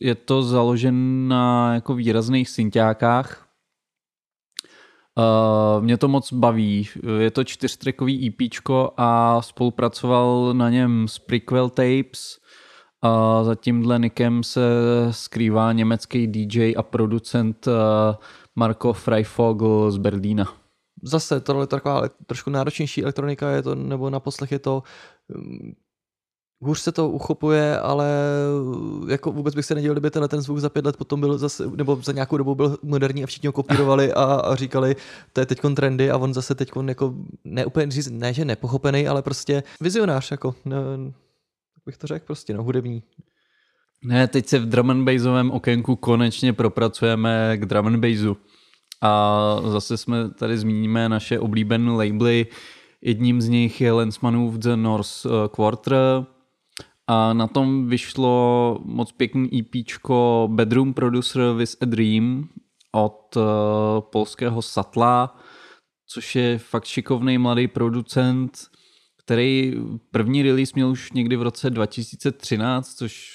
je to založen na jako výrazných synťákách. Uh, mě to moc baví. Je to čtyřtrekový EPčko a spolupracoval na něm s Prequel Tapes. A za tímhle nikem se skrývá německý DJ a producent uh, Marko Freifogel z Berlína.
Zase tohle je taková trošku náročnější elektronika, je to, nebo na poslech je to mm, hůř se to uchopuje, ale uh, jako vůbec bych se nedělal, kdyby tenhle ten zvuk za pět let potom byl zase, nebo za nějakou dobu byl moderní a všichni ho kopírovali a, a říkali, to je teď trendy a on zase teď jako, ne úplně říct, ne, že nepochopený, ale prostě vizionář, jako, ne, bych to řekl, prostě, no, hudební.
Ne, teď se v drum and bassovém okénku konečně propracujeme k drum and bassu. A zase jsme tady zmíníme naše oblíbené labely. Jedním z nich je Lensmanův The North eh, Quarter. A na tom vyšlo moc pěkný EPčko Bedroom Producer with a Dream od eh, polského Satla, což je fakt šikovný mladý producent, který první release měl už někdy v roce 2013, což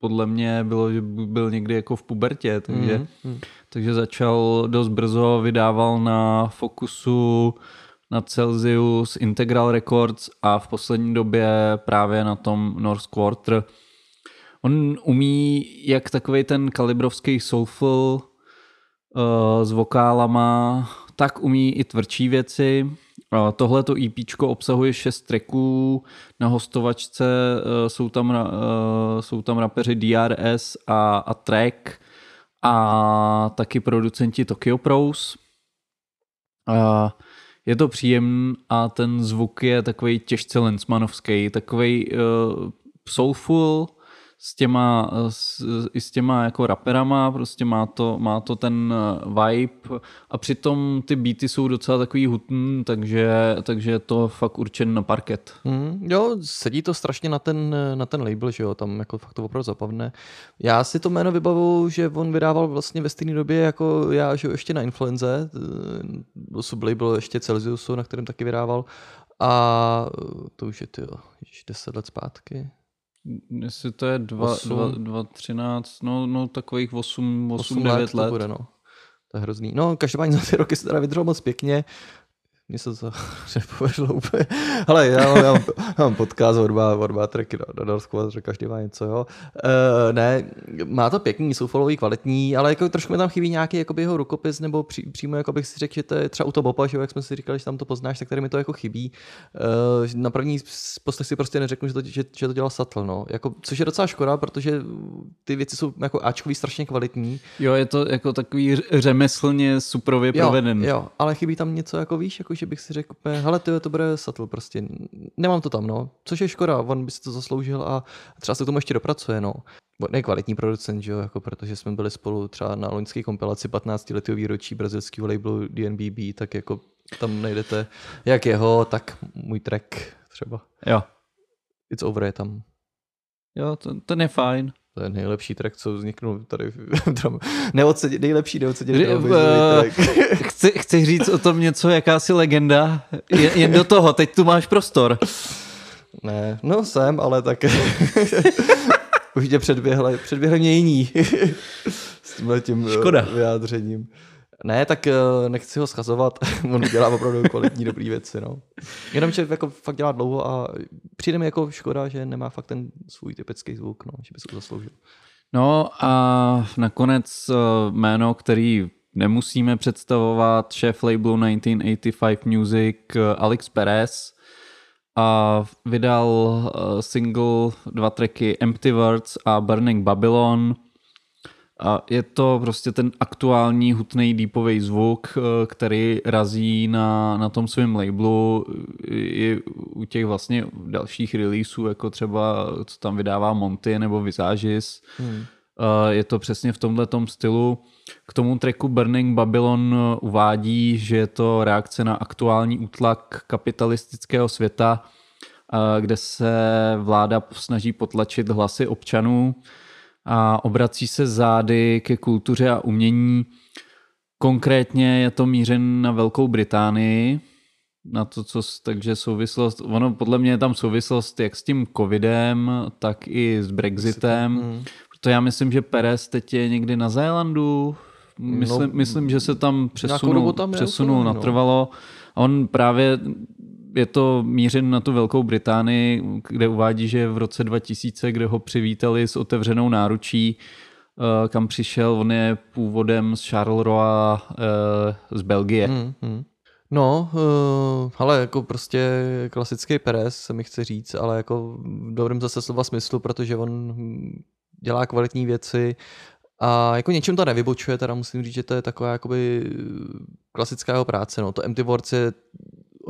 podle mě bylo, že byl někdy jako v pubertě, takže,
Mhm, mhm.
takže začal dost brzo, vydával na Focusu, na Celsius, Integral Records a v poslední době právě na tom North Quarter. On umí jak takový ten kalibrovský soulful uh, s vokálama, tak umí i tvrdší věci. Uh, Tohleto EPčko obsahuje šest tracků, na hostovačce uh, jsou tam, uh, jsou tam rapeři DRS a, a Track a taky producenti Tokyo Pros. Uh, je to příjemný a ten zvuk je takový těžce Lensmanovský, takový uh, soulful, s těma, s, i s těma jako raperama, prostě má to, má to ten eh, vibe a přitom ty beaty jsou docela takový hutný, takže, takže je to fakt určen na parket.
Mm, jo, sedí to strašně na ten, na ten label, že jo, tam jako fakt to opravdu zapadne. Já si to jméno vybavu, že on vydával vlastně ve stejné době jako já, že jo, ještě na Influenze, eh, sublabel ještě Celsiusu, na kterém taky vydával a eh, to už je ty, ježiš, 10 let zpátky.
Jestli to je 2,
Osm.
2, 2 13, no, no takových 8, 8,
8
9
to
let.
Bude, no. To je hrozný. No, každopádně za ty roky se teda vydržel moc pěkně. Mně se to (laughs) nepovedlo úplně. Ale já, mám- já, mám, já mám podcast od dva, od dva tracky na, na Norsku, že každý má něco, jo. Uh, ne, má to pěkný, jsou followový, kvalitní, ale jako trošku mi tam chybí nějaký jakoby jeho rukopis, nebo při, přímo jako bych si řekl, že to je třeba u toho Bopa, že jo, jak jsme si říkali, že tam to poznáš, tak tady mi to jako chybí. Uh, na první poslech si prostě neřeknu, že to, že, že to dělal Sattel, no. Jako, což je docela škoda, protože ty věci jsou jako Ačkový strašně kvalitní.
Jo, je to jako takový řemeslně suprově
Jo,
proveden.
jo, ale chybí tam něco jako víš, jako že bych si řekl hele tyjo, to bude Sattel prostě, nemám to tam, no, což je škoda, on by si to zasloužil a třeba se k tomu ještě dopracuje, no. On je kvalitní producent, že jo, jako protože jsme byli spolu třeba na loňské kompilaci 15 letého výročí brazilského labelu DNBB, tak jako tam najdete jak jeho, tak můj track třeba.
Jo,
It's Over je tam.
jo to, ten je fajn.
To je nejlepší track, co vzniknul tady v drum. Neoceně, nejlepší neoceněný
Kdy-
drum
eh. (laughs) Chci, chci říct o tom něco, jakási legenda. Je, jen do toho, teď tu máš prostor.
Ne, no jsem, ale tak... (laughs) Už tě předběhli, předběhli mě jiní (laughs) s tímhle tím eh,
Škoda.
vyjádřením. Ne, tak eh, nechci ho schazovat, (laughs) on dělá opravdu kvalitní dobrý věci, no. Jenom, že jako fakt dělá dlouho a přijde mi jako škoda, že nemá fakt ten svůj typický zvuk, no, že by se to zasloužil.
No a nakonec eh, jméno, který nemusíme představovat, šéf labelu 1985 Music eh, Alex Perez a vydal single, dva tracky Empty Words a Burning Babylon. A je to prostě ten aktuální hutný deepový zvuk, eh, který razí na, na tom svém labelu i u těch vlastně dalších releaseů, jako třeba co tam vydává Monty nebo Visages. Hmm. Je to přesně v tomhle stylu. K tomu tracku Burning Babylon eh, uvádí, že je to reakce na aktuální útlak kapitalistického světa, eh, kde se vláda snaží potlačit hlasy občanů a obrací se zády ke kultuře a umění. Konkrétně je to mířen na Velkou Británii, na to, co, takže souvislost, ono podle mě je tam souvislost jak s tím covidem, tak i s Brexitem,
Hmm.
Proto já myslím, že Perez teď je někdy na Zélandu, myslím,
No,
myslím že se tam přesunul,
tam
přesunul
no.
natrvalo. A on právě je to mířen na tu Velkou Británii, kde uvádí, že v roce 2000, kde ho přivítali s otevřenou náručí, eh, kam přišel, on je původem z Charleroi eh, z Belgie.
Hmm, hmm. No, uh, ale jako prostě klasický Perez se mi chce říct, ale jako v dobrém zase slova smyslu, protože on dělá kvalitní věci a jako něčím to nevybočuje, teda musím říct, že to je taková jakoby eh, klasická jeho práce, no. To Empty Words je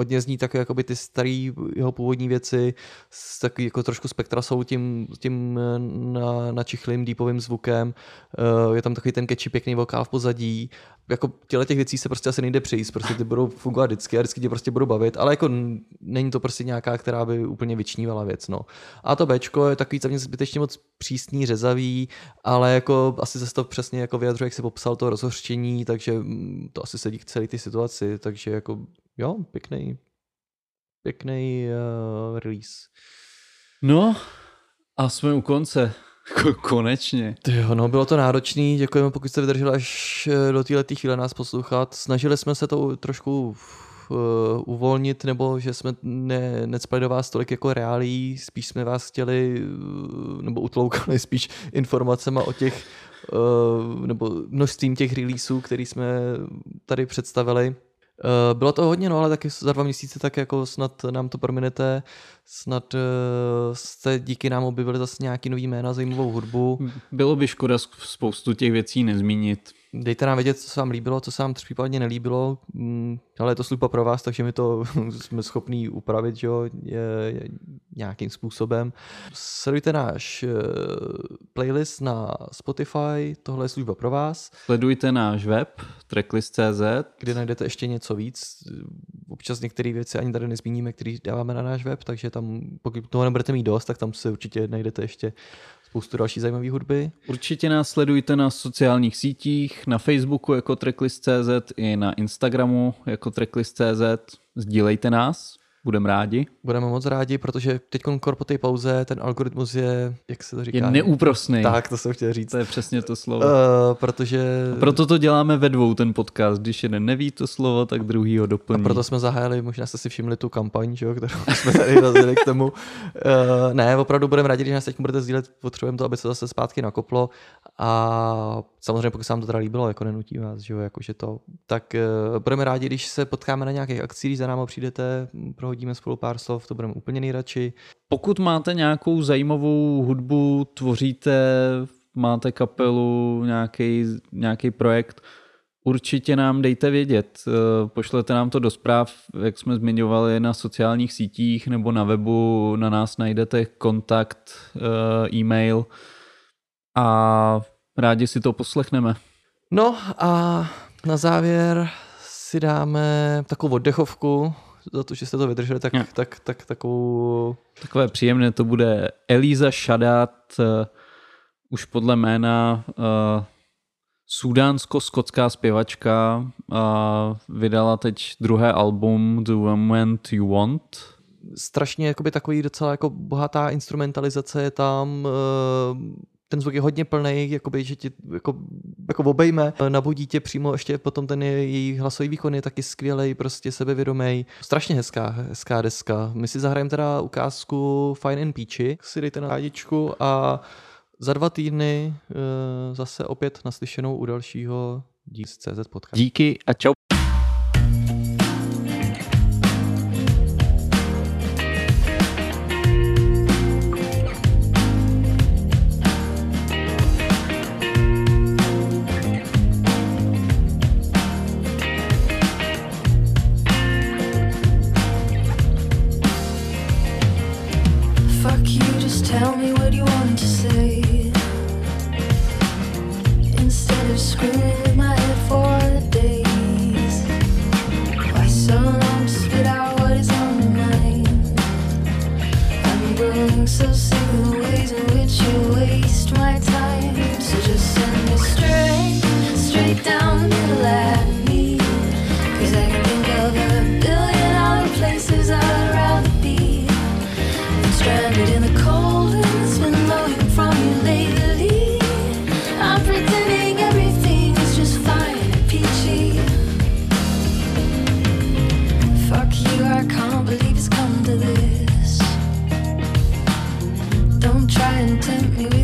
hodně zní tak jakoby ty starý jeho původní věci s jako trošku spektra jsou tím, tím eh, na, načichlým deepovým zvukem. Eh, Je tam takový ten catchy pěkný vokál v pozadí. Jako těle těch věcí se prostě asi nejde přejít, prostě ty budou fungovat vždycky a vždycky tě prostě budou bavit, ale jako není to prostě nějaká, která by úplně vyčnívala věc, no. A to Bčko je takový za mě zbytečně moc přísný, řezavý, ale jako asi se to přesně jako vyjadřuje, jak si popsal to rozhořčení, takže mm, to asi sedí k celé té situaci, takže jako jo, pěkný, pěkný uh, release.
No a jsme u konce. Ko- Konečně.
Jo, no bylo to náročný, děkujeme, pokud jste vydrželi až eh, do této chvíle nás poslouchat. Snažili jsme se to trošku uh, uvolnit, nebo že jsme ne, necpali do vás tolik jako reálí, spíš jsme vás chtěli, uh, nebo utloukali spíš informacemi o těch, uh, nebo množstvím těch releaseů, který jsme tady představili. Uh, Bylo to hodně, no ale taky za dva měsíce tak jako snad nám to prominete, snad uh, jste díky nám objevili zase nějaký nový jména, zajímavou hudbu.
Bylo by škoda spoustu těch věcí nezmínit.
Dejte nám vědět, co se vám líbilo, co se vám případně nelíbilo, mm, ale je to služba pro vás, takže my to (laughs) jsme schopní upravit že jo, je, je, nějakým způsobem. Sledujte náš eh, playlist na Spotify, tohle je služba pro vás,
Sledujte náš web tracklist.cz,
kde najdete ještě něco víc. Občas některé věci ani tady nezmíníme, které dáváme na náš web, takže tam, pokud toho nebudete mít dost, tak tam se určitě najdete ještě spoustu další zajímavé hudby.
Určitě nás sledujte na sociálních sítích, na Facebooku jako tracklist.cz i na Instagramu jako tracklist.cz. Sdílejte nás, budeme rádi.
Budeme moc rádi, protože teď po té pauze ten algoritmus je, jak se to říká?
Je neúprosný.
Tak, to jsem chtěl říct.
To je přesně to slovo.
Uh, protože...
Proto to děláme ve dvou, ten podcast. Když jeden neví to slovo, tak druhý ho
A
doplní.
proto jsme zahájili, možná jste si všimli tu kampaň, že jo, kterou (laughs) jsme tady razili k tomu. Uh, ne, opravdu budeme rádi, když nás teď budete sdílet, potřebujeme to, aby se zase zpátky nakoplo. A samozřejmě, pokud se vám to teda líbilo, jako nenutí vás, že jo, jakože to, tak uh, budeme rádi, když se potkáme na nějakých akcích, když za námi přijdete, prohodíme spolu pár slov, to budeme úplně nejradši.
Pokud máte nějakou zajímavou hudbu, tvoříte, máte kapelu, nějaký, nějaký projekt, určitě nám dejte vědět. Eh, Pošlete nám to do zpráv, jak jsme zmiňovali, na sociálních sítích nebo na webu. Na nás najdete kontakt, eh, e-mail a rádi si to poslechneme.
No a na závěr si dáme takovou oddechovku, za to, že jste to vydrželi, tak,
Jo.
tak, tak takovou
Takové příjemné to bude Elíza Shadat, eh, už podle jména eh, sudánsko-skotská zpěvačka, a vydala teď druhé album The Moment You Want
strašně jakoby takový docela jako bohatá instrumentalizace je tam, eh, ten zvuk je hodně plný, jakoby, že ti jako, jako obejme, nabudí tě přímo, ještě potom ten je, její hlasový výkon je taky skvělý, prostě sebevědomý. Strašně hezká, hezká deska. My si zahrajeme teda ukázku Fine and Peachy, si dejte na rádičku a za dva týdny uh, zase opět naslyšenou u dalšího díl z CZ podcast.
Díky a čau.
Believe it's come to this. Don't try and tempt me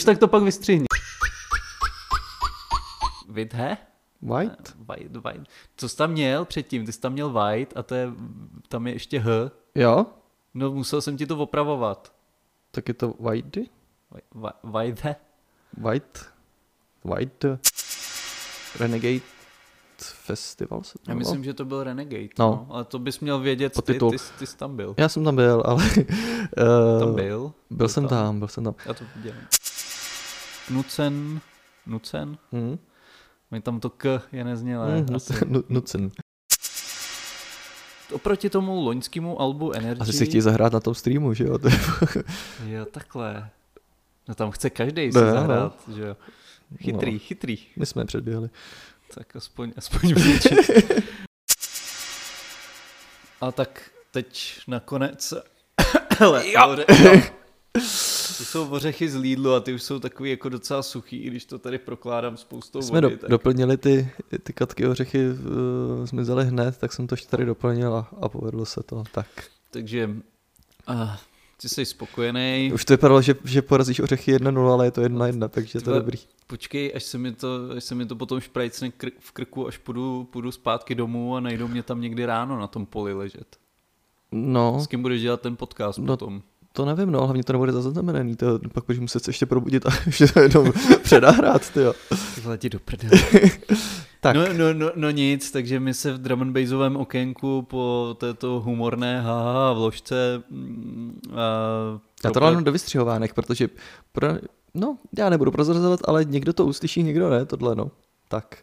když tak to pak vystřihni. Vidhe?
White?
White, white. Co jsi tam měl předtím? Ty jsi tam měl white a to je, tam je ještě H.
Jo?
No musel jsem ti to opravovat.
Tak je to White?
Whi- White?
White? White? Renegade Festival se to
Já myslím, že to byl Renegade.
No.
No. Ale to bys měl vědět, ty, ty, ty jsi tam byl.
Já jsem tam byl, ale...
Tam
uh,
byl?
Byl jsem tam, byl jsem tam.
Já to dělám. Nucen, Nucen?
Hmm?
Mi tam to K je neznělé.
Hmm,
asi. (laughs)
nu- Nucen.
Oproti tomu loňskému albu Energy...
Asi si chtějí zahrát na tom streamu, že jo? (laughs)
Jo, takhle. No tam chce každý si
No, jo,
zahrát, že jo. Chytrý,
No.
chytrý.
My jsme předběhli.
Tak aspoň, aspoň. (laughs) A tak teď nakonec... Hele, oře... To jsou ořechy z Lidlu a ty už jsou takový jako docela suchý, i když to tady prokládám spoustou
Jsme
vody.
do,
tak...
doplnili ty, ty katky ořechy, uh, zmizely hned, tak jsem to ještě tady doplnil a, a povedlo se to. Tak.
Takže uh, ty jsi spokojený.
Už to vypadalo, že, že porazíš ořechy 1-0, ale je to 1-1, takže to je dobrý.
Počkej, až se mi to, až se mi to potom šprajcne kr- v krku, až půjdu, půjdu zpátky domů a najdou mě tam někdy ráno na tom poli ležet.
No,
S kým budeš dělat ten podcast
No,
potom?
To nevím, no, hlavně to nebude zaznamenaný, to pak budeš muset se ještě probudit a (laughs) ještě to jenom (laughs) předahrát, ty jo.
Jdi do prdele. (laughs)
Tak.
No, no, no, no nic, takže my se v drum and bassovém okénku po této humorné haha vložce mm, a
Já to dám do vystřihovánek, protože pro, no, já nebudu prozrazovat, ale někdo to uslyší, někdo ne, tohle no. Tak.